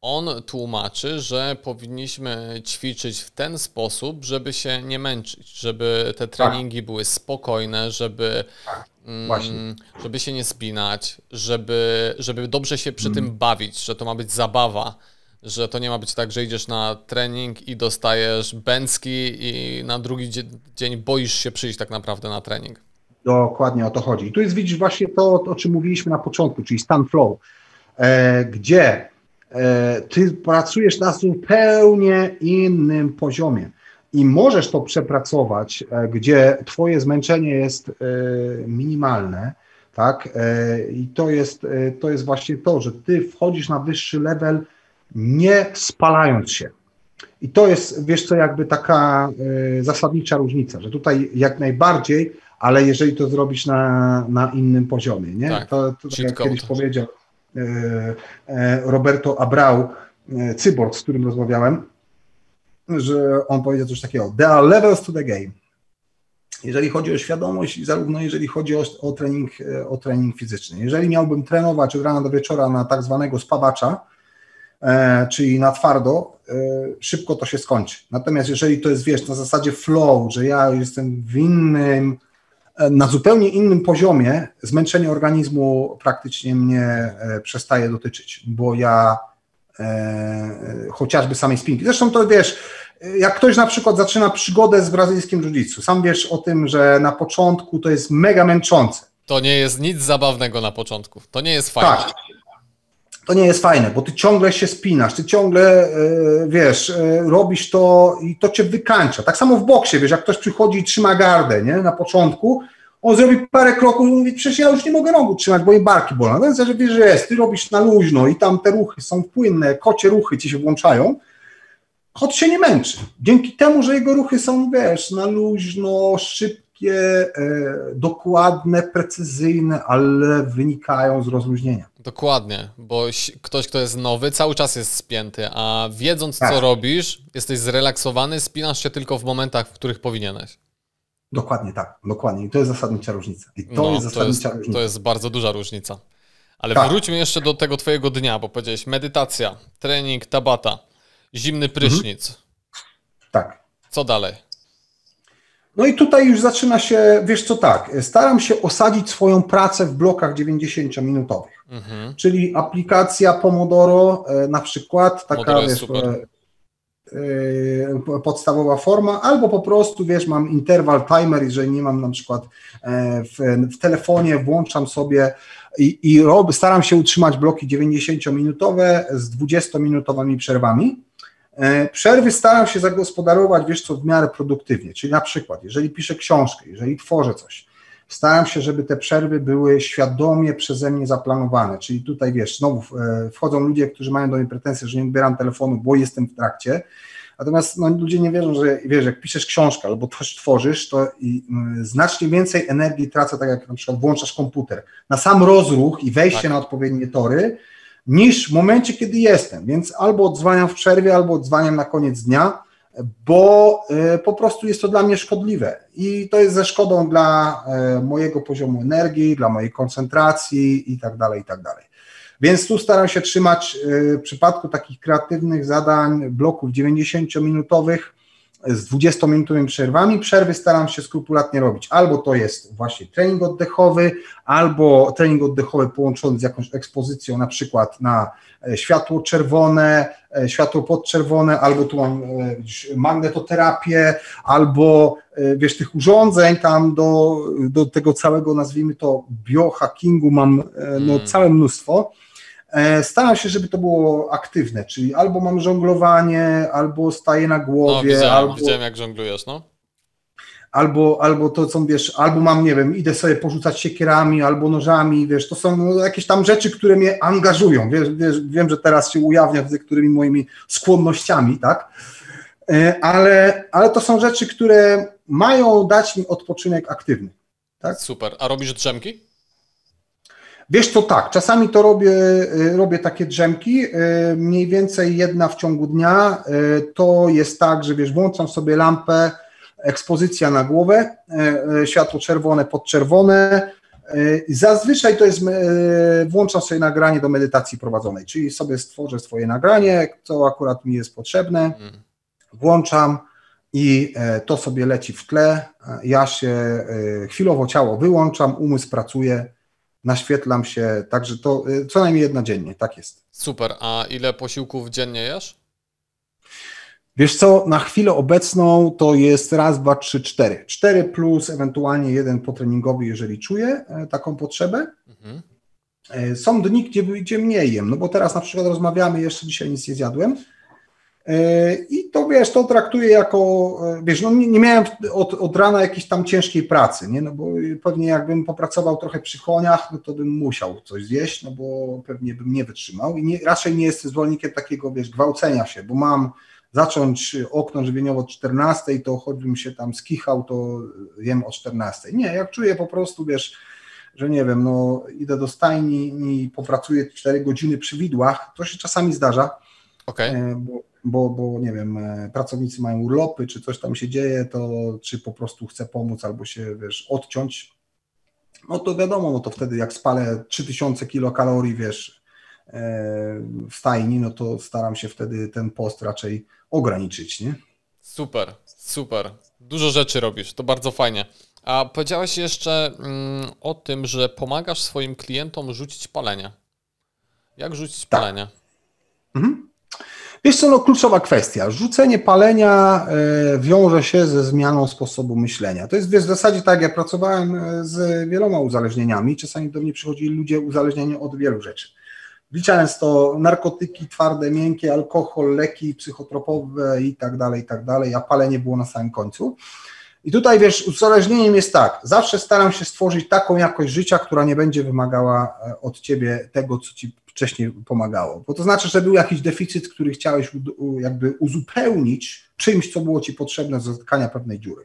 on tłumaczy, że powinniśmy ćwiczyć w ten sposób, żeby się nie męczyć, żeby te tak. treningi były spokojne, żeby, tak, mm, żeby się nie spinać, żeby, żeby dobrze się przy mm. tym bawić, że to ma być zabawa, że to nie ma być tak, że idziesz na trening i dostajesz bęcki i na drugi dzień boisz się przyjść tak naprawdę na trening. Dokładnie o to chodzi. I tu jest widzisz właśnie to, o czym mówiliśmy na początku, czyli stan flow, e, gdzie ty pracujesz na zupełnie innym poziomie i możesz to przepracować, e, gdzie twoje zmęczenie jest e, minimalne, tak? I to jest, to jest właśnie to, że ty wchodzisz na wyższy level nie spalając się. I to jest, wiesz co, jakby taka zasadnicza różnica, że tutaj jak najbardziej, ale jeżeli to zrobisz na, na innym poziomie, nie? Tak, to, to tak jak kiedyś powiedział, E, e, Roberto Abrau, e, cyborg, z którym rozmawiałem, że on powiedział coś takiego, there are levels to the game. Jeżeli chodzi o świadomość, zarówno jeżeli chodzi o, o, trening, o trening fizyczny. Jeżeli miałbym trenować od rana do wieczora na tak zwanego spawacza, e, czyli na twardo, e, szybko to się skończy. Natomiast jeżeli to jest, wiesz, na zasadzie flow, że ja jestem w innym na zupełnie innym poziomie zmęczenie organizmu praktycznie mnie e, przestaje dotyczyć, bo ja e, chociażby samej spinki. Zresztą to wiesz, jak ktoś na przykład zaczyna przygodę z brazylijskim jiu-jitsu, sam wiesz o tym, że na początku to jest mega męczące. To nie jest nic zabawnego na początku. To nie jest fajne. Tak to nie jest fajne, bo ty ciągle się spinasz, ty ciągle, e, wiesz, e, robisz to i to cię wykańcza. Tak samo w boksie, wiesz, jak ktoś przychodzi i trzyma gardę, nie, na początku, on zrobi parę kroków i mówi, przecież ja już nie mogę nogu trzymać, bo jej barki bolą. Więc że wiesz, że jest, ty robisz na luźno i tam te ruchy są płynne, kocie ruchy ci się włączają, kot się nie męczy. Dzięki temu, że jego ruchy są, wiesz, na luźno, szybkie, e, dokładne, precyzyjne, ale wynikają z rozluźnienia. Dokładnie, bo ktoś, kto jest nowy, cały czas jest spięty, a wiedząc, tak. co robisz, jesteś zrelaksowany, spinasz się tylko w momentach, w których powinieneś. Dokładnie tak, dokładnie. I to jest zasadnicza różnica. I to no, jest zasadnicza to jest, różnica. To jest bardzo duża różnica. Ale tak. wróćmy jeszcze do tego twojego dnia, bo powiedziałeś medytacja, trening, tabata, zimny prysznic. Mhm. Tak. Co dalej? No i tutaj już zaczyna się, wiesz co, tak, staram się osadzić swoją pracę w blokach 90-minutowych. Mhm. Czyli aplikacja Pomodoro e, na przykład, taka wiesz, yy, podstawowa forma, albo po prostu, wiesz, mam interwał, timer, jeżeli nie mam na przykład e, w, w telefonie, włączam sobie i, i rob, staram się utrzymać bloki 90-minutowe z 20-minutowymi przerwami. E, przerwy staram się zagospodarować, wiesz co, w miarę produktywnie, czyli na przykład, jeżeli piszę książkę, jeżeli tworzę coś, staram się, żeby te przerwy były świadomie przeze mnie zaplanowane, czyli tutaj, wiesz, znowu e, wchodzą ludzie, którzy mają do mnie pretensje, że nie odbieram telefonu, bo jestem w trakcie, Natomiast no, ludzie nie wierzą, że wiesz, jak piszesz książkę albo coś tworzysz, to i, y, znacznie więcej energii tracę, tak jak na przykład włączasz komputer, na sam rozruch i wejście tak. na odpowiednie tory, niż w momencie, kiedy jestem. Więc albo odzwaniam w przerwie, albo odzwaniam na koniec dnia, bo y, po prostu jest to dla mnie szkodliwe. I to jest ze szkodą dla y, mojego poziomu energii, dla mojej koncentracji i tak dalej, i tak dalej. Więc tu staram się trzymać y, w przypadku takich kreatywnych zadań bloków 90-minutowych z 20-minutowymi przerwami. Przerwy staram się skrupulatnie robić. Albo to jest właśnie trening oddechowy, albo trening oddechowy połączony z jakąś ekspozycją, na przykład na e, światło czerwone, e, światło podczerwone, albo tu mam e, magnetoterapię, albo wiesz, tych urządzeń tam do, do tego całego, nazwijmy to biohackingu mam no, mm. całe mnóstwo. E, staram się, żeby to było aktywne, czyli albo mam żonglowanie, albo staję na głowie. No, widziałem, albo, widziałem jak żonglujesz, no. Albo, albo to, co wiesz, albo mam, nie wiem, idę sobie porzucać siekierami, albo nożami, wiesz, to są no, jakieś tam rzeczy, które mnie angażują, wiesz, wiesz, wiem, że teraz się ujawnia z którymi moimi skłonnościami, tak, e, ale, ale to są rzeczy, które mają dać mi odpoczynek aktywny, tak. Super, a robisz drzemki? Wiesz co, tak, czasami to robię, y, robię takie drzemki, y, mniej więcej jedna w ciągu dnia. Y, to jest tak, że wiesz, włączam sobie lampę, ekspozycja na głowę, światło czerwone, podczerwone. Zazwyczaj to jest, włączam sobie nagranie do medytacji prowadzonej, czyli sobie stworzę swoje nagranie, co akurat mi jest potrzebne, mhm. włączam i to sobie leci w tle. Ja się chwilowo ciało wyłączam, umysł pracuje naświetlam się, także to y, co najmniej jedna dziennie, tak jest. Super, a ile posiłków dziennie jesz? Wiesz co, na chwilę obecną to jest raz, dwa, trzy, cztery. Cztery plus ewentualnie jeden potreningowy, jeżeli czuję e, taką potrzebę. Mhm. E, są dni, gdzie, gdzie mniej jem, no bo teraz na przykład rozmawiamy, jeszcze dzisiaj nic nie zjadłem, I to wiesz, to traktuję jako, e, wiesz, no nie, nie miałem od, od, rana jakiejś tam ciężkiej pracy, nie? No bo pewnie jakbym popracował trochę przy koniach, no to bym musiał coś zjeść, no bo pewnie bym nie wytrzymał i nie, raczej nie jestem zwolennikiem takiego, wiesz, gwałcenia się, bo mam zacząć okno żywieniowe od 14, to choćbym się tam skichał, to jem o 14. Nie, jak czuję po prostu, wiesz, że nie wiem, no idę do stajni i popracuję 4 godziny przy widłach, to się czasami zdarza, okay. E, bo, bo, bo nie wiem, e, pracownicy mają urlopy, czy coś tam się dzieje, to czy po prostu chcę pomóc albo się, wiesz, odciąć, no to wiadomo, no to wtedy jak spalę 3000 kilokalorii, wiesz, e, w stajni, no to staram się wtedy ten post raczej ograniczyć, nie? Super, super. Dużo rzeczy robisz, to bardzo fajnie. A powiedziałeś jeszcze mm, o tym, że pomagasz swoim klientom rzucić palenie. Jak rzucić tak. palenie? Mhm. Wiesz co, no kluczowa kwestia. Rzucenie palenia e, wiąże się ze zmianą sposobu myślenia. To jest w zasadzie tak, ja pracowałem e, z wieloma uzależnieniami, czasami do mnie przychodzili ludzie uzależnieni od wielu rzeczy. Wliczając to narkotyki twarde, miękkie, alkohol, leki psychotropowe i tak dalej, i tak dalej, a palenie było na samym końcu. I tutaj wiesz, uzależnieniem jest tak, zawsze staram się stworzyć taką jakość życia, która nie będzie wymagała e, od ciebie tego, co ci wcześniej pomagało. Bo to znaczy, że był jakiś deficyt, który chciałeś jakby uzupełnić czymś, co było ci potrzebne do zatkania pewnej dziury.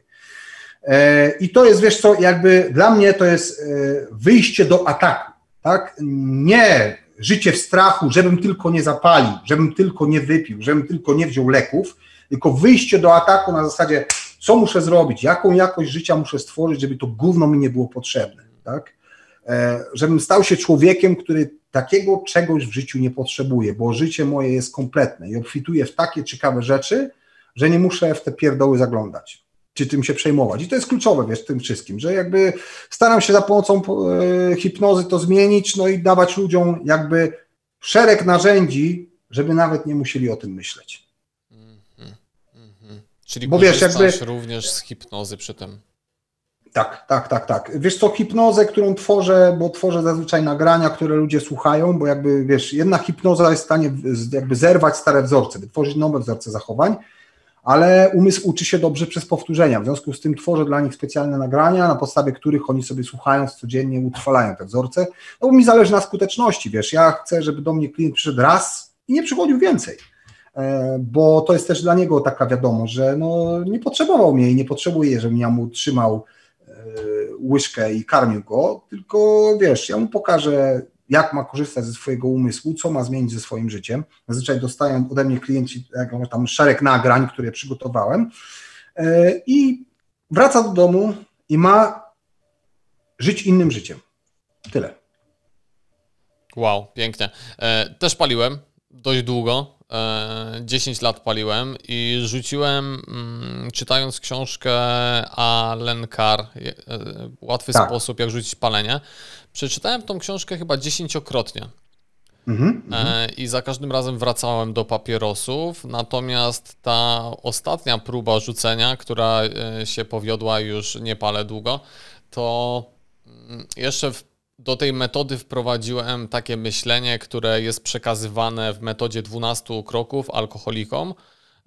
E, I to jest, wiesz co, jakby dla mnie to jest e, wyjście do ataku, tak? Nie życie w strachu, żebym tylko nie zapalił, żebym tylko nie wypił, żebym tylko nie wziął leków, tylko wyjście do ataku na zasadzie, co muszę zrobić, jaką jakość życia muszę stworzyć, żeby to gówno mi nie było potrzebne, tak? E, żebym stał się człowiekiem, który takiego czegoś w życiu nie potrzebuję, bo życie moje jest kompletne i obfituję w takie ciekawe rzeczy, że nie muszę w te pierdoły zaglądać, czy tym się przejmować. I to jest kluczowe, wiesz, w tym wszystkim, że jakby staram się za pomocą e, hipnozy to zmienić, no i dawać ludziom jakby szereg narzędzi, żeby nawet nie musieli o tym myśleć. Mhm. Czyli Bo wiesz, jakby również z hipnozy przy tym. Tak, tak, tak, tak. Wiesz co, hipnozę, którą tworzę, bo tworzę zazwyczaj nagrania, które ludzie słuchają, bo jakby, wiesz, jedna hipnoza jest w stanie jakby zerwać stare wzorce, wytworzyć nowe wzorce zachowań, ale umysł uczy się dobrze przez powtórzenia. W związku z tym tworzę dla nich specjalne nagrania, na podstawie których oni sobie słuchając codziennie utrwalają te wzorce, no bo mi zależy na skuteczności, wiesz, ja chcę, żeby do mnie klient przyszedł raz i nie przychodził więcej, e, bo to jest też dla niego taka wiadomość, że no, nie potrzebował mnie i nie potrzebuje, żebym ja mu trzymał łyżkę i karmił go, tylko wiesz, ja mu pokażę jak ma korzystać ze swojego umysłu, co ma zmienić ze swoim życiem. Zazwyczaj dostają ode mnie klienci tam szereg nagrań, które przygotowałem e, i wraca do domu i ma żyć innym życiem. Tyle. Wow, pięknie. E, też paliłem dość długo. 10 lat paliłem i rzuciłem, mm, czytając książkę Allen Carr, Łatwy tak. sposób, jak rzucić palenie. Przeczytałem tą książkę chyba dziesięciokrotnie. E, I za każdym razem wracałem do papierosów, natomiast ta ostatnia próba rzucenia, która e, się powiodła już nie palę długo, to mm, jeszcze w, do tej metody wprowadziłem takie myślenie, które jest przekazywane w metodzie 12 kroków alkoholikom,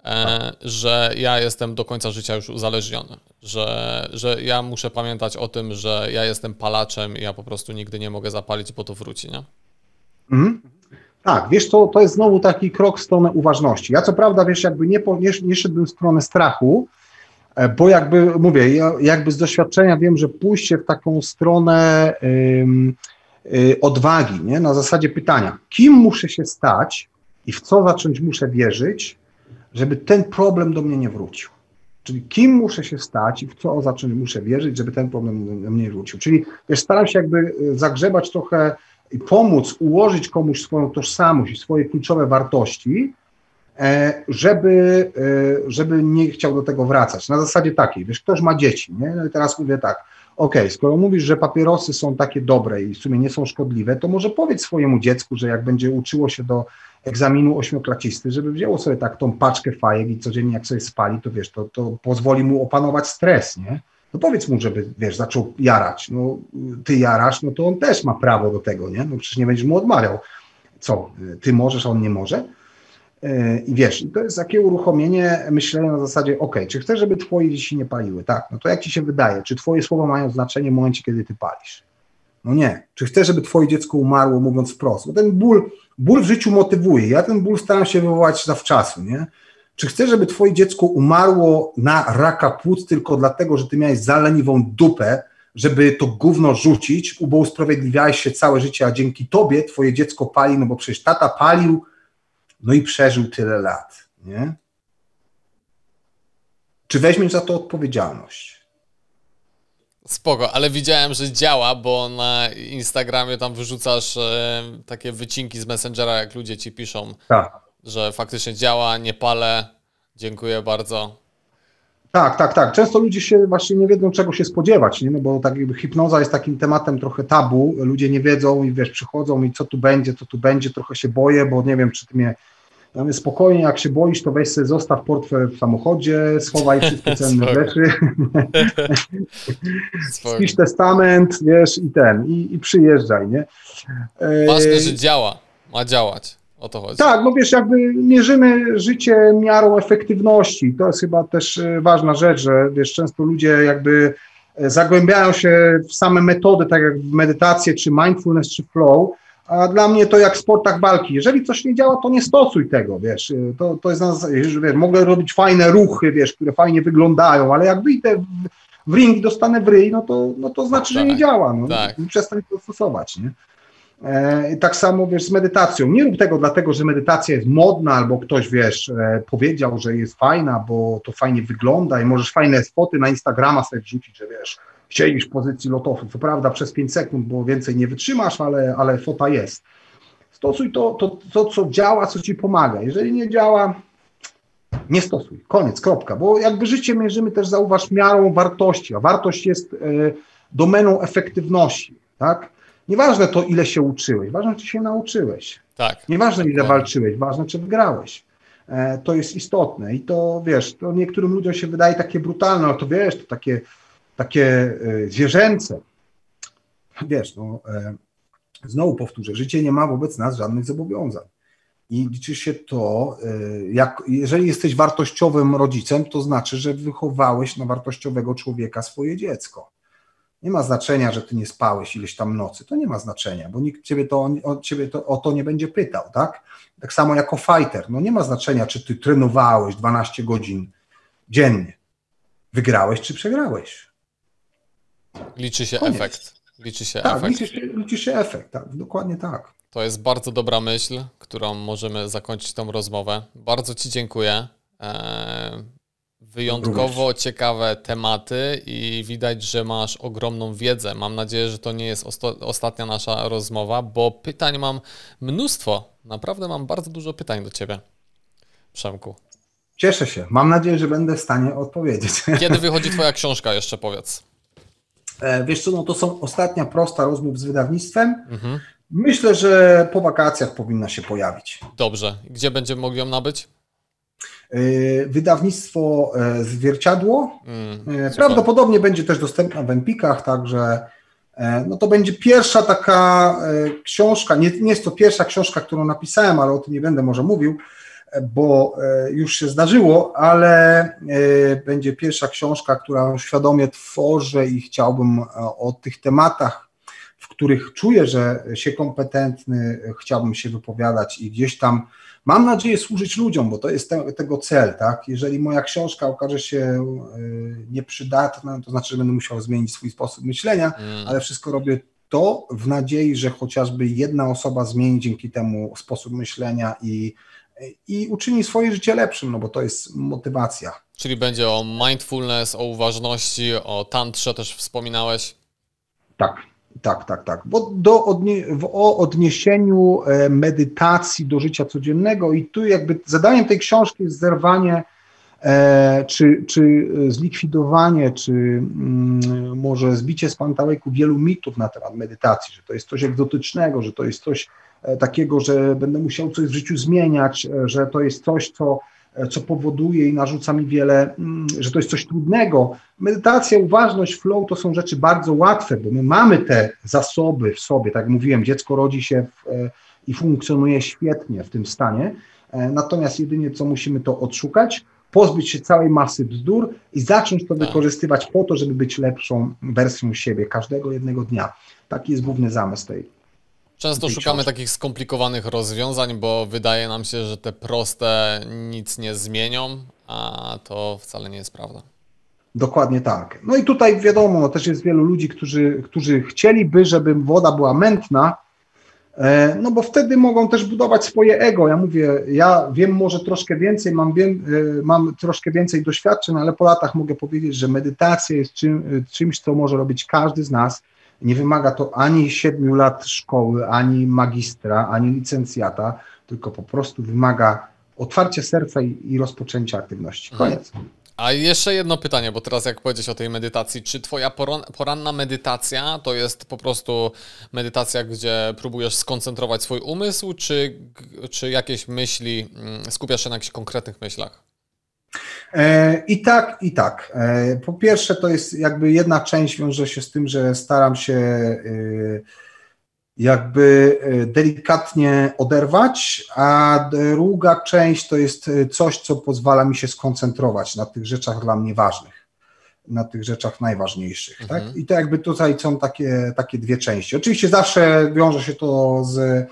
E, że ja jestem do końca życia już uzależniony, że, że ja muszę pamiętać o tym, że ja jestem palaczem i ja po prostu nigdy nie mogę zapalić, bo to wróci, nie? Mhm. Tak, wiesz, to, to jest znowu taki krok w stronę uważności. Ja co prawda, wiesz, jakby nie, nie, nie szedłbym w stronę strachu, bo jakby, mówię, ja jakby z doświadczenia wiem, że pójście w taką stronę y, odwagi, nie? na zasadzie pytania, kim muszę się stać i w co zacząć muszę wierzyć, żeby ten problem do mnie nie wrócił. Czyli kim muszę się stać i w co zacząć muszę wierzyć, żeby ten problem do mnie nie wrócił. Czyli wiesz, staram się jakby e, zagrzebać trochę i pomóc, ułożyć komuś swoją tożsamość i swoje kluczowe wartości, e, żeby, e, żeby nie chciał do tego wracać. Na zasadzie takiej, wiesz, ktoś ma dzieci, nie? No i teraz mówię tak, ok, skoro mówisz, że papierosy są takie dobre i w sumie nie są szkodliwe, to może powiedz swojemu dziecku, że jak będzie uczyło się do egzaminu ośmioklacisty, żeby wzięło sobie tak tą paczkę fajek i codziennie jak sobie spali, to wiesz, to, to pozwoli mu opanować stres, nie? No powiedz mu, żeby, wiesz, zaczął jarać. No ty jarasz, no to on też ma prawo do tego, nie? No przecież nie będziesz mu odmawiał. Co, ty możesz, a on nie może? E, I wiesz, to jest takie uruchomienie myślenia na zasadzie, ok, czy chcesz, żeby twoje dzieci nie paliły? Tak, no to jak ci się wydaje, czy twoje słowa mają znaczenie w momencie, kiedy ty palisz? No nie. Czy chcesz, żeby twoje dziecko umarło, mówiąc wprost? Bo ten ból, ból w życiu motywuje. Ja ten ból staram się wywołać zawczasu, nie? Czy chcesz, żeby twoje dziecko umarło na raka płuc tylko dlatego, że ty miałeś zaleniwą dupę, żeby to gówno rzucić, bo usprawiedliwiałeś się całe życie, a dzięki tobie twoje dziecko pali, no bo przecież tata palił, no i przeżył tyle lat, nie? Czy weźmiesz za to odpowiedzialność? Spoko, ale widziałem, że działa, bo na Instagramie tam wyrzucasz e, takie wycinki z Messengera, jak ludzie ci piszą, tak. że faktycznie działa, nie palę, dziękuję bardzo. Tak, tak, tak. Często ludzie się właśnie nie wiedzą, czego się spodziewać, nie? No bo tak jakby hipnoza jest takim tematem trochę tabu, ludzie nie wiedzą i wiesz, przychodzą i co tu będzie, co tu będzie, trochę się boję, bo nie wiem, czy ty mnie ja mówię, spokojnie, jak się boisz, to weź sobie, zostaw portfel w samochodzie, schowaj wszystkie cenne rzeczy, spisz testament, wiesz, i ten, i, i przyjeżdżaj, nie? Ważne, że działa, ma działać. O to chodzi. Tak, no wiesz, jakby mierzymy życie miarą efektywności. To jest chyba też e, ważna rzecz, że wiesz, często ludzie jakby e, zagłębiają się w same metody, tak jak w medytację, czy mindfulness, czy flow, a dla mnie to jak w sportach walki. Jeżeli coś nie działa, to nie stosuj tego, wiesz. To, to jest że wiesz, mogę robić fajne ruchy, wiesz, które fajnie wyglądają, ale jak wyjdę w, w ring i dostanę w ryj, no to, no to znaczy, tak, że nie tak, działa. No, tak. Przestań to stosować, nie? E, tak samo wiesz z medytacją. Nie rób tego dlatego, że medytacja jest modna, albo ktoś wiesz, e, powiedział, że jest fajna, bo to fajnie wygląda i możesz fajne spoty na Instagrama sobie wrzucić, że wiesz, siedzisz w pozycji lotowy. Co prawda przez 5 sekund, bo więcej nie wytrzymasz, ale, ale fota jest. Stosuj to, to, to, co działa, co ci pomaga. Jeżeli nie działa, nie stosuj. Koniec, kropka. Bo jakby życie mierzymy też, zauważ, miarą wartości, a wartość jest y, domeną efektywności, tak? Nieważne to, ile się uczyłeś, ważne, czy się nauczyłeś. Tak. Nieważne, ile walczyłeś, ważne, czy wygrałeś. e, to jest istotne. I to wiesz, to niektórym ludziom się wydaje takie brutalne, ale to wiesz, to takie, takie e, zwierzęce. Wiesz, no, e, znowu powtórzę, życie nie ma wobec nas żadnych zobowiązań. I liczy się to, jak, jeżeli jesteś wartościowym rodzicem, to znaczy, że wychowałeś na wartościowego człowieka swoje dziecko. Nie ma znaczenia, że ty nie spałeś ileś tam nocy. To nie ma znaczenia, bo nikt ciebie, to, o, ciebie to, o to nie będzie pytał, tak? Tak samo jako fighter. No nie ma znaczenia, czy ty trenowałeś 12 godzin dziennie. Wygrałeś czy przegrałeś. Liczy się Koniec. efekt. Liczy się tak, efekt. Liczy się, liczy się efekt, tak, dokładnie tak. To jest bardzo dobra myśl, którą możemy zakończyć tą rozmowę. Bardzo Ci dziękuję. Eee, wyjątkowo ciekawe tematy i widać, że masz ogromną wiedzę. Mam nadzieję, że to nie jest ostatnia nasza rozmowa, bo pytań mam mnóstwo. Naprawdę mam bardzo dużo pytań do Ciebie, Przemku. Cieszę się. Mam nadzieję, że będę w stanie odpowiedzieć. Kiedy wychodzi Twoja książka, jeszcze powiedz? E, wiesz co, no to są ostatnia prosta rozmów z wydawnictwem. Mhm. Myślę, że po wakacjach powinna się pojawić. Dobrze. Gdzie będziemy mogli ją nabyć? E, wydawnictwo e, Zwierciadło. Mm, Prawdopodobnie będzie też dostępna w Empikach, także no to będzie pierwsza taka książka, nie, nie jest to pierwsza książka, którą napisałem, ale o tym nie będę może mówił, bo już się zdarzyło, ale będzie pierwsza książka, która świadomie tworzę i chciałbym o tych tematach, w których czuję, że się kompetentny, chciałbym się wypowiadać i gdzieś tam Mam nadzieję służyć ludziom, bo to jest te, tego cel, tak? Jeżeli moja książka okaże się y, nieprzydatna, to znaczy, że będę musiał zmienić swój sposób myślenia, mm. ale wszystko robię to w nadziei, że chociażby jedna osoba zmieni dzięki temu sposób myślenia i, i uczyni swoje życie lepszym, no bo to jest motywacja. Czyli będzie o mindfulness, o uważności, o tantrze też wspominałeś? Tak, tak, tak, tak. Bo do odnie o odniesieniu e, medytacji do życia codziennego i tu jakby zadaniem tej książki jest zerwanie e, czy, czy zlikwidowanie, czy mm, może zbicie z pantałejku wielu mitów na temat medytacji, że to jest coś egzotycznego, że to jest coś e, takiego, że będę musiał coś w życiu zmieniać, że to jest coś, co co powoduje i narzuca mi wiele, mm, że to jest coś trudnego. Medytacja, uważność, flow to są rzeczy bardzo łatwe, bo my mamy te zasoby w sobie, tak jak mówiłem, dziecko rodzi się w, e, i funkcjonuje świetnie w tym stanie, e, natomiast jedynie co musimy to odszukać, pozbyć się całej masy bzdur i zacząć to wykorzystywać po to, żeby być lepszą wersją siebie każdego jednego dnia. Taki jest główny zamysł tej, Często szukamy takich skomplikowanych rozwiązań, bo wydaje nam się, że te proste nic nie zmienią, a to wcale nie jest prawda. Dokładnie tak. No i tutaj wiadomo, no też jest wielu ludzi, którzy, którzy chcieliby, żeby woda była mętna, e, no bo wtedy mogą też budować swoje ego. Ja mówię, ja wiem może troszkę więcej, mam, wiem, e, mam troszkę więcej doświadczeń, ale po latach mogę powiedzieć, że medytacja jest czym, czymś, co może robić każdy z nas nie wymaga to ani siedmiu lat szkoły, ani magistra, ani licencjata, tylko po prostu wymaga otwarcia serca i, i rozpoczęcia aktywności. Mhm. Koniec. A jeszcze jedno pytanie, bo teraz jak powiedzieć o tej medytacji, czy twoja poranna medytacja to jest po prostu medytacja, gdzie próbujesz skoncentrować swój umysł, czy, czy jakieś myśli, mm, skupiasz się na jakichś konkretnych myślach? E, I tak, i tak. E, po pierwsze, to jest jakby jedna część wiąże się z tym, że staram się e, jakby delikatnie oderwać, a druga część to jest coś, co pozwala mi się skoncentrować na tych rzeczach dla mnie ważnych, na tych rzeczach najważniejszych. Tak? Mhm. Tak? I to jakby tutaj są takie, takie dwie części. Oczywiście zawsze wiąże się to z,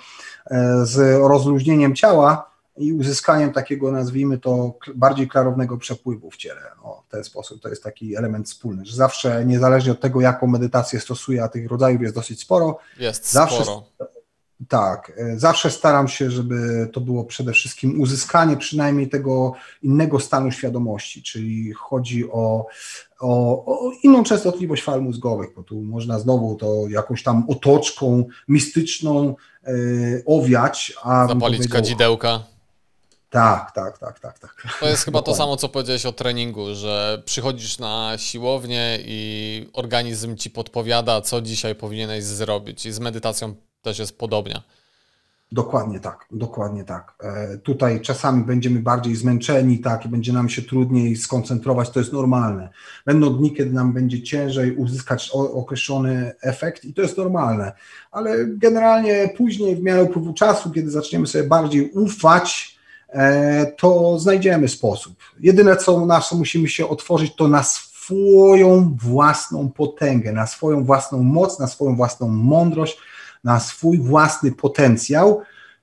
z rozluźnieniem ciała, i uzyskaniem takiego, nazwijmy to, bardziej klarownego przepływu w ciele. No, w ten sposób to jest taki element wspólny, że zawsze, niezależnie od tego, jaką medytację stosuję, a tych rodzajów jest dosyć sporo. Jest zawsze, sporo. Tak, e, zawsze staram się, żeby to było przede wszystkim uzyskanie przynajmniej tego innego stanu świadomości, czyli chodzi o, o, o inną częstotliwość fal mózgowych, bo tu można znowu to jakąś tam otoczką mistyczną yy, owiać. A Zapalić kadzidełka. Tak, tak, tak, tak, tak. To jest chyba to samo, co powiedziałeś o treningu, że przychodzisz na siłownię i organizm ci podpowiada, co dzisiaj powinieneś zrobić. I z medytacją też jest podobnie. Dokładnie tak, dokładnie tak. E, tutaj czasami będziemy bardziej zmęczeni, tak, i będzie nam się trudniej skoncentrować, to jest normalne. Będą dni, kiedy nam będzie ciężej uzyskać określony efekt i to jest normalne, ale generalnie później w miarę upływu czasu, kiedy zaczniemy sobie bardziej ufać, to znajdziemy sposób. Jedyne, co nas musimy się otworzyć, to na swoją własną potęgę, na swoją własną moc, na swoją własną mądrość, na swój własny potencjał,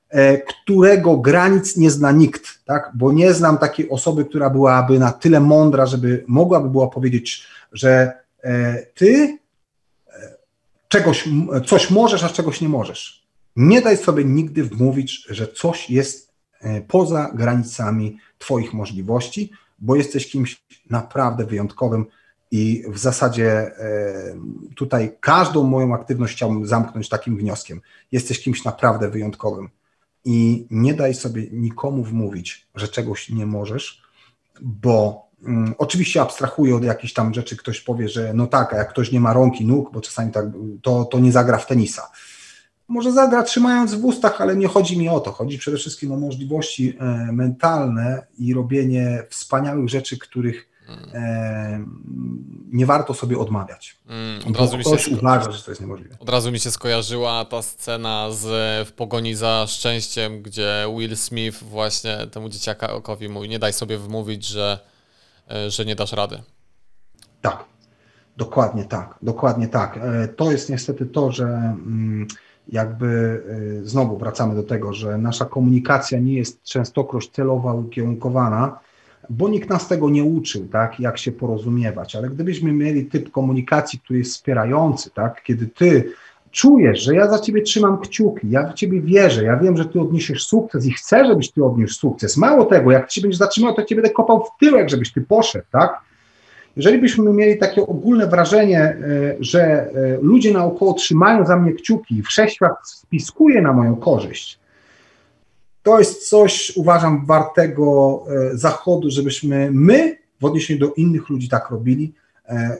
e, którego granic nie zna nikt, tak? bo nie znam takiej osoby, która byłaby na tyle mądra, żeby mogłaby była powiedzieć, że e, ty e, czegoś, coś możesz, a czegoś nie możesz. Nie daj sobie nigdy wmówić, że coś jest poza granicami Twoich możliwości, bo jesteś kimś naprawdę wyjątkowym, i w zasadzie e, tutaj każdą moją aktywność chciałbym zamknąć takim wnioskiem. Jesteś kimś naprawdę wyjątkowym i nie daj sobie nikomu wmówić, że czegoś nie możesz, bo um, oczywiście abstrahuję od jakichś tam rzeczy, ktoś powie, że no tak, a jak ktoś nie ma rąk i nóg, bo czasami tak, to, to nie zagra w tenisa. Może zagra trzymając w ustach, ale nie chodzi mi o to. Chodzi przede wszystkim o możliwości e, mentalne i robienie wspaniałych rzeczy, których e, nie warto sobie odmawiać. Mm, od razu mi się uważa, że to jest niemożliwe. Od razu mi się skojarzyła ta scena z W pogoni za szczęściem, gdzie Will Smith właśnie temu dzieciakowi mówi, nie daj sobie wmówić, że, e, że nie dasz rady. Tak, dokładnie tak, dokładnie tak. To jest niestety to, że mm, jakby e, znowu wracamy do tego, że nasza komunikacja nie jest częstokroć celowa, ukierunkowana, bo nikt nas tego nie uczył, tak, jak się porozumiewać, ale gdybyśmy mieli typ komunikacji, który jest wspierający, tak, kiedy ty czujesz, że ja za ciebie trzymam kciuki, ja w ciebie wierzę, ja wiem, że ty odniesiesz sukces i chcę, żebyś ty odniósł sukces. Mało tego, jak ty się będziesz zatrzymał, to cię będę kopał w tyłek, żebyś ty poszedł, tak? Jeżeli byśmy mieli takie ogólne wrażenie, e, że e, ludzie naokoło trzymają za mnie kciuki, wszechświat spiskuje na moją korzyść, to jest coś, uważam, wartego e, zachodu, żebyśmy my w odniesieniu do innych ludzi tak robili,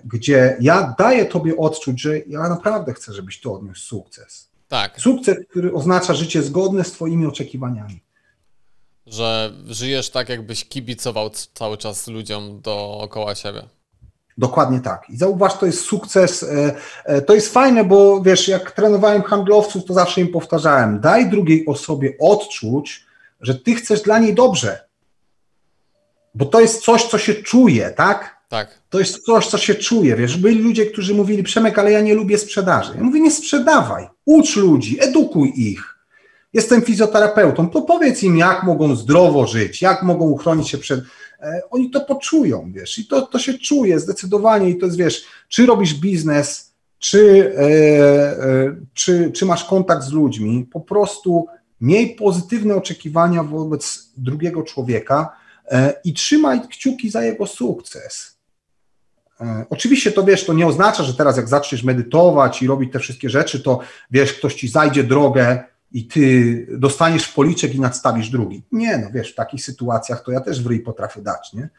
gdzie ja daję Tobie odczuć, że ja naprawdę chcę, żebyś Ty odniósł sukces. Tak. Sukces, który oznacza życie zgodne z Twoimi oczekiwaniami. Że żyjesz tak, jakbyś kibicował cały czas ludziom dookoła siebie. Dokładnie tak. I zauważ, to jest sukces. E, to jest fajne, bo wiesz, jak trenowałem handlowców, to zawsze im powtarzałem: daj drugiej osobie odczuć, że ty chcesz dla niej dobrze. Bo to jest coś, co się czuje, tak? Tak. To jest coś, co się czuje. Wiesz, byli ludzie, którzy mówili: Przemek, ale ja nie lubię sprzedaży. Ja mówię: Nie sprzedawaj, ucz ludzi, edukuj ich. Jestem fizjoterapeutą, to powiedz im, jak mogą zdrowo żyć, jak mogą uchronić się przed E, oni to poczują, wiesz, i to, to się czuje zdecydowanie i to jest, wiesz, czy robisz biznes, czy, e, e, czy, czy masz kontakt z ludźmi, po prostu miej pozytywne oczekiwania wobec drugiego człowieka e, i trzymaj kciuki za jego sukces. E, oczywiście to wiesz, to nie oznacza, że teraz jak zaczniesz medytować i robić te wszystkie rzeczy, to wiesz, ktoś ci zajdzie drogę i ty dostaniesz policzek i nadstawisz drugi. Nie, no wiesz, w takich sytuacjach to ja też w ryj potrafię dać, nie?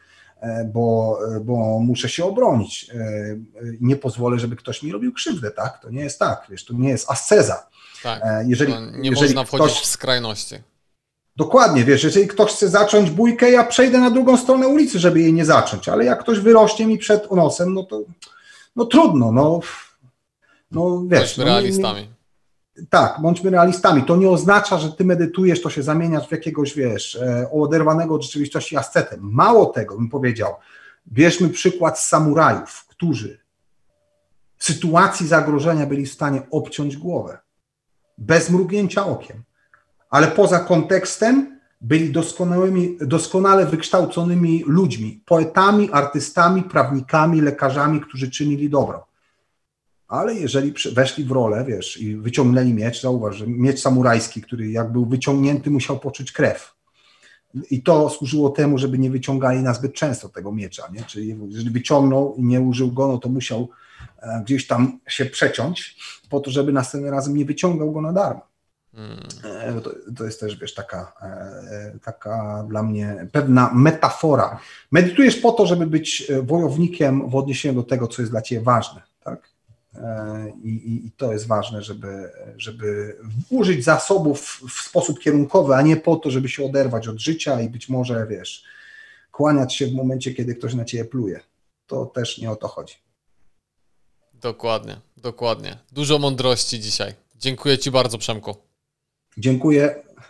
E, bo, bo muszę się obronić. E, nie pozwolę, żeby ktoś mi robił krzywdę, tak? To nie jest tak, wiesz, to nie jest asceza. Tak, e, jeżeli, nie jeżeli można wchodzić ktoś, w skrajności. Dokładnie, wiesz, jeżeli ktoś chce zacząć bójkę, ja przejdę na drugą stronę ulicy, żeby jej nie zacząć, ale jak ktoś wyrośnie mi przed nosem, no to no trudno, no, no wiesz. Bądźmy no, realistami. Nie, tak, bądźmy realistami. To nie oznacza, że ty medytujesz, to się zamieniasz w jakiegoś, wiesz, e, oderwanego od rzeczywistości ascetę. Mało tego, bym powiedział. Bierzmy przykład z samurajów, którzy w sytuacji zagrożenia byli w stanie obciąć głowę. Bez mrugnięcia okiem. Ale poza kontekstem byli doskonałymi, doskonale wykształconymi ludźmi, poetami, artystami, prawnikami, lekarzami, którzy czynili dobro ale jeżeli weszli w rolę, wiesz, i wyciągnęli miecz, zauważ, że miecz samurajski, który jak był wyciągnięty, musiał poczuć krew. I to służyło temu, żeby nie wyciągali na zbyt często tego miecza, nie? Czyli jeżeli wyciągnął i nie użył go, no to musiał e, gdzieś tam się przeciąć, po to, żeby następnym razem nie wyciągał go na darmo. Hmm. To, to, jest też, wiesz, taka, e, taka dla mnie pewna metafora. Medytujesz po to, żeby być wojownikiem w odniesieniu do tego, co jest dla Ciebie ważne? I, i, I, to jest ważne, żeby, żeby użyć zasobów w sposób kierunkowy, a nie po to, żeby się oderwać od życia i być może, wiesz, kłaniać się w momencie, kiedy ktoś na ciebie pluje. To też nie o to chodzi. Dokładnie, dokładnie. Dużo mądrości dzisiaj. Dziękuję Ci bardzo, Przemku. Dziękuję.